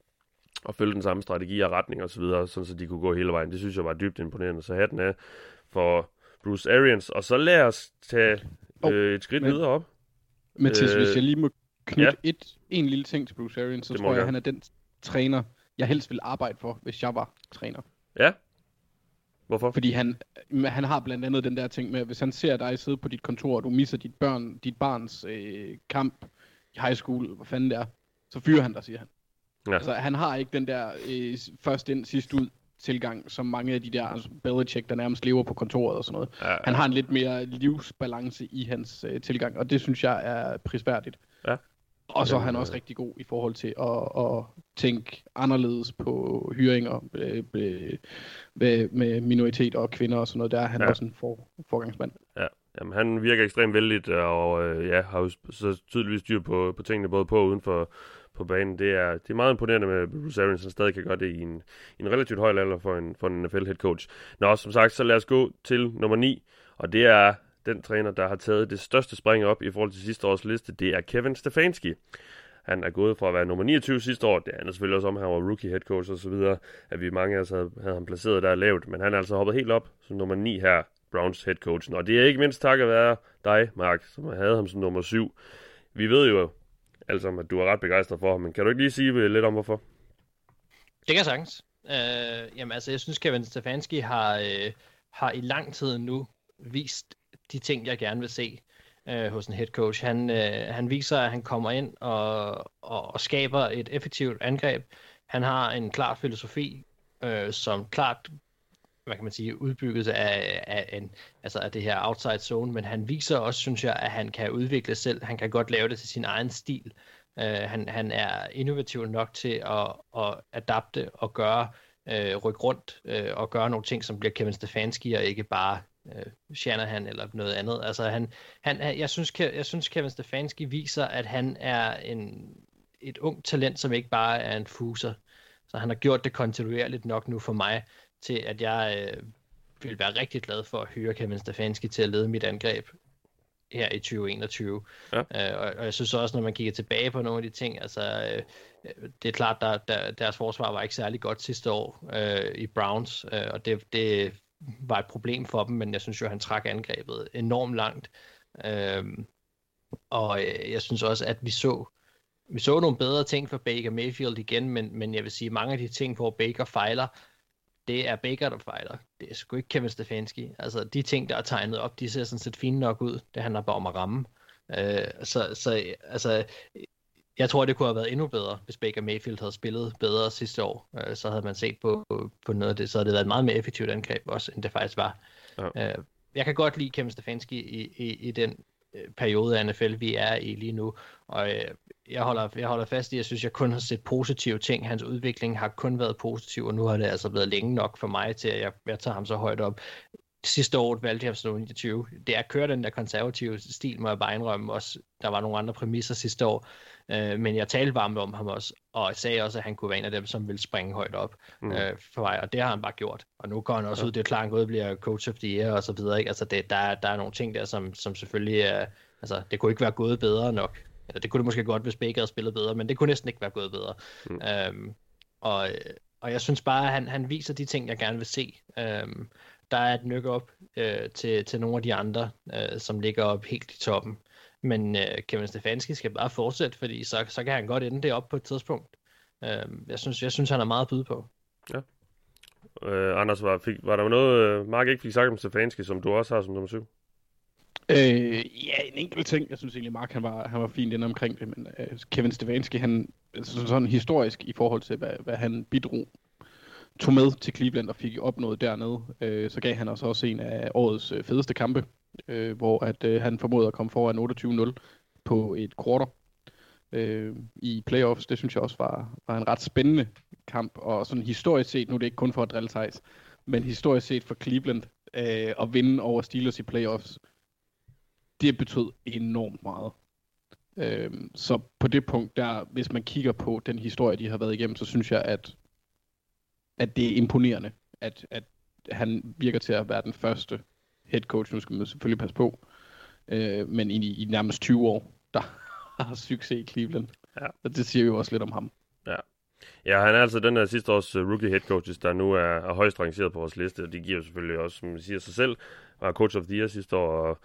og følge den samme strategi og retning og så videre, sådan så de kunne gå hele vejen. Det synes jeg var dybt imponerende. Så hatten af for Bruce Arians. Og så lad os tage øh, et skridt men- videre op. Mathias, Øh, hvis jeg lige må knytte ja. et, en lille ting til Bruce Arians, så Det tror jeg, jeg. han er den træner, jeg helst vil arbejde for, hvis jeg var træner. Ja, Hvorfor? Fordi han, han har blandt andet den der ting med, at hvis han ser dig sidde på dit kontor, og du misser dit, børn, dit barns øh, kamp i high school, hvad fanden det er, så fyrer han dig, siger han. Ja. Altså, han har ikke den der øh, først ind, sidst ud tilgang, som mange af de der altså Belichick, der nærmest lever på kontoret og sådan noget. Ja, ja. Han har en lidt mere livsbalance i hans øh, tilgang, og det synes jeg er prisværdigt. Ja. Og så er han Jamen, også rigtig god i forhold til at, at tænke anderledes på hyringer øh, øh, med, med minoriteter og kvinder og sådan noget. Der er han Ja. ja. også en for, forgangsmand. Jamen, han virker ekstremt vældigt, og øh, ja, har jo så tydeligvis styr på, på tingene både på og uden for på banen. Det er, det er meget imponerende med at Bruce Arians, han stadig kan gøre det i en, i en relativt høj alder for en, for en NFL head coach. Nå, som sagt, så lad os gå til nummer 9, og det er den træner, der har taget det største spring op i forhold til sidste års liste. Det er Kevin Stefanski. Han er gået fra at være nummer 29 sidste år. Det handler selvfølgelig også om, at han var rookie head coach og så videre, at vi mange af os havde, havde ham placeret der lavt. Men han er altså hoppet helt op som nummer 9 her, Browns head coachen. Og det er ikke mindst takket være dig, Mark, som havde ham som nummer 7. Vi ved jo altså, at du er ret begejstret for ham, men kan du ikke lige sige lidt om, hvorfor? Det kan jeg sagtens. Øh, jamen altså, jeg synes, Kevin Stefanski har, øh, har i lang tid nu vist de ting, jeg gerne vil se øh, hos en head coach. Han, øh, han viser, at han kommer ind og, og, og skaber et effektivt angreb. Han har en klar filosofi, øh, som klart hvad kan man sige, udbygget af, af, en, altså af det her outside zone, men han viser også, synes jeg, at han kan udvikle selv. Han kan godt lave det til sin egen stil. Øh, han, han er innovativ nok til at, at adapte og gøre, øh, rykke rundt øh, og gøre nogle ting, som bliver Kevin Stefanski og ikke bare uh, Shanahan eller noget andet. Altså han, han, jeg, synes, jeg synes, Kevin Stefanski viser, at han er en, et ung talent, som ikke bare er en fuser. Så han har gjort det kontinuerligt nok nu for mig, til at jeg øh, vil være rigtig glad for at høre Kevin Stefanski til at lede mit angreb her i 2021. Ja. Øh, og, og jeg synes også, når man kigger tilbage på nogle af de ting, altså øh, det er klart, der, der, deres forsvar var ikke særlig godt sidste år øh, i Browns, øh, og det, det var et problem for dem, men jeg synes jo, han trak angrebet enormt langt. Øh, og øh, jeg synes også, at vi så vi så nogle bedre ting for Baker Mayfield igen, men, men jeg vil sige, mange af de ting, hvor Baker fejler, det er Baker, der fejler. Det er sgu ikke Kevin Stefanski. Altså, de ting, der er tegnet op, de ser sådan set fine nok ud. Det handler bare om at ramme. Øh, så, så altså, jeg tror, det kunne have været endnu bedre, hvis Baker Mayfield havde spillet bedre sidste år. Øh, så havde man set på, på noget af det. Så havde det været et meget mere effektivt angreb også, end det faktisk var. Ja. Øh, jeg kan godt lide Kevin Stefanski i, i, i den øh, periode af NFL, vi er i lige nu. Og øh, jeg, holder, jeg holder fast i, at jeg synes, jeg kun har set positive ting. Hans udvikling har kun været positiv, og nu har det altså været længe nok for mig til, at jeg, jeg tager ham så højt op. Sidste år valgte jeg ham som 29. Det er at køre den der konservative stil, må jeg bare indrømme. Også, der var nogle andre præmisser sidste år. Øh, men jeg talte varmt om ham også, og jeg sagde også, at han kunne være en af dem, som ville springe højt op Mm. øh, for mig, og det har han bare gjort. Og nu går han også ja. ud, det er klart, han går ud og bliver coach of the year og så videre. Ikke? Altså det, der, er- der er nogle ting der, som, som selvfølgelig er, altså det kunne ikke være gået bedre nok. Eller det kunne det måske godt, hvis Baker havde spillet bedre, men det kunne næsten ikke være gået bedre. Mm. Øhm, og, og jeg synes bare, at han, han viser de ting, jeg gerne vil se. Øhm, der er et nyk op øh, til, til nogle af de andre, øh, som ligger op helt i toppen. Men øh, Kevin Stefanski skal bare fortsætte, fordi så, så kan han godt ende det op på et tidspunkt. Øh, jeg, synes, jeg synes, han har meget at byde på. Øh, Anders, var, fik, var der noget, øh, Mark ikke fik sagt om Stefanski, som du også har som nummer 7? Øh, ja, en enkelt ting. Jeg synes egentlig, Mark han var, han var fint inde omkring det, men øh, Kevin Stefanski, han altså, sådan historisk i forhold til, hvad, hvad han bidrog, tog med til Cleveland og fik opnået dernede, øh, så gav han os også en af årets øh, fedeste kampe, øh, hvor at øh, han formoder at komme foran 28-0 på et quarter øh, i playoffs. Det synes jeg også var, var en ret spændende kamp, og sådan historisk set, nu er det ikke kun for at drille Thijs, men historisk set for Cleveland øh, at vinde over Steelers i playoffs, det betød enormt meget. Øh, så på det punkt der, hvis man kigger på den historie, de har været igennem, så synes jeg, at, at det er imponerende, at, at han virker til at være den første head coach, nu skal man selvfølgelig passe på, øh, men i, i nærmest 20 år, der har succes i Cleveland. Ja. Og det siger jo også lidt om ham. Ja, han er altså den her sidste års uh, rookie head coaches, der nu er, er højst rangeret på vores liste, og det giver selvfølgelig også, som man siger sig selv, var coach of the year sidste år, og,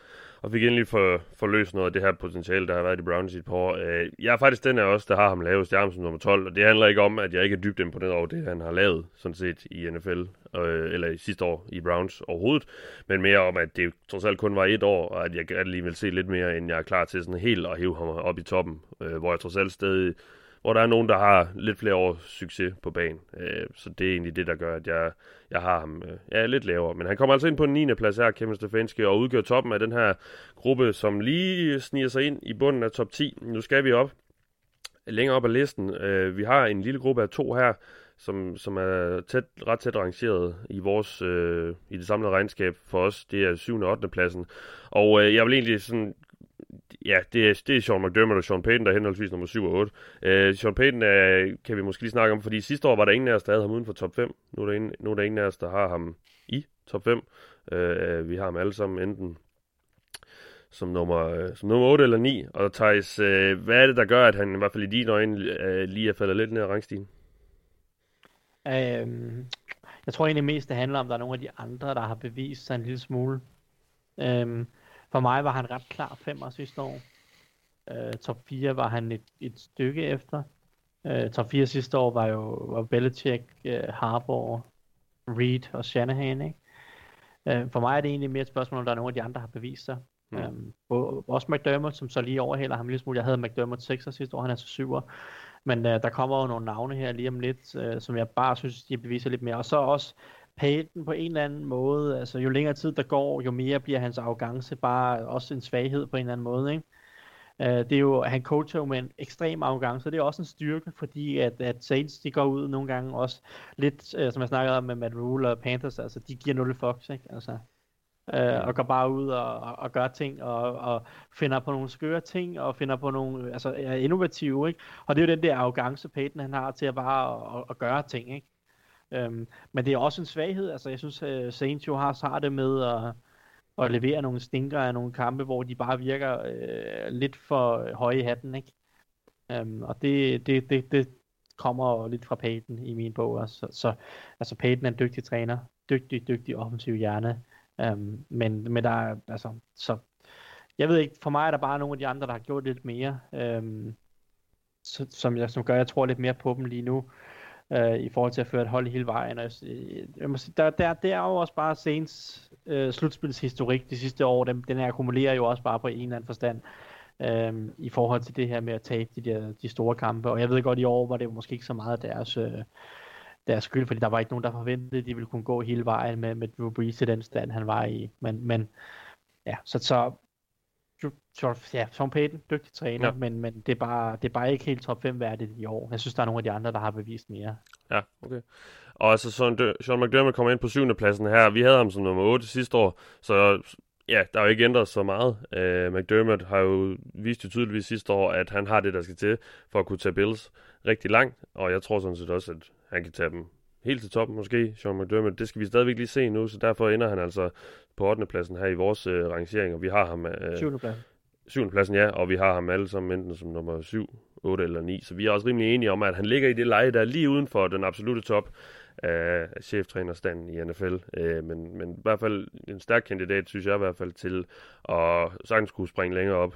og fik endelig for, forløst noget af det her potentiale, der har været i Browns i et par år. Øh, jeg er faktisk den af os, der har ham lavet stjerne som nummer 12, og det handler ikke om, at jeg ikke er dybt imponeret over det, han har lavet, sådan set, i NFL, øh, eller i sidste år i Browns overhovedet, men mere om, at det trods alt kun var et år, og at jeg gerne lige vil se lidt mere, end jeg er klar til sådan helt at hive ham op i toppen, øh, hvor jeg trods alt stadig hvor der er nogen, der har lidt flere års succes på banen. Øh, så det er egentlig det, der gør, at jeg, jeg har ham øh, ja, lidt lavere. Men han kommer altså ind på en 9. plads her, Kevin Stefanski, og udgør toppen af den her gruppe, som lige sniger sig ind i bunden af top 10. Nu skal vi op længere op ad listen. Øh, vi har en lille gruppe af to her, som, som er tæt, ret tæt rangeret i vores øh, i det samlede regnskab for os. Det er 7. og 8. pladsen. Og øh, jeg vil egentlig sådan ja, det er, det er Sean McDermott og Sean Payton, der er henholdsvis nummer 7 og 8. Uh, øh, Sean Payton uh, kan vi måske lige snakke om, fordi sidste år var der ingen af os, der havde ham uden for top 5. Nu er der, ingen, nu er der ingen af os, der har ham i top 5. Uh, øh, vi har ham alle sammen enten som nummer, uh, som nummer 8 eller 9. Og Thijs, uh, hvad er det, der gør, at han i hvert fald i dine øjne uh, lige er faldet lidt ned ad rangstigen? Um, jeg tror egentlig mest, det handler om, at der er nogle af de andre, der har bevist sig en lille smule. Um, for mig var han ret klar femmer sidste år. Uh, top 4 var han et, et stykke efter. Uh, top 4 sidste år var jo var Belichick, uh, Harbour, Reed og Shanahan. Ikke? Uh, for mig er det egentlig mere et spørgsmål, om der er nogle af de andre, der har bevist sig. Mm. Um, også McDermott, som så lige overhælder ham lidt smule. Jeg havde McDermott 6'er sidste år, han er så 7'er. Men uh, der kommer jo nogle navne her lige om lidt, uh, som jeg bare synes, de beviser lidt mere. Og så også Payton på en eller anden måde, altså jo længere tid der går, jo mere bliver hans arrogance bare også en svaghed på en eller anden måde, ikke? Uh, det er jo, han coacher jo med en ekstrem arrogance, det er også en styrke, fordi at, at Saints, de går ud nogle gange også lidt, uh, som jeg snakkede om med Matt Rule og Panthers, altså de giver 0 fucks, ikke? Altså, uh, og går bare ud og, og, og gør ting, og, og finder på nogle skøre ting, og finder på nogle, altså er innovative, ikke? Og det er jo den der arrogance, Payton han har til at bare at, at gøre ting, ikke? Øhm, men det er også en svaghed. Altså, jeg synes, uh, Saints jo har, har det med at, at levere nogle stinker af nogle kampe, hvor de bare virker uh, lidt for høje i hatten, ikke? Øhm, og det, det, det, det kommer lidt fra Peyton i min bog også. Så, så altså Peyton er en dygtig træner. Dygtig, dygtig offensiv hjerne. Øhm, men, men der er, altså, så jeg ved ikke, for mig er der bare nogle af de andre, der har gjort lidt mere, øhm, så, som, jeg, som gør, at jeg tror lidt mere på dem lige nu øh, i forhold til at føre et hold hele vejen. Og jeg, øh, jeg må sige, der, der, der er jo også bare Saints øh, slutspilshistorik de sidste år. Den, den akkumulerer jo også bare på en eller anden forstand øh, i forhold til det her med at tabe de, der, de store kampe. Og jeg ved godt, i år var det måske ikke så meget deres, øh, deres skyld, fordi der var ikke nogen, der forventede, at de ville kunne gå hele vejen med, med Drew Brees i den stand, han var i. Men, men ja, så, så ja, Tom Payton, dygtig træner, ja. men, men det, er bare, det er bare ikke helt top 5 værdigt i år. Jeg synes, der er nogle af de andre, der har bevist mere. Ja, okay. Og altså, Sean, Sean McDermott kommer ind på syvende pladsen her. Vi havde ham som nummer 8 sidste år, så ja, der er jo ikke ændret så meget. Uh, McDermott har jo vist jo tydeligvis sidste år, at han har det, der skal til for at kunne tage Bills rigtig langt, og jeg tror sådan set også, at han kan tage dem helt til toppen måske, Sean McDermott. Det skal vi stadigvæk lige se nu, så derfor ender han altså på 8. pladsen her i vores uh, rangering, og vi har ham... Uh, 7. pladsen. 7. pladsen, ja, og vi har ham alle sammen enten som nummer 7, 8 eller 9, så vi er også rimelig enige om, at han ligger i det leje, der er lige uden for den absolute top af cheftrænerstanden i NFL, øh, men, men i hvert fald en stærk kandidat, synes jeg i hvert fald, til at sagtens kunne springe længere op,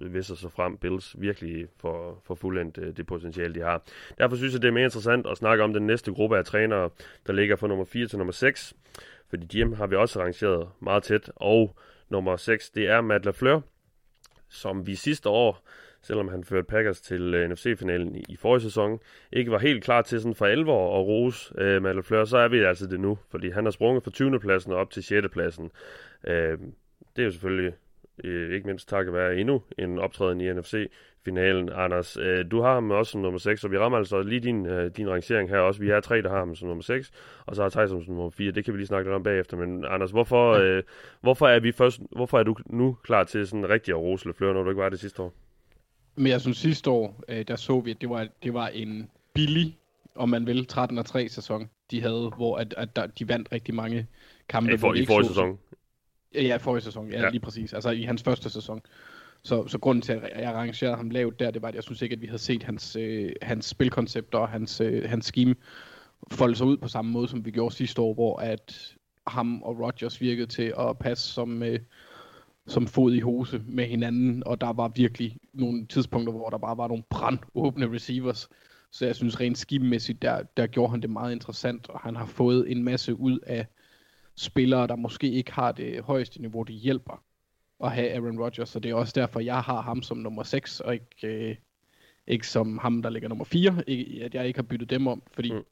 hvis og så frem Bills virkelig for, for fuldendt øh, det potentiale, de har. Derfor synes jeg, det er mere interessant at snakke om den næste gruppe af trænere, der ligger fra nummer 4 til nummer 6, fordi Jim har vi også arrangeret meget tæt, og nummer 6, det er Matt LaFleur, som vi sidste år, selvom han førte Packers til øh, uh, NFC-finalen i, i forrige sæson, ikke var helt klar til sådan for alvor at rose uh, Matt LaFleur, så er vi altså det nu, fordi han har sprunget fra 20. pladsen op til 6. pladsen. Uh, øh, det er jo selvfølgelig uh, ikke mindst takket være endnu en optræden i NFC finalen. Anders, øh, du har ham også som nummer 6, og vi rammer altså lige din, øh, din rangering her også. Vi er tre, der har ham som nummer 6, og så har Thijs som nummer 4. Det kan vi lige snakke lidt om bagefter. Men Anders, hvorfor, øh, hvorfor, er, vi først, hvorfor er du nu klar til sådan rigtig at rose Lefleur, når du ikke var det sidste år? Men jeg synes sidste år, øh, der så vi, at det var, det var en billig, om man vil, 13 3 sæson, de havde, hvor at, at der, de vandt rigtig mange kampe. I, for, i forrige sæson? Ja, forrige sæson, ja, ja, lige præcis. Altså i hans første sæson. Så, så grunden til, at jeg arrangerede ham lavt der, det var, at jeg synes ikke, at vi havde set hans, øh, hans spilkoncept og hans, øh, hans scheme folde sig ud på samme måde, som vi gjorde sidste år, hvor at ham og Rodgers virkede til at passe som, øh, som fod i hose med hinanden, og der var virkelig nogle tidspunkter, hvor der bare var nogle brandåbne receivers. Så jeg synes rent skibmæssigt, der, der gjorde han det meget interessant, og han har fået en masse ud af spillere, der måske ikke har det højeste niveau, det hjælper at have Aaron Rodgers, så det er også derfor, jeg har ham som nummer 6, og ikke, øh, ikke som ham, der ligger nummer 4, ikke, at jeg ikke har byttet dem om, fordi mm.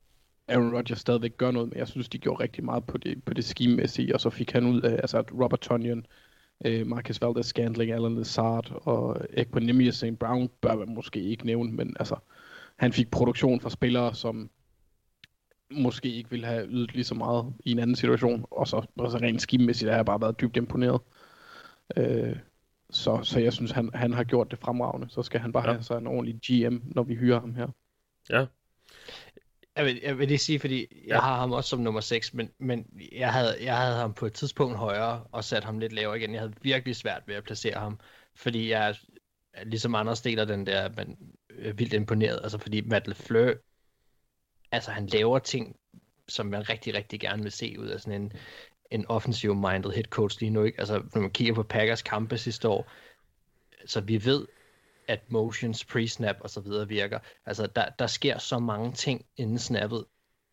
Aaron Rodgers stadigvæk gør noget, men jeg synes, de gjorde rigtig meget på det, på det scheme-mæssige, og så fik han ud af, altså Robert Tonyan, øh, Marcus Valdez Scantling, Alan Lazard og Equinemius St. Brown bør man måske ikke nævne, men altså, han fik produktion fra spillere, som måske ikke ville have ydet lige så meget i en anden situation, og så, og så rent skimæssigt har jeg bare været dybt imponeret. Øh, så, så jeg synes, han, han har gjort det fremragende. Så skal han bare ja. have sig en ordentlig GM, når vi hyrer ham her. Ja. Jeg vil, jeg vil lige sige, fordi jeg har ham også som nummer 6, men, men jeg, havde, jeg havde ham på et tidspunkt højere og sat ham lidt lavere igen. Jeg havde virkelig svært ved at placere ham, fordi jeg ligesom Anders deler den der, men er vildt imponeret. Altså fordi Matt LeFleur, altså han laver ting, som man rigtig, rigtig gerne vil se ud af sådan en, en offensive-minded head coach lige nu. Ikke? Altså når man kigger på Packers kampe sidste år, så vi ved, at motions, pre-snap og så videre virker. Altså, der, der sker så mange ting inden snappet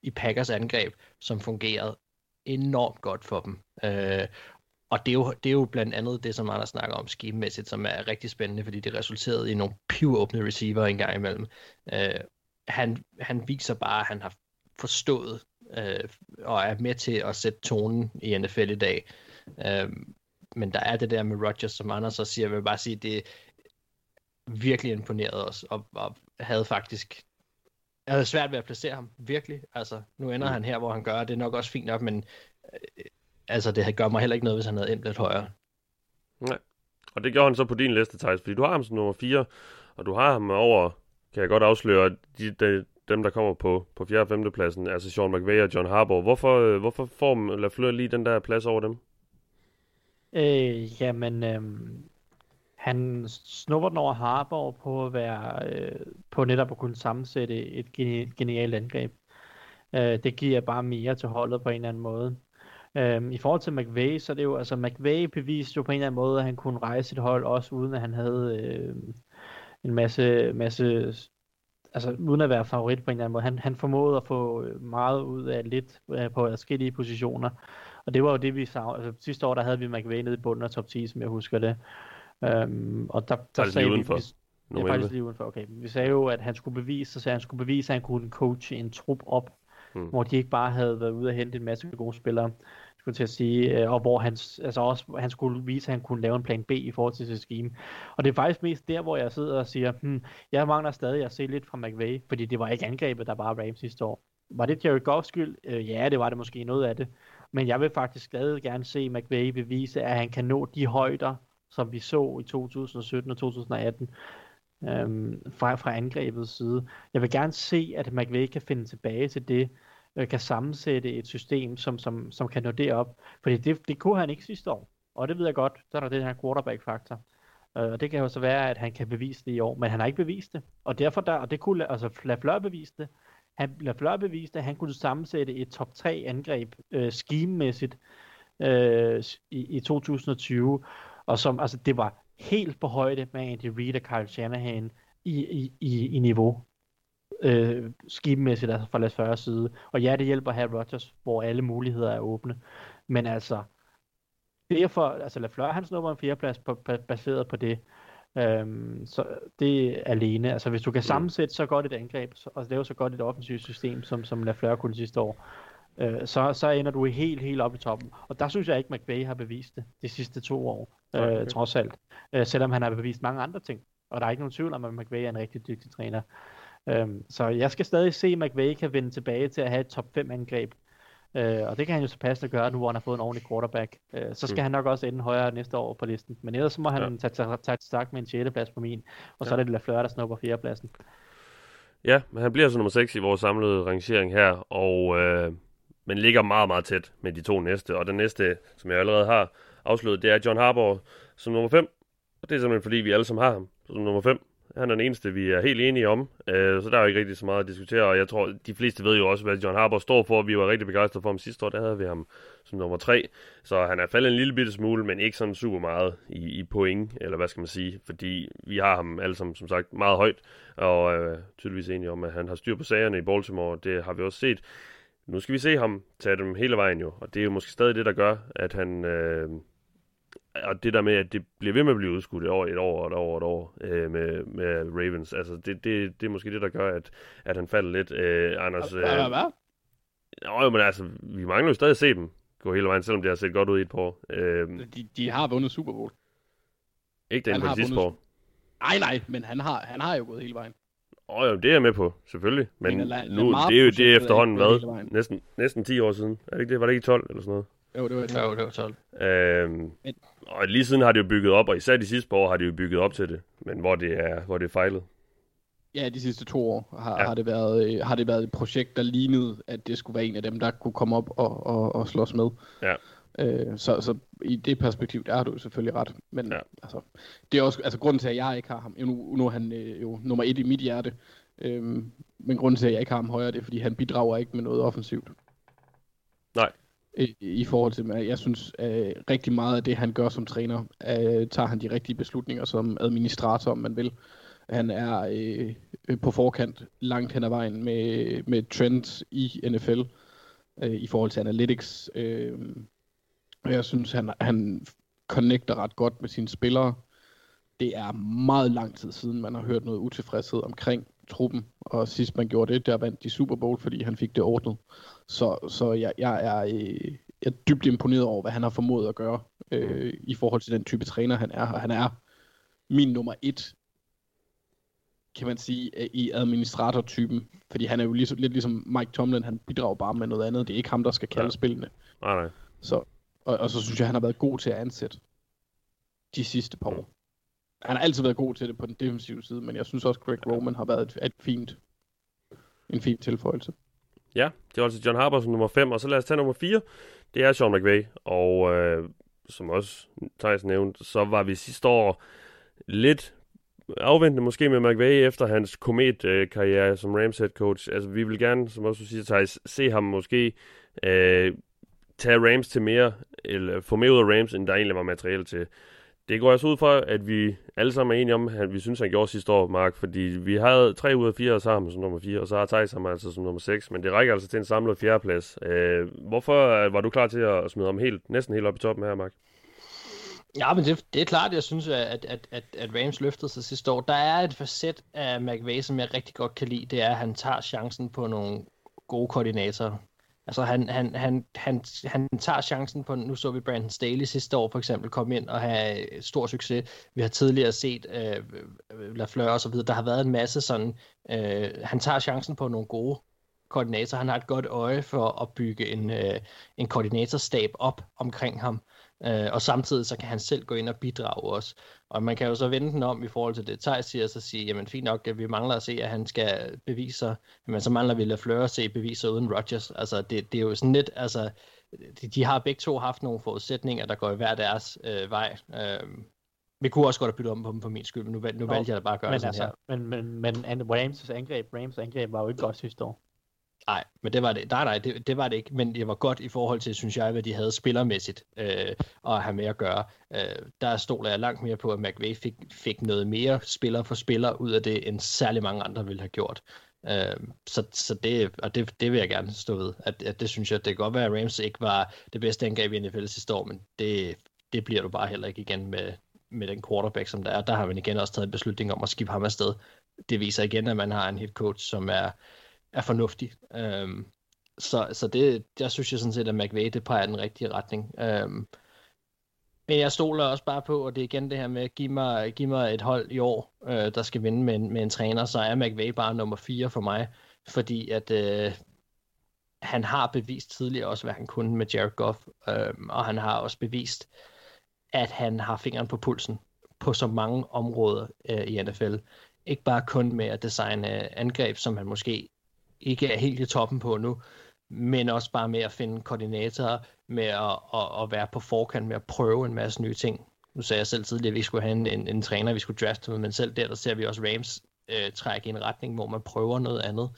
i Packers angreb, som fungerede enormt godt for dem. Øh, og det er, jo, det er jo blandt andet det, som Anders snakker om skimæssigt, som er rigtig spændende, fordi det resulterede i nogle pivåbne receiver en gang imellem. Øh, han, han viser bare, at han har forstået øh, og er med til at sætte tonen i NFL i dag. Øh, men der er det der med Rodgers, som Anders så siger, jeg vil bare sige, det, virkelig imponeret os, og, og havde faktisk jeg havde svært ved at placere ham, virkelig. Altså, nu ender mm. han her, hvor han gør, det er nok også fint nok, men øh, altså, det gør mig heller ikke noget, hvis han havde endt lidt højere. Nej, og det gjorde han så på din liste, Thijs, fordi du har ham som nummer 4, og du har ham over, kan jeg godt afsløre, de, de, dem, der kommer på, på 4. og 5. pladsen, altså Sean McVay og John Harbaugh. Hvorfor, øh, hvorfor får LaFleur lige den der plads over dem? Øh, jamen, øh, han snupper den over Harbaugh på at være øh, på netop at kunne sammensætte et genialt angreb. Øh, det giver bare mere til holdet på en eller anden måde. Øh, I forhold til McVay, så er det jo, altså McVay beviste jo på en eller anden måde, at han kunne rejse et hold, også uden at han havde øh, en masse, masse altså uden at være favorit på en eller anden måde. Han, han formåede at få meget ud af lidt øh, på forskellige positioner. Og det var jo det, vi savnede. Altså, sidste år, der havde vi McVay nede i bunden af top 10, som jeg husker det. Øhm, og der, der sagde vi, udenfor. Vi, ja, faktisk lige udenfor. Okay. Vi sagde jo, at han skulle bevise, så han skulle bevise, at han kunne coache en trup op, hmm. hvor de ikke bare havde været ude og hente en masse gode spillere, skulle til at sige, øh, og hvor han, altså også, han skulle vise, at han kunne lave en plan B i forhold til sit scheme. Og det er faktisk mest der, hvor jeg sidder og siger, hmm, jeg mangler stadig at se lidt fra McVay, fordi det var ikke angrebet, der bare Rams sidste år. Var det Jared Goffs skyld? Øh, ja, det var det måske noget af det. Men jeg vil faktisk stadig gerne se McVay bevise, at han kan nå de højder, som vi så i 2017 og 2018 øhm, fra, fra angrebets side. Jeg vil gerne se, at McVay kan finde tilbage til det, øh, kan sammensætte et system, som, som, som kan nå det op. Fordi det, det kunne han ikke sidste år. Og det ved jeg godt, så er der den her quarterback-faktor. Øh, og det kan jo så være, at han kan bevise det i år, men han har ikke bevist det. Og derfor der, og det kunne, altså Lafleur beviste det, han, Lafleur beviste, at han kunne sammensætte et top 3 angreb øh, scheme-mæssigt øh, i, i 2020, og som, altså, det var helt på højde med Andy Reid og Kyle Shanahan i, i, i, i niveau. Øh, skibmæssigt, altså fra Las Føre side. Og ja, det hjælper at have Rodgers, hvor alle muligheder er åbne. Men altså, derfor, altså LaFleur, han snupper en fjerdeplads på, på, baseret på det. Øhm, så det er alene. Altså hvis du kan mm. sammensætte så godt et angreb, og lave så godt et offensivt system, som, som LaFleur kunne sidste år, øh, så, så ender du helt, helt op i toppen. Og der synes jeg ikke, McVay har bevist det de sidste to år, øh, okay. trods alt. Øh, selvom han har bevist mange andre ting. Og der er ikke nogen tvivl om, at McVay er en rigtig dygtig træner. Øh, så jeg skal stadig se, at McVay kan vende tilbage til at have et top 5 angreb. Øh, og det kan han jo så passende gøre nu, hvor han har fået en ordentlig quarterback. Øh, så skal mm. han nok også ende højere næste år på listen. Men ellers så må han ja. tage, tage, tage med en 6. plads på min. Og så ja. er det Lafleur, der snupper 4. pladsen. Ja, men han bliver altså nummer 6 i vores samlede rangering her. Og øh, men ligger meget, meget tæt med de to næste. Og den næste, som jeg allerede har afsløret, det er John Harbour som nummer 5. Og det er simpelthen fordi, vi alle sammen har ham som nummer 5. Han er den eneste, vi er helt enige om. Øh, så der er jo ikke rigtig så meget at diskutere. Og jeg tror, de fleste ved jo også, hvad John Harbour står for. Vi var rigtig begejstrede for ham sidste år. Der havde vi ham som nummer 3. Så han er faldet en lille bitte smule, men ikke sådan super meget i, i point, eller hvad skal man sige. Fordi vi har ham alle sammen, som sagt, meget højt. Og øh, tydeligvis enige om, at han har styr på sagerne i Baltimore. Det har vi også set. Nu skal vi se ham tage dem hele vejen jo. Og det er jo måske stadig det, der gør, at han... Øh, og det der med, at det bliver ved med at blive udskudt et år, et år og et år et år øh, med, med Ravens, altså det, det, det er måske det, der gør, at, at han falder lidt. Øh, Anders, øh, Hvad? Hvad? jo, men altså, vi mangler jo stadig at se dem gå hele vejen, selvom det har set godt ud i et par år. Øh, De, de har vundet Super Bowl. ikke den Han på har de sidste vundet- år. Nej, nej, men han har, han har jo gået hele vejen. Åh, jo, det er jeg med på, selvfølgelig. Men Men La- nu, det er jo det er er efterhånden hvad? Næsten, næsten 10 år siden. Er det ikke det? Var det ikke 12 eller sådan noget? Jo, det var det. Jo, det var 12. Øhm, og lige siden har det jo bygget op, og især de sidste par år har det jo bygget op til det, men hvor det er, hvor det er fejlet. Ja, de sidste to år har, Ja. ja. har, det været, øh, har det været et projekt, der lignede, at det skulle være en af dem, der kunne komme op og, og, og slås med. Ja. Øh, så, så i det perspektiv, der har du selvfølgelig ret. Men Ja. ja. altså, det er også altså, grunden til, at jeg ikke har ham. Jo, nu, nu er han øh, jo nummer et i mit hjerte. Øhm, men grunden til, at jeg ikke har ham højere, det er, fordi han bidrager ikke med noget offensivt. Nej. I, i forhold til, at jeg synes, øh, rigtig meget af det, han gør som træner, øh, tager han de rigtige beslutninger som administrator, om man vil. Han er øh, på forkant langt hen ad vejen med, med trends i NFL øh, i forhold til analytics. Øh, og jeg synes, han, han connecter ret godt med sine spillere. Det er meget lang tid siden, man har hørt noget utilfredshed omkring truppen. Og sidst man gjorde det, der vandt de Super Bowl, fordi han fik det ordnet. Så, så jeg, jeg, er, øh, jeg er dybt imponeret over, hvad han har formået at gøre øh, i forhold til den type træner, han er. Og han er min nummer et kan man sige, øh, i administratortypen. Fordi han er jo ligesom, lidt ligesom Mike Tomlin, han bidrager bare med noget andet. Det er ikke ham, der skal kalde Ja. ja. spillene. Nej, nej. Så, og, og så synes jeg, han har været god til at ansætte de sidste par år. Han har altid været god til det på den defensive side, men jeg synes også, Greg Roman har været et, et fint, en fin tilføjelse. Ja, det var altså John Harper som nummer 5, og så lad os tage nummer 4. Det er Sean McVay, og øh, som også Thijs nævnte, så var vi sidste år lidt afventende måske med McVay efter hans komet-karriere som Rams head coach. Altså vi vil gerne, som også du siger Thijs, se ham måske øh, tage Rams til mere, eller få mere ud af Rams, end der egentlig var materiale til. Det går altså ud fra, at vi alle sammen er enige om, at vi synes, han gjorde sidste år, Mark, fordi vi havde tre ud af fire sammen som nummer 4, og så har Thijs ham altså som nummer 6, men det rækker altså til en samlet fjerdeplads. Øh, hvorfor øh, var du klar til at smide ham helt, næsten helt op i toppen her, Mark? Ja, men det, det er klart, jeg synes, at, at, at, at Rams løftede sig sidste år. Der er et facet af McVay, som jeg rigtig godt kan lide. Det er, at han tager chancen på nogle gode koordinatorer. Altså han, han, han, han, han tager chancen på, nu så vi Brandon Staley sidste år for eksempel komme ind og have øh, stor succes. Vi har tidligere set øh, øh, Lafleur og så videre. Der har været en masse sådan, øh, han tager chancen på nogle gode koordinatorer. Han har et godt øje for at bygge en, øh, en koordinatorstab op omkring ham. Øh, og samtidig så kan han selv gå ind og bidrage også. Og man kan jo så vende den om i forhold til det, Thijs siger, så sige, jamen fint nok, at vi mangler at se, at han skal bevise sig, men så mangler vi Lafleur at se beviser uden Rodgers. Altså det, det er jo sådan lidt, altså de, de har begge to haft nogle forudsætninger, der går i hver deres øh, vej. Øh, vi kunne også godt have byttet om på dem for min skyld, men nu, nu Nå, valgte jeg da bare at gøre Men, det sådan altså, her. men, men, men Rams' angreb, Rams' angreb var jo ikke godt sidste år. Nej, men det var det. Nej, nej, det, det var det ikke. Men det var godt i forhold til, synes jeg, hvad de havde spillermæssigt øh, at have med at gøre. Øh, der stoler jeg langt mere på, at McVay fik, fik noget mere spiller for spiller ud af det, end særlig mange andre ville have gjort. Øh, så så det, og det, det vil jeg gerne stå ved. At, at det synes jeg, det kan godt være, at Rams ikke var det bedste angreb i NFL sidste år, men det, det bliver du bare heller ikke igen med, med den quarterback, som der er. Der har man igen også taget en beslutning om at skifte ham afsted. Det viser igen, at man har en head coach, som er er fornuftig. Øhm, så, så det, der synes jeg sådan set, at McVay, det peger i den rigtige retning. Øhm, men jeg stoler også bare på, og det er igen det her med, at give mig, give mig et hold i år, øh, der skal vinde med en, med en træner, så er McVay bare nummer 4 for mig, fordi at øh, han har bevist tidligere også, hvad han kunne med Jared Goff, øh, og han har også bevist, at han har fingeren på pulsen på så mange områder øh, i NFL. Ikke bare kun med at designe angreb, som han måske ikke er helt i toppen på nu, men også bare med at finde koordinatorer, med at, at, at være på forkant med at prøve en masse nye ting. nu sagde jeg selv tidligere, at vi skulle have en, en, en træner, vi skulle drafte med, men selv der, der ser vi også Rams øh, trække i en retning, hvor man prøver noget andet.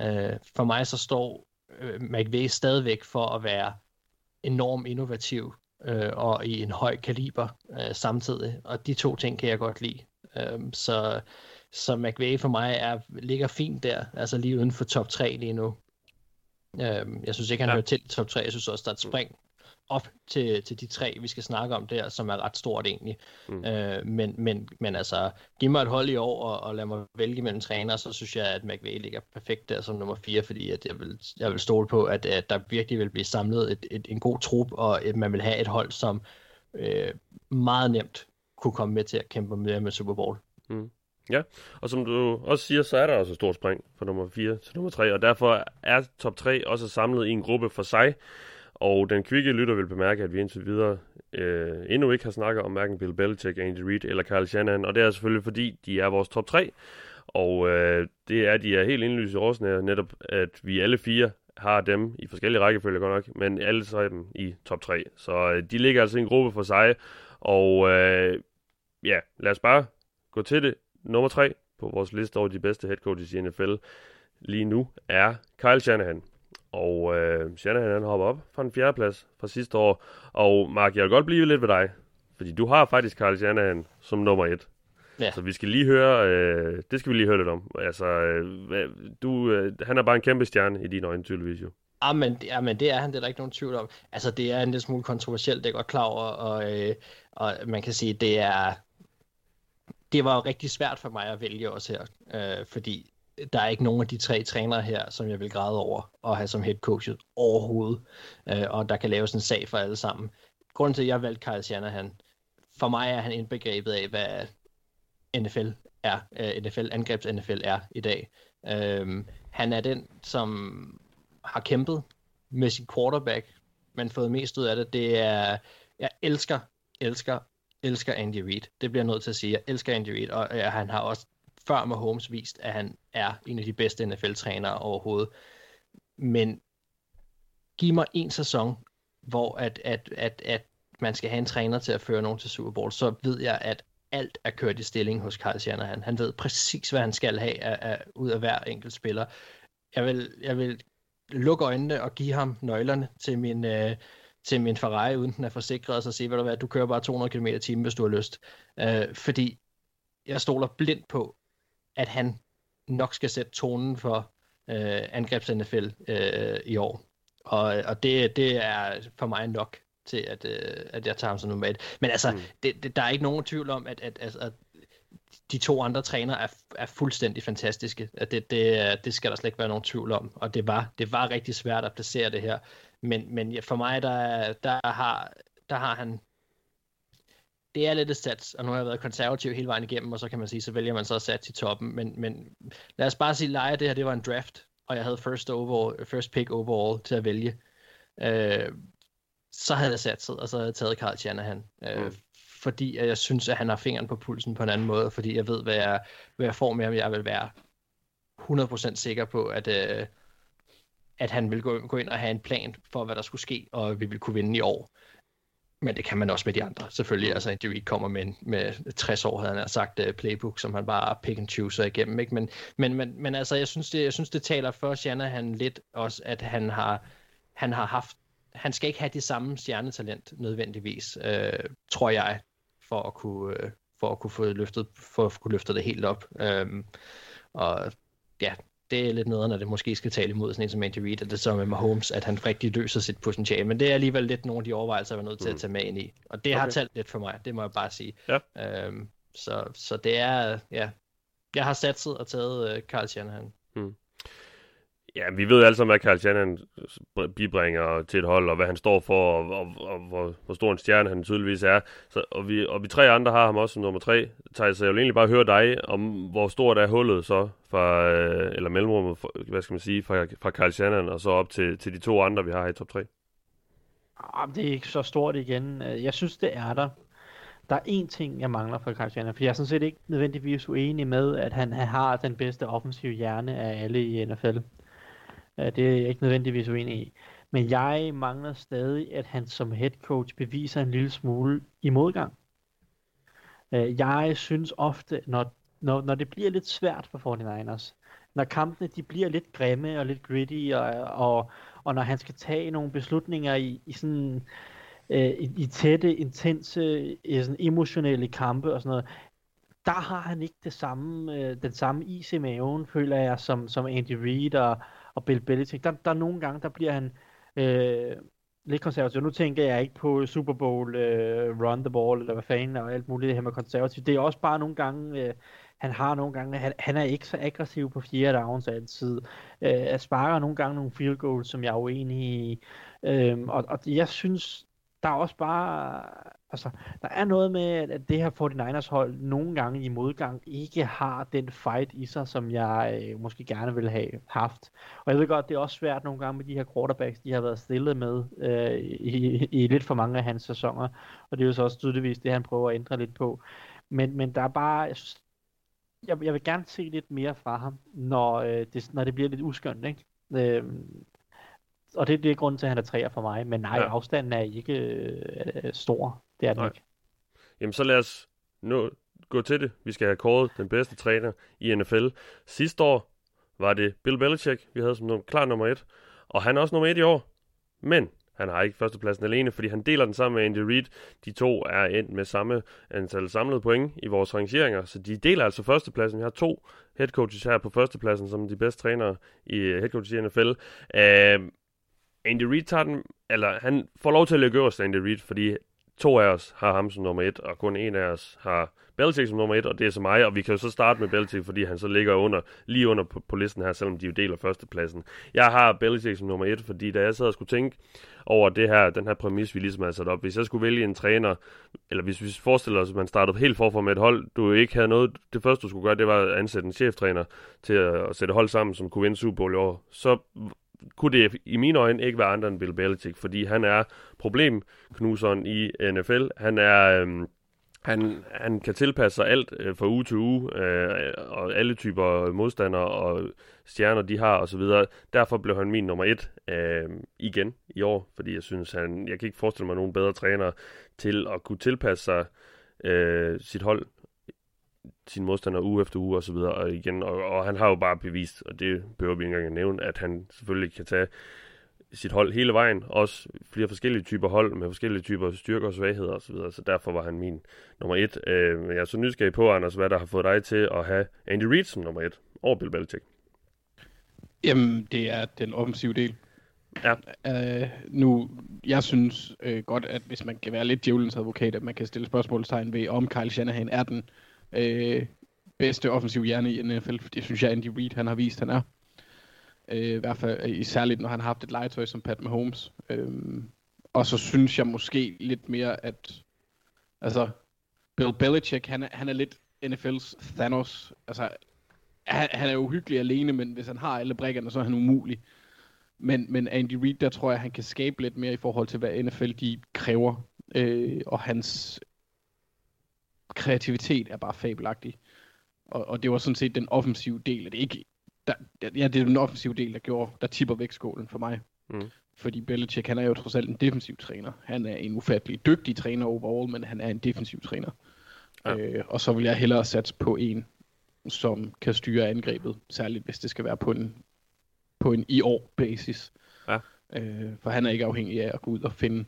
Øh, for mig så står øh, McVay stadigvæk for at være enormt innovativ øh, og i en høj kaliber øh, samtidig, og de to ting kan jeg godt lide. Øh, så, så McVay for mig er, ligger fint der, altså lige uden for top 3 lige nu. Øh, jeg synes ikke, han ja. hører til top 3, jeg synes også, der er et spring op til, til de tre, vi skal snakke om der, som er ret stort egentlig. Mm. Øh, men, men, men altså, giv mig et hold i år, og, og lad mig vælge mellem træner, så synes jeg, at McVay ligger perfekt der som nummer 4, fordi at jeg, vil, jeg vil stole på, at, at der virkelig vil blive samlet et, et, en god trup, og at man vil have et hold, som øh, meget nemt kunne komme med til at kæmpe med med Super Bowl. Mm. Ja, og som du også siger, så er der også et stort spring fra nummer 4 til nummer 3, og derfor er top 3 også samlet i en gruppe for sig. Og den kvikke lytter vil bemærke, at vi indtil videre øh, endnu ikke har snakket om hverken Bill Belichick, Andy Reid eller Kyle Shanahan, og det er selvfølgelig fordi, de er vores top 3, og øh, det er, de er helt indlyst i netop at vi alle fire har dem i forskellige rækkefølge godt nok, men alle tre dem i top 3. Så øh, de ligger altså i en gruppe for sig, og øh, ja, lad os bare gå til det. Nummer 3 på vores liste over de bedste head coaches i NFL lige nu er Kyle Shanahan. Og øh, Shanahan han hopper op fra en fjerde plads fra sidste år. Og Mark, jeg vil godt blive lidt ved dig. Fordi du har faktisk Carl Shanahan som nummer et. Ja. Så vi skal lige høre, øh, det skal vi lige høre lidt om. Altså, øh, du, øh, han er bare en kæmpe stjerne i dine øjne, tydeligvis jo. Ja, men, ja, men det er han, det er der ikke nogen tvivl om. Altså, det er en lille smule kontroversielt, det er godt klar over, og, øh, og man kan sige, det er, det var jo rigtig svært for mig at vælge også her, øh, fordi der er ikke nogen af de tre trænere her, som jeg vil græde over at have som head coach overhovedet, øh, og der kan laves en sag for alle sammen. Grunden til, at jeg valgte Kyle Shanahan, for mig er han indbegrebet af, hvad NFL er, øh, NFL, angrebs NFL er i dag. Øh, han er den, som har kæmpet med sin quarterback, men fået mest ud af det. Det er, jeg elsker, elsker, elsker Andy Reid. Det bliver jeg nødt til at sige. Jeg elsker Andy Reid, og ja, han har også før med Holmes vist, at han er en af de bedste NFL-trænere overhovedet. Men giv mig en sæson, hvor at, at, at, at man skal have en træner til at føre nogen til Super Bowl, så ved jeg, at alt er kørt i stilling hos Carl Shanahan. Han ved præcis, hvad han skal have af, af, ud af hver enkelt spiller. Jeg vil, jeg vil lukke øjnene og give ham nøglerne til min, øh, til min Ferrari, uden den er forsikret, og så sige, hvad du hvad, du kører bare 200 km i hvis du har lyst. Øh, fordi jeg stoler blindt på, at han nok skal sætte tonen for øh, angrebs-NFL øh, i år. Og, og det, det er for mig nok til, at, øh, at jeg tager ham som nummer et. Men altså, mm. det, det, der er ikke nogen tvivl om, at, at, at, at de to andre trænere er, er fuldstændig fantastiske. At det, det, det skal der slet ikke være nogen tvivl om. Og det var, det var rigtig svært at placere det her. Men, men for mig, der, der, har, der har han det er lidt et sats, og nu har jeg været konservativ hele vejen igennem, og så kan man sige, så vælger man så at sats i toppen, men, men lad os bare sige, leje det her, det var en draft, og jeg havde first, overall, first pick overall til at vælge. Øh, så havde jeg satset, og så havde jeg taget Carl Shanahan. Øh, mm. Fordi jeg synes, at han har fingeren på pulsen på en anden måde, fordi jeg ved, hvad jeg, hvad jeg får med ham. Jeg vil være 100% sikker på, at, øh, at han vil gå, gå ind og have en plan for, hvad der skulle ske, og vi vil kunne vinde i år. Men det kan man også med de andre, selvfølgelig. Altså, Andy Reid kommer med, med 60 år, havde han sagt, uh, playbook, som han bare pick and choose igennem. Ikke? Men, men, men, men altså, jeg synes, det, jeg synes, det taler for Shanahan lidt også, at han har, han har haft, han skal ikke have det samme stjernetalent nødvendigvis, øh, tror jeg, for at kunne, øh, for at kunne få løftet, for at kunne løfte det helt op. Øh, og ja, det er lidt nederen, at det måske skal tale imod sådan en som Andy Reid, at det så med Mahomes, at han rigtig løser sit potentiale. Men det er alligevel lidt nogle af de overvejelser, jeg var nødt til mm. at tage med ind i. Og det okay. har talt lidt for mig, det må jeg bare sige. Ja. Øhm, så, så det er, ja, jeg har satset og taget uh, Carl Shanahan. Mm. Ja, vi ved alle sammen, hvad Carl Shannon bibringer til et hold, og hvad han står for, og, og, og hvor, hvor stor en stjerne han tydeligvis er. Så, og, vi, og vi tre andre har ham også som nummer tre. Thijs, jeg vil egentlig bare høre dig om, hvor stort er hullet så, fra, øh, eller mellemrummet, for, hvad skal man sige, fra, fra Carl Shannon og så op til, til de to andre, vi har i top 3. Ah, det er ikke så stort igen. Øh, jeg synes, det er der. Der er én ting, jeg mangler fra Carl Shannon, for jeg er sådan set ikke nødvendigvis uenig med, at han har den bedste offensive hjerne af alle i NFL. Øh, det er jeg ikke nødvendigvis uenig i. Men jeg mangler stadig, at han som head coach beviser en lille smule i modgang. Øh, jeg synes ofte, når, når, når det bliver lidt svært for 49ers, når kampene de bliver lidt grimme og lidt gritty, og, og, og når han skal tage nogle beslutninger i, i sådan øh, i, i tætte, intense, i sådan emotionelle kampe og sådan noget, der har han ikke det samme, øh, den samme is i maven, føler jeg, som, som Andy Reid og, og Bill Belichick. Der, der er nogle gange, der bliver han øh, lidt konservativ. Nu tænker jeg ikke på Super Bowl, øh, run the ball, eller hvad fanden, og alt muligt det her med konservativ. Det er også bare nogle gange, øh, han har nogle gange, han, han er ikke så aggressiv på fjerde downs altid. Øh, sparker nogle gange nogle field goals, som jeg er uenig i. Øh, og, og jeg synes, der er også bare, altså, der er noget med, at det her 49ers hold nogle gange i modgang ikke har den fight i sig, som jeg øh, måske gerne ville have haft. Og jeg ved godt, det er også svært nogle gange med de her quarterbacks, de har været stillet med øh, i, i lidt for mange af hans sæsoner. Og det er jo så også tydeligvis det, han prøver at ændre lidt på. Men, men der er bare, jeg, synes, jeg, jeg vil gerne se lidt mere fra ham, når, øh, det, når det bliver lidt uskønt, ikke? Øh, og det, det er grunden til, at han er træer for mig. Men nej, ja. afstanden er ikke øh, stor. Det er den nej. ikke. Jamen så lad os nu gå til det. Vi skal have kåret den bedste træner i NFL. Sidste år var det Bill Belichick, vi havde som klar nummer et. Og han er også nummer et i år. Men han har ikke førstepladsen alene, fordi han deler den sammen med Andy Reid. De to er endt med samme antal samlede point i vores rangeringer, så de deler altså førstepladsen. Vi har to head coaches her på førstepladsen, som de bedste trænere i head coaches i NFL. Uh, Andy Reid tager den, eller han får lov til at lægge øverst Andy Reid, fordi to af os har ham som nummer et, og kun en af os har Belichick som nummer et, og det er så mig, og vi kan jo så starte med Belichick, fordi han så ligger under, lige under på, på listen her, selvom de jo deler førstepladsen. Jeg har Belichick som nummer et, fordi da jeg sad og skulle tænke over det her, den her præmis, vi ligesom havde sat op, hvis jeg skulle vælge en træner, eller hvis vi forestiller os, at man startede helt forfra med et hold, du ikke havde noget, det første du skulle gøre, det var at ansætte en cheftræner til at, at sætte hold sammen, som kunne vinde Super Bowl i år, så kunne det i mine øjne ikke være andre end Bill Belichick, fordi han er problemknuseren i NFL. Han er... Øhm, han, han kan tilpasse sig alt øh, fra uge til uge, øh, og alle typer modstandere og stjerner, de har osv. Derfor blev han min nummer et øh, igen i år, fordi jeg synes, han, jeg kan ikke forestille mig nogen bedre træner til at kunne tilpasse sig øh, sit hold sin modstander uge efter uge og så videre, og igen, og, og han har jo bare bevist, og det behøver vi ikke engang at nævne, at han selvfølgelig kan tage sit hold hele vejen, også flere forskellige typer hold med forskellige typer styrker og svagheder osv., så, videre, så derfor var han min nummer et. Øh, jeg er så nysgerrig på, Anders, hvad der har fået dig til at have Andy Reid som nummer et over Bill Belichick. Jamen, det er den offensive del. Ja. Uh, nu, jeg synes uh, godt, at hvis man kan være lidt djævelens advokat, at man kan stille spørgsmålstegn ved, om Kyle Shanahan er den øh, Øh, bedste offensiv hjerne i NFL. Det synes jeg, Andy Reid han har vist, han er. Øh, I hvert fald øh, særligt, når han har haft et legetøj som Pat Mahomes. Øh, og så synes jeg måske lidt mere, at altså, Bill Belichick, han er, han er lidt NFL's Thanos. Altså, han, han er uhyggelig alene, men hvis han har alle brækkerne, så er han umulig. Men, men Andy Reid, der tror jeg, han kan skabe lidt mere i forhold til, hvad NFL de kræver. Øh, og hans kreativitet er bare fabelagtig. Og, og det var sådan set den offensive del, det ikke, der, ja, det er den offensive del, der gjorde, der tipper vægtskålen for mig. Mm. Fordi Belichick, han er jo trods alt en defensiv træner. Han er en ufattelig dygtig træner overall, men han er en defensiv træner. Ja. Øh, og så vil jeg hellere satse på en, som kan styre angrebet, særligt hvis det skal være på en, på en i år basis. Ja. Øh, for han er ikke afhængig af at gå ud og finde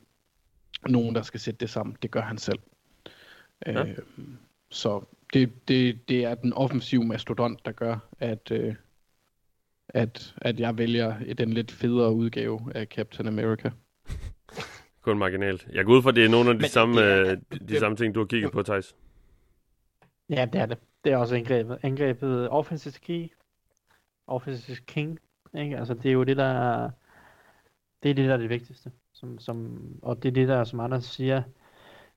nogen, der skal sætte det sammen. Det gør han selv. Ja. Øh, så det, det, det er den offensive mastodont, der gør, at, øh, at, at jeg vælger den lidt federe udgave af Captain America. Kun marginalt. Jeg går ud fra, at det er nogle af de, Men, samme, er, øh, de, de samme ting, du har kigget på, Thijs. Ja, det er det. Det er også angrebet. Angrebet offensive key, offensive king. Ikke? Altså, det er jo det, der det er det, der er det vigtigste. Som, som, og det er det, der, som andre siger,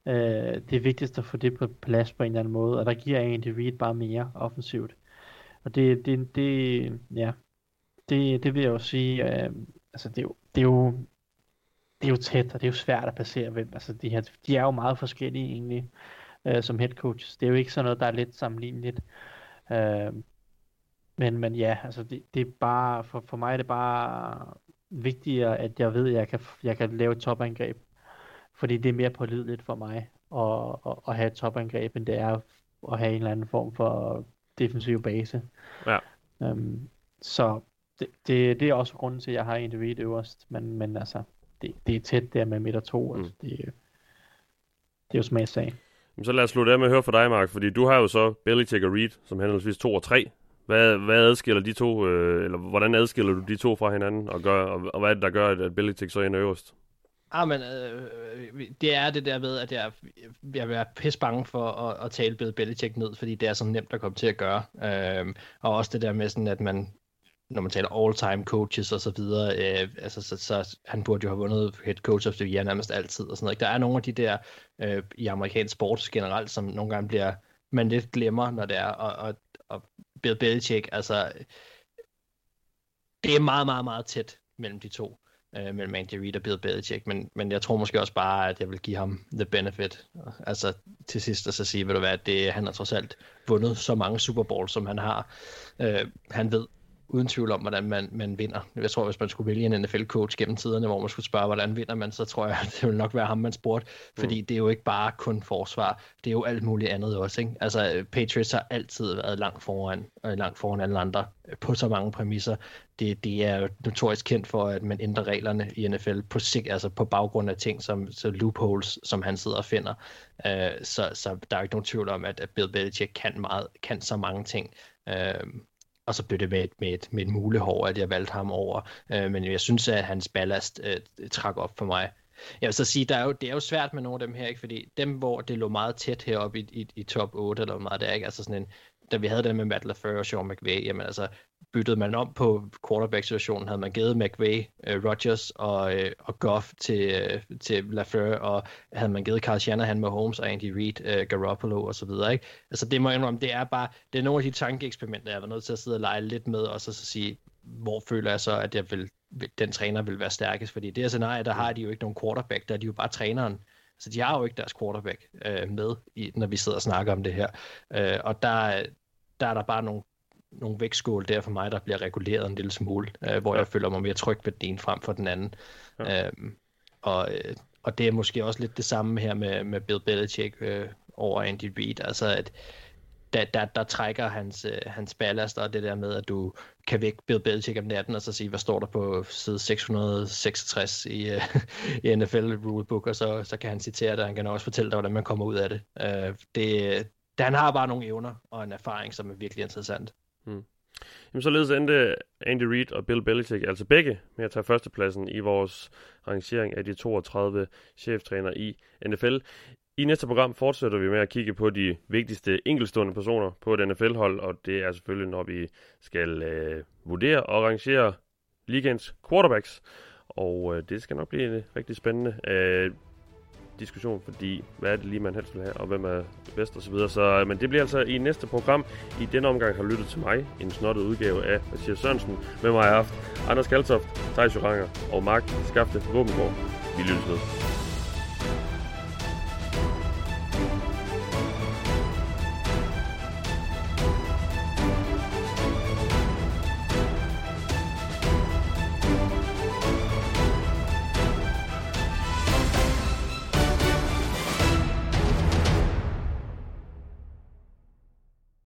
Øh, det er vigtigst at få det på plads på en eller anden måde, og der giver Andy Reid bare mere offensivt. Og det, det, det ja, det, det vil jeg jo sige, øh, altså det er jo, det er jo, det er jo tæt, og det er jo svært at placere hvem. Altså de, her, de er jo meget forskellige egentlig, øh, som head coaches. Det er jo ikke sådan noget, der er lidt sammenligneligt. Øh, men, men ja, altså det, det er bare, for, for mig er det bare vigtigere, at jeg ved, at jeg kan, jeg kan lave et topangreb fordi det er mere pålideligt for mig. at, at, at have et topangreb, end det er at have en eller anden form for defensiv base. Ja. Øhm, så det, det, det er også grunden til, at jeg har Andy Reid øverst, men, men altså, det, det er tæt der med midt og to. Mm. Altså, det, det er jo smagssag. Så lad os slutte af med at høre fra dig, Mark, fordi du har jo så Belichick og Reed, som henholdsvis 2 og 3. Hvad, hvad adskiller de to, øh, eller hvordan adskiller du de to fra hinanden, og, gør, og, og hvad er det, der gør, at Belichick så er øverst? Ah, men øh, det er det der ved, at jeg, jeg vil være pisse bange for at, at tale Bill Belichick ned, fordi det er så nemt at komme til at gøre. Øh, og også det der med sådan, at man, når man taler all-time coaches og så videre, øh, altså, så, så, han burde jo have vundet head coach of the year nærmest altid og sådan noget. Der er nogle af de der øh, i amerikansk sport generelt, som nogle gange bliver, man lidt glemmer, når det er, og, og, og Bill Belichick, altså, det er meget, meget, meget tæt mellem de to øh, mellem Andy Reid og Bill Belichick, men, men jeg tror måske også bare, at jeg vil give ham the benefit, altså til sidst at så sige, vil du hvad, det, han har trods alt vundet så mange Super Bowls, som han har. Øh, han ved uden tvivl om, hvordan man, man vinder. Jeg tror, hvis man skulle vælge en NFL-coach gennem tiderne, hvor man skulle spørge, hvordan vinder man, så tror jeg, det vil nok være ham, man spurgte. Fordi mm. det er jo ikke bare kun forsvar, det er jo alt muligt andet også. Ikke? Altså, Patriots har altid været langt foran, og langt foran alle andre på så mange præmisser. Det, det er jo notorisk kendt for, at man ændrer reglerne i NFL på, altså på baggrund af ting som så loopholes, som han sidder og finder. Uh, så, så der er ikke nogen tvivl om, at, at Bill Belichick kan, meget, kan så mange ting. Uh, og så blev det med et, med et, med et mulehår, at jeg valgte ham over. Øh, men jeg synes, at hans ballast øh, trak op for mig. Jeg vil så sige, der er jo, det er jo svært med nogle af dem her, ikke? fordi dem, hvor det lå meget tæt heroppe i, i, i top 8, eller hvor meget det er, ikke? altså sådan en, da vi havde det med Matt LaFleur og Sean McVay, jamen altså, byttede man om på quarterback-situationen, havde man givet McVay, uh, Rodgers og, uh, og Goff til, uh, til LaFleur, og havde man givet Carl Shanahan med Holmes og Andy Reid, uh, Garoppolo og så videre, ikke? Altså det må jeg indrømme, det er bare, det er nogle af de tankeeksperimenter, jeg var nødt til at sidde og lege lidt med, og så, så sige, hvor føler jeg så, at jeg vil, den træner vil være stærkest, fordi det her scenarie, der har de jo ikke nogen quarterback, der er de jo bare træneren, så de har jo ikke deres quarterback øh, med, i, når vi sidder og snakker om det her. Øh, og der, der er der bare nogle, nogle vægtskål der for mig, der bliver reguleret en lille smule, øh, hvor ja. jeg føler mig mere tryg ved den ene frem for den anden. Ja. Øhm, og, øh, og det er måske også lidt det samme her med, med Bill Belichick øh, over Andy Reid, altså at der, der, der trækker hans, øh, hans ballast, og det der med, at du kan vække Bill Belichick om natten, og så sige, hvad står der på side 666 i, uh, i NFL Rulebook, og så, så kan han citere det, og han kan også fortælle dig, hvordan man kommer ud af det. Uh, det, han har bare nogle evner og en erfaring, som er virkelig interessant. Jamen således endte Andy Reid og Bill Belichick altså begge med at tage førstepladsen i vores rangering af de 32 cheftræner i NFL. I næste program fortsætter vi med at kigge på de vigtigste enkeltstående personer på et NFL-hold, og det er selvfølgelig, når vi skal øh, vurdere og rangere ligens quarterbacks. Og øh, det skal nok blive rigtig spændende. Øh, diskussion, fordi hvad er det lige, man helst vil have, og hvem er bedst og så videre. Så, øh, men det bliver altså i næste program. I denne omgang har lyttet til mig, en snottet udgave af Mathias Sørensen. Med mig har haft Anders Kaltoft, Thijs Joranger og Mark Skafte Våbengård. Vi lyttes ved.